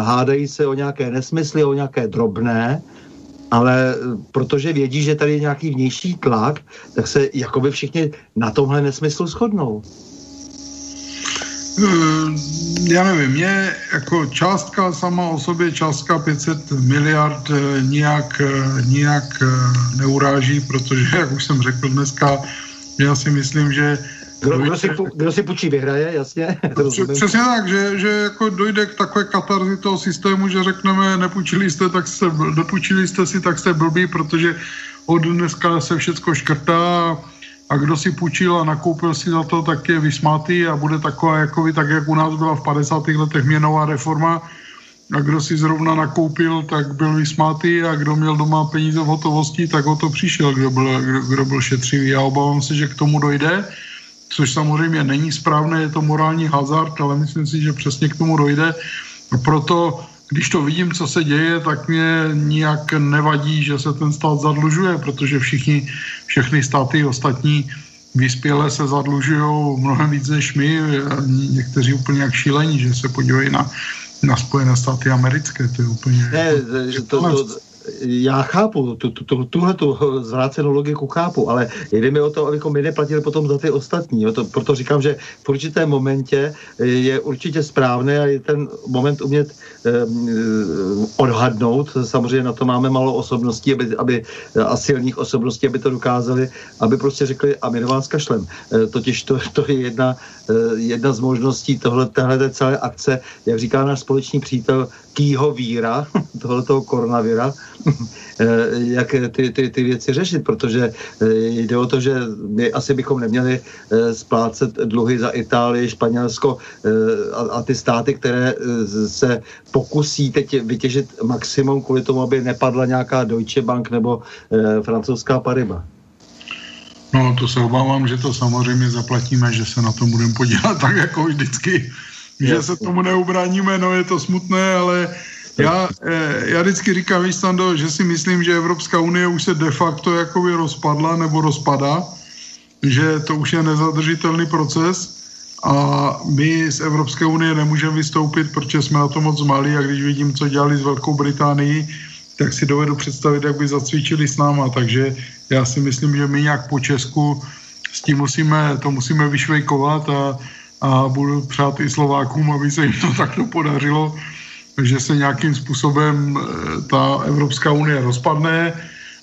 Hádají se o nějaké nesmysly, o nějaké drobné, ale protože vědí, že tady je nějaký vnější tlak, tak se jakoby všichni na tomhle nesmyslu shodnou. Eh, já nevím, mě jako částka sama o sobě, částka 500 miliard eh, nijak, nijak neuráží, protože, jak už jsem řekl dneska, já si myslím, že kdo, kdo, si, kdo si půjčí, vyhraje, jasně. Přesně tak, že, že jako dojde k takové katarzi toho systému, že řekneme, nepůjčili jste, tak jste, dopůjčili jste si, tak jste blbý, protože od dneska se všecko škrtá a kdo si půjčil a nakoupil si za to, tak je vysmátý a bude taková, jako vy, tak jak u nás byla v 50. letech měnová reforma, a kdo si zrovna nakoupil, tak byl vysmátý a kdo měl doma peníze v hotovosti, tak o to přišel, kdo byl, kdo, kdo byl šetřivý. Já obávám se, že k tomu dojde což samozřejmě není správné, je to morální hazard, ale myslím si, že přesně k tomu dojde. Proto, když to vidím, co se děje, tak mě nijak nevadí, že se ten stát zadlužuje, protože všichni, všechny státy ostatní vyspělé se zadlužují mnohem víc než my, někteří úplně jak šílení, že se podívají na, na Spojené státy americké, to je úplně... Ne, to, to, já chápu, tu, tu, tu, tuhle tu zvrácenou logiku chápu, ale jde mi o to, abychom my neplatili potom za ty ostatní. Jo? To, proto říkám, že v určitém momentě je určitě správné a je ten moment umět eh, odhadnout. Samozřejmě na to máme malo osobností aby, aby, a silných osobností, aby to dokázali, aby prostě řekli, a my na vás kašlem. Eh, totiž to, to je jedna, eh, jedna z možností tohle, téhle celé akce, jak říká náš společný přítel, kýho víra, tohoto koronavira, eh, jak ty, ty, ty věci řešit, protože eh, jde o to, že my asi bychom neměli eh, splácet dluhy za Itálii, Španělsko a, a ty státy, které se pokusí teď vytěžit maximum kvůli tomu, aby nepadla nějaká Deutsche Bank nebo francouzská Pariba. No, to se obávám, že to samozřejmě zaplatíme, že se na to budeme podívat tak jako vždycky že se tomu neubráníme, no je to smutné, ale já, eh, já vždycky říkám, víš, Sando, že si myslím, že Evropská unie už se de facto jakoby rozpadla nebo rozpadá, že to už je nezadržitelný proces a my z Evropské unie nemůžeme vystoupit, protože jsme na to moc malí a když vidím, co dělali s Velkou Británií, tak si dovedu představit, jak by zacvičili s náma, takže já si myslím, že my nějak po Česku s tím musíme, to musíme vyšvejkovat a a budu přát i Slovákům, aby se jim to takto podařilo, že se nějakým způsobem eh, ta Evropská unie rozpadne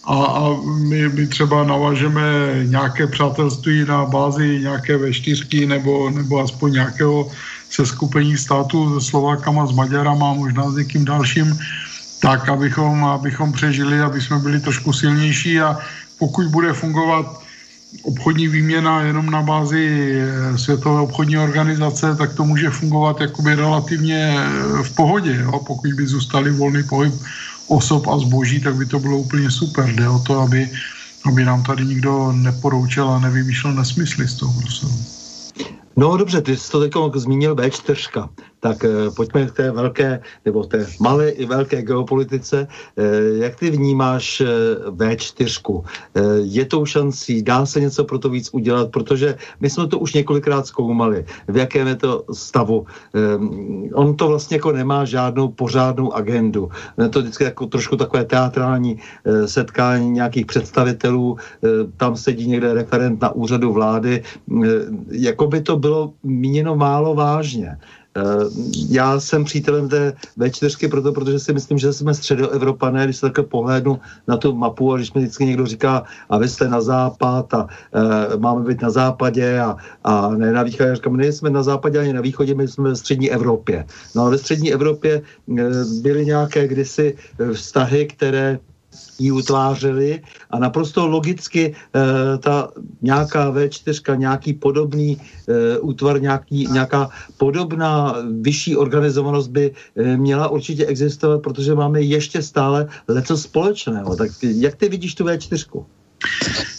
a, a my, my třeba navažeme nějaké přátelství na bázi nějaké V4 nebo, nebo aspoň nějakého seskupení států se Slovákama, s Maďarama, možná s někým dalším, tak, abychom, abychom přežili, aby jsme byli trošku silnější a pokud bude fungovat obchodní výměna jenom na bázi eh, Světové obchodní organizace, tak to může fungovat jakoby relativně eh, v pohodě. Jo? Pokud by zůstali volný pohyb osob a zboží, tak by to bylo úplně super. Jde o to, aby, aby nám tady nikdo neporoučil a nevymýšlel nesmysly z toho. No dobře, ty jsi to teď zmínil B4 tak eh, pojďme k té velké, nebo té malé i velké geopolitice. Eh, jak ty vnímáš eh, V4? Je tou šancí, dá se něco pro to víc udělat, protože my jsme to už několikrát zkoumali, v jakém je to stavu. On to vlastně jako nemá žádnou pořádnou agendu. Je to vždycky jako trošku takové teatrální setkání nějakých představitelů, tam sedí někde referent na úřadu vlády, jako by to bylo míněno málo vážně. Eh, já jsem přítelem té V4 proto, protože si myslím, že jsme středoevropané, když se takhle pohlédnu na tu mapu a když mi vždycky někdo říká, a vy jste na západ a e, máme být na západě a, a ne na východě. Já říkám, nejsme na západě ani na východě, my jsme ve střední Evropě. No a ve střední Evropě e, byly nějaké kdysi vztahy, které ji utvářeli a naprosto logicky e, ta nějaká V4, nějaký podobný e, útvar, nějaký, nějaká podobná vyšší organizovanost by e, měla určitě existovat, protože máme ještě stále leco společného. Tak jak ty vidíš tu V4?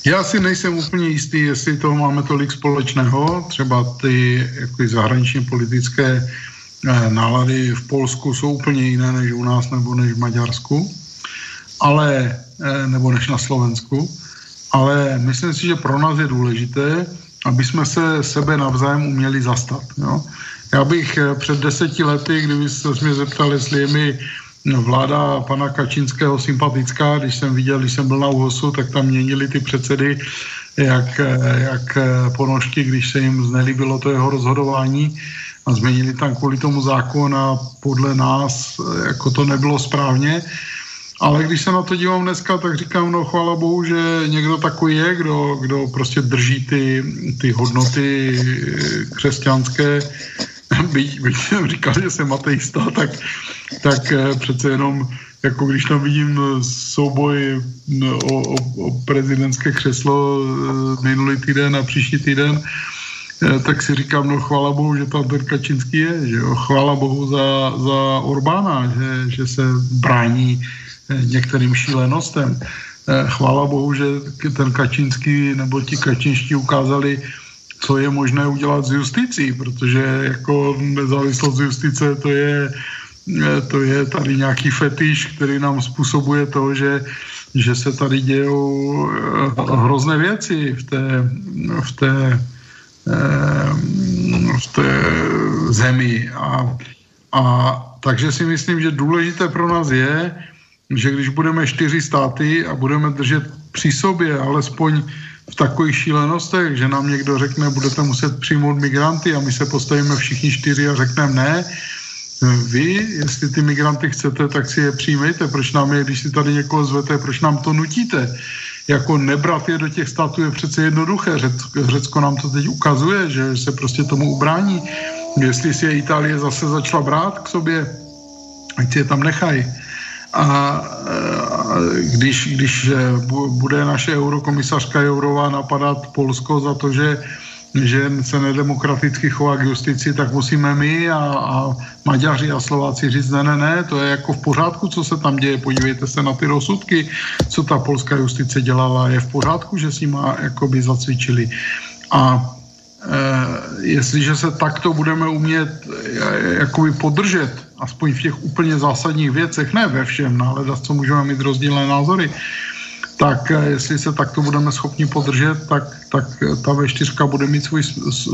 Já si nejsem úplně jistý, jestli toho máme tolik společného. Třeba ty jako zahraničně politické nálady v Polsku jsou úplně jiné než u nás nebo než v Maďarsku ale, eh, nebo než na Slovensku, ale myslím si, že pro nás je důležité, aby jsme se sebe navzájem uměli zastat. Jo? Já bych eh, před deseti lety, kdyby se mě zeptal, jestli je mi vláda pana Kačinského sympatická, když jsem viděl, když jsem byl na UHOSu, tak tam měnili ty předsedy jak, eh, jak ponožky, když se jim znelíbilo to jeho rozhodování a změnili tam kvůli tomu zákon a podle nás jako to nebylo správně. Ale když se na to dívám dneska, tak říkám, no chvála bohu, že někdo takový je, kdo, kdo prostě drží ty, ty hodnoty křesťanské. Byť, byť jsem říkal, že jsem ateista, tak, tak eh, přece jenom jako když tam vidím souboj no, o, o, o prezidentské křeslo eh, minulý týden a příští týden, eh, tak si říkám, no chvála Bohu, že tam ten Kačinský je, že jo? chvála Bohu za, za Orbána, že, že se brání některým šílenostem. Eh, chvála Bohu, že ten Kačínský nebo ti Kačínští ukázali, co je možné udělat s justicí, protože jako nezávislost justice to je, eh, to je tady nějaký fetiš, který nám způsobuje to, že, že se tady dějou eh, hrozné věci v té, v té, v té zemi. A, a takže si myslím, že důležité pro nás je, že když budeme čtyři státy a budeme držet při sobě alespoň v takových šílenostech, že nám někdo řekne, budete muset přijmout migranty a my se postavíme všichni čtyři a řekneme ne, vy, jestli ty migranty chcete, tak si je přijmejte. Proč nám je, když si tady někoho zvete, proč nám to nutíte? Jako nebrat je do těch států je přece jednoduché. Řecko, Řecko nám to teď ukazuje, že se prostě tomu ubrání. Jestli si je Itálie zase začala brát k sobě, ať si je tam nechají a když, když eh, bude naše eurokomisařka Jourová napadat Polsko za to, že že se nedemokraticky chová k justici, tak musíme my a, a Maďaři a Slováci říct, ne, ne, ne, to je jako v pořádku, co se tam děje, podívejte se na ty rozsudky, co ta polská justice dělala, je v pořádku, že si má jakoby zacvičili. A e, jestliže se takto budeme umět e, jakoby podržet aspoň v těch úplně zásadních věcech, ne ve všem, no, ale co můžeme mít rozdílné názory, tak eh, jestli se takto budeme schopni podržet, tak, tak ta V4 bude mít svůj,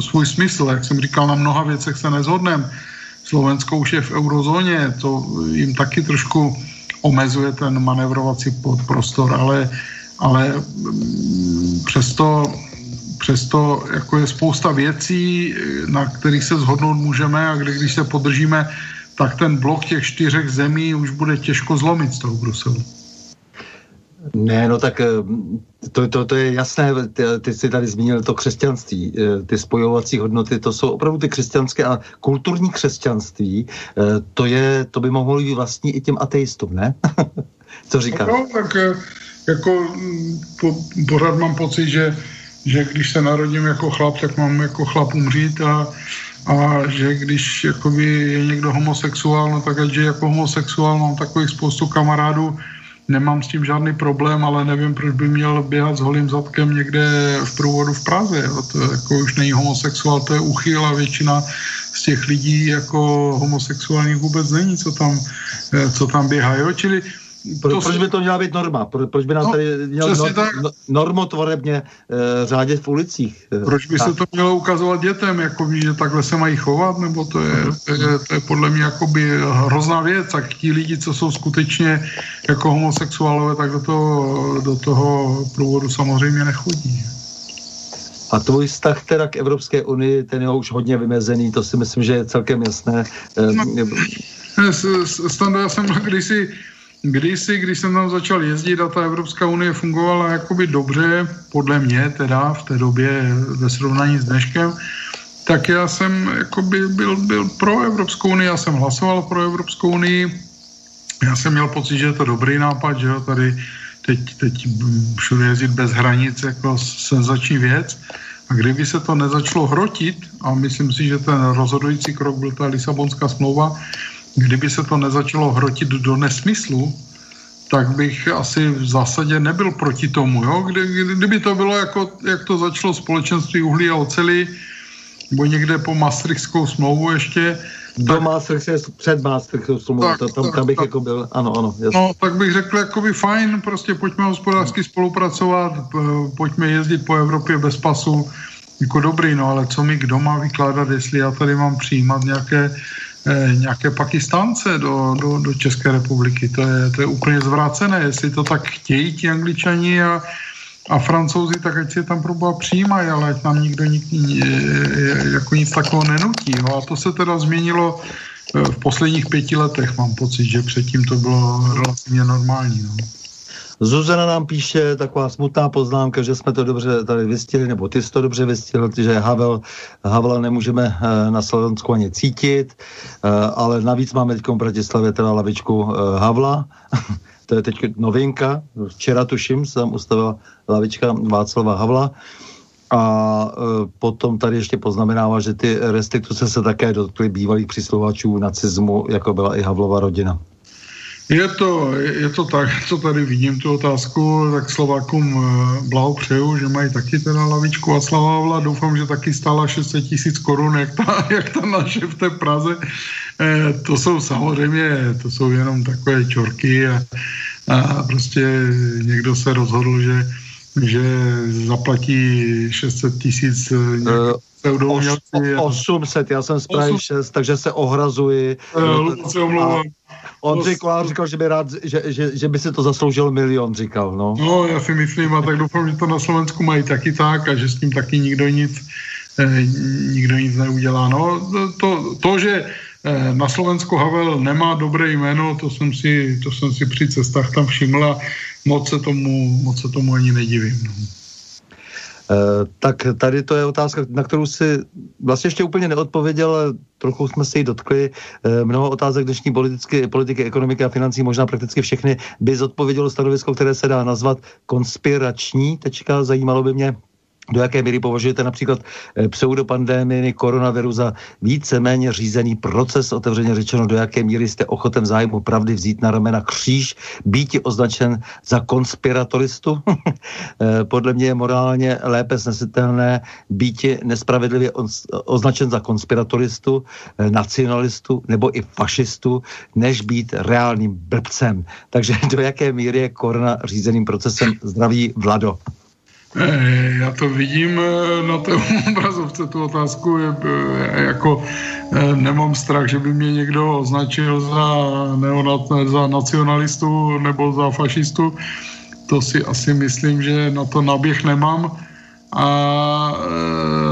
svůj smysl. Jak jsem říkal, na mnoha věcech se nezhodneme. Slovensko už je v eurozóně, to jim taky trošku omezuje ten manevrovací prostor, ale, ale mm, přesto, přesto jako je spousta věcí, na kterých se zhodnout můžeme a kdy, když se podržíme tak ten blok těch čtyřech zemí už bude těžko zlomit z toho Bruselu. Ne, no tak eh, to, to, to je jasné, ty, ty jsi tady zmínil to křesťanství, eh, ty spojovací hodnoty, to jsou opravdu ty křesťanské a kulturní křesťanství, eh, to, je, to by mohlo být vlastní i těm ateistům, ne? Co říkáš? No, tak jako mm, po, pořád mám pocit, že, že když se narodím jako chlap, tak mám jako chlap umřít a a že když jakoby je někdo homosexuál, no tak je jako homosexuál, mám takových spoustu kamarádů, nemám s tím žádný problém, ale nevím, proč by měl běhat s holým zadkem někde v průvodu v Praze. Jo. To jako už není homosexuál, to je uchyl a většina z těch lidí jako homosexuálních vůbec není, co tam, eh, co tam běhá. Jo. Čili pro, proč by to měla být norma? Pro, proč by nám no, tady měl no, no, normotvorebně e, řádět v ulicích? Eh, proč by tak. se to mělo ukazovat dětem, jako ví, že takhle se mají chovat, nebo to je, to je, to je podle mě jakoby hrozná věc a ti lidi, co jsou skutečně jako homosexuálové, tak do toho, do toho průvodu samozřejmě nechodí. A tvůj vztah teda k Evropské unii, ten je už hodně vymezený, to si myslím, že je celkem jasné. No, Standa, já jsem kdysi Kdysi, když jsem tam začal jezdit a ta Evropská unie fungovala jakoby dobře, podle mě teda v té době ve srovnání s dneškem, tak já jsem jakoby byl, byl pro Evropskou unii, já jsem hlasoval pro Evropskou unii, Já jsem měl pocit, že je to dobrý nápad, že jo, tady teď, teď všude jezdit bez hranic jako senzační věc. A kdyby se to nezačalo hrotit, a myslím si, že ten rozhodující krok byl ta Lisabonská smlouva, kdyby se to nezačalo hrotit do nesmyslu, tak bych asi v zásadě nebyl proti tomu. Jo? Kdy, kdyby to bylo jako, jak to začalo společenství uhlí a oceli, nebo někde po Maastrichtskou smlouvu ještě, do tak, Maastricht, před Maastrichtskou smlouvou, tam, tam, tam bych tak, jako byl, ano, ano. Jasný. No, tak bych řekl, jakoby fajn, prostě pojďme hospodářsky spolupracovat, pojďme jezdit po Evropě bez pasu, jako dobrý, no ale co mi kdo má vykládat, jestli já tady mám přijímat nějaké, nějaké Pakistánce do, do, do České republiky, to je, to je úplně zvrácené, jestli to tak chtějí ti angličani a a francouzi, tak ať si je tam proba přijímají, ale ať nám nikdo nik, jako nic takového nenutí. No a to se teda změnilo eh, v posledních pěti letech, mám pocit, že předtím to bylo relativně normální. No. Zuzana nám píše taková smutná poznámka, že jsme to dobře tady vystihli, nebo ty jsi to dobře vystihl, že Havel, Havla nemůžeme eh, na Slovensku ani cítit, eh, ale navíc máme teď v Bratislavě teda lavičku Havla, to je teď novinka, včera tuším, se tam ustavila lavička Václava Havla, a potom tady ještě poznamenává, že ty restituce se také dotkly bývalých přisluhovačů nacismu, jako byla i Havlova rodina. Je to, je to tak, co tady vidím tu otázku, tak Slovákům e, blahopřeju, že mají taky teda lavičku a Slava Havla. Doufám, že taky stála 600 tisíc korun, jak ta, jak ta naše v té Praze. E, to jsou samozřejmě, to jsou jenom takové čorky a, a prostě někdo se rozhodl, že že zaplatí 600 tisíc uh, 800, já jsem Prahy 6, takže se ohrazuji. Uh, se omlouvám. On říkal, říkal, že by rád, že, že, že by si to zasloužil milion, říkal, no. No, já si myslím, a tak doufám, že to na Slovensku mají taky tak a že s tím taky nikdo nic, eh, nikdo nic neudělá. No, to, to, že eh, na Slovensku Havel nemá dobré jméno, to jsem si, to jsem si při cestách tam všiml a moc se tomu, moc se tomu ani nedivím. No. Uh, tak tady to je otázka, na kterou si vlastně ještě úplně neodpověděl, ale trochu jsme se jí dotkli. Uh, mnoho otázek dnešní politiky, politiky, ekonomiky a financí, možná prakticky všechny, by zodpovědělo stanovisko, které se dá nazvat konspirační. Tečka, zajímalo by mě, do jaké míry považujete například eh, pseudopandémii koronaviru za víceméně řízený proces, otevřeně řečeno, do jaké míry jste ochoten zájmu pravdy vzít na ramena kříž, býti označen za konspiratoristu? Eh, podle mě je morálně lépe snesitelné býti nespravedlivě označen za konspiratoristu, eh, nacionalistu nebo i fašistu, než být reálným blbcem. Takže do jaké míry je korona řízeným procesem zdraví Vlado? Eh, já to vidím eh, na té obrazovce, tu otázku, eh, jako nemám strach, že by mě někdo označil za, neonat, za nacionalistu nebo za fašistu. To si asi myslím, že na to naběh nemám a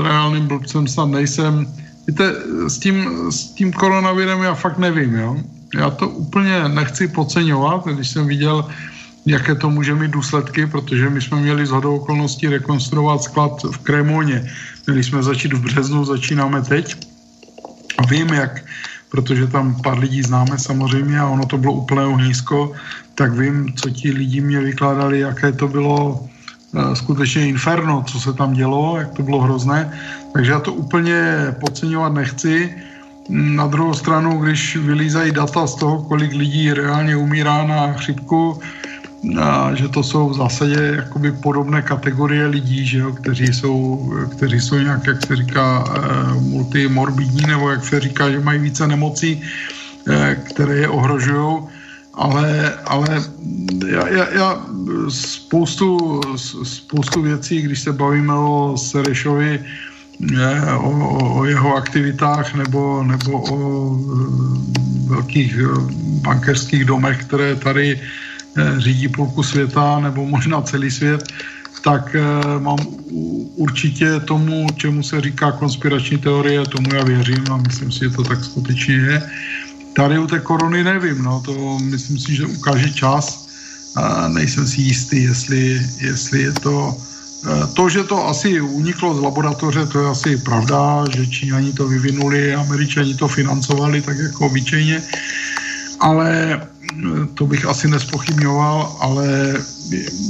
reálným blbcem snad nejsem. Víte, s tím, s tím koronavirem já fakt nevím, jo. Já to úplně nechci podceňovat, když jsem viděl jaké to může mít důsledky, protože my jsme měli z okolností rekonstruovat sklad v Krémoně. Měli jsme začít v březnu, začínáme teď. Vím, jak, protože tam pár lidí známe samozřejmě a ono to bylo úplné ohnisko, tak vím, co ti lidi mě vykládali, jaké to bylo uh, skutečně inferno, co se tam dělo, jak to bylo hrozné. Takže já to úplně podceňovat nechci. Na druhou stranu, když vylízají data z toho, kolik lidí reálně umírá na chřipku, že to jsou v zásadě jakoby podobné kategorie lidí, že jo, kteří, jsou, kteří jsou nějak, jak se říká, eh, multimorbidní, nebo jak se říká, že mají více nemocí, eh, které je ohrožují. Ale, ale já, já, já spoustu, spoustu věcí, když se bavíme o Serešovi, eh, o, o, jeho aktivitách nebo, nebo o velkých bankerských domech, které tady řídí půlku světa nebo možná celý svět, tak eh, mám určitě tomu, čemu se říká konspirační teorie, tomu já věřím a myslím si, že to tak skutečně je. Tady u té korony nevím, no, to myslím si, že ukáže čas a nejsem si jistý, jestli, jestli je to eh, to, že to asi uniklo z laboratoře, to je asi pravda, že Číňani to vyvinuli, Američani to financovali tak jako obyčejně, ale to bych asi nespochybňoval, ale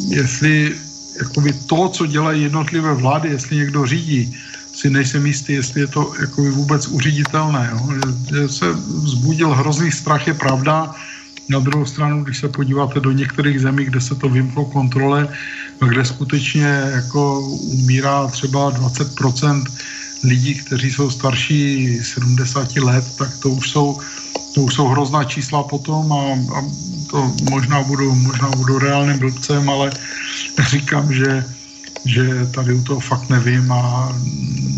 jestli jakoby to, co dělají jednotlivé vlády, jestli někdo řídí, si nejsem jistý, jestli je to jakoby vůbec uříditelné. Jo? Že, že se vzbudil hrozný strach, je pravda. Na druhou stranu, když se podíváte do některých zemí, kde se to vymklo kontrole, kde skutečně jako umírá třeba 20% lidí, kteří jsou starší 70 let, tak to už jsou, to už jsou hrozná čísla potom a, a to možná budu, možná budu reálným blbcem, ale říkám, že, že tady u toho fakt nevím a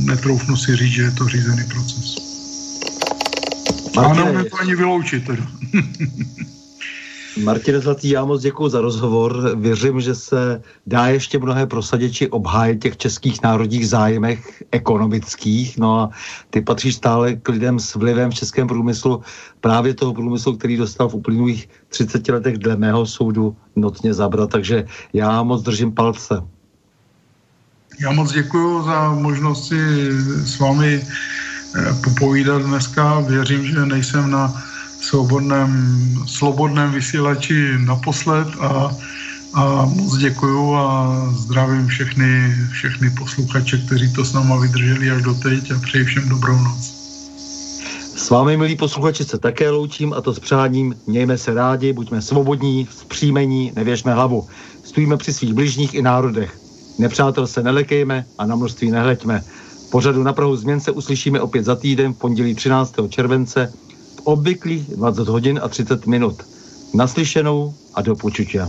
netroufnu si říct, že je to řízený proces. Ale neumím to ani vyloučit teda. Martin Zlatý, já moc děkuji za rozhovor. Věřím, že se dá ještě mnohé prosadit či obhájit těch českých národních zájmech ekonomických. No a ty patříš stále k lidem s vlivem v českém průmyslu, právě toho průmyslu, který dostal v uplynulých 30 letech dle mého soudu notně zabrat. Takže já moc držím palce. Já moc děkuji za možnost si s vámi eh, popovídat dneska. Věřím, že nejsem na svobodném, slobodném vysílači naposled a, a moc děkuju a zdravím všechny, všechny posluchače, kteří to s náma vydrželi až do teď a přeji všem dobrou noc. S vámi, milí posluchači, se také loučím a to s přáním. Mějme se rádi, buďme svobodní, vzpřímení, nevěžme hlavu. Stojíme při svých bližních i národech. Nepřátel se nelekejme a na množství nehleďme. Pořadu na Prahu změn se uslyšíme opět za týden v pondělí 13. července v obvyklých 20 hodin a 30 minut. Naslyšenou a do počutia.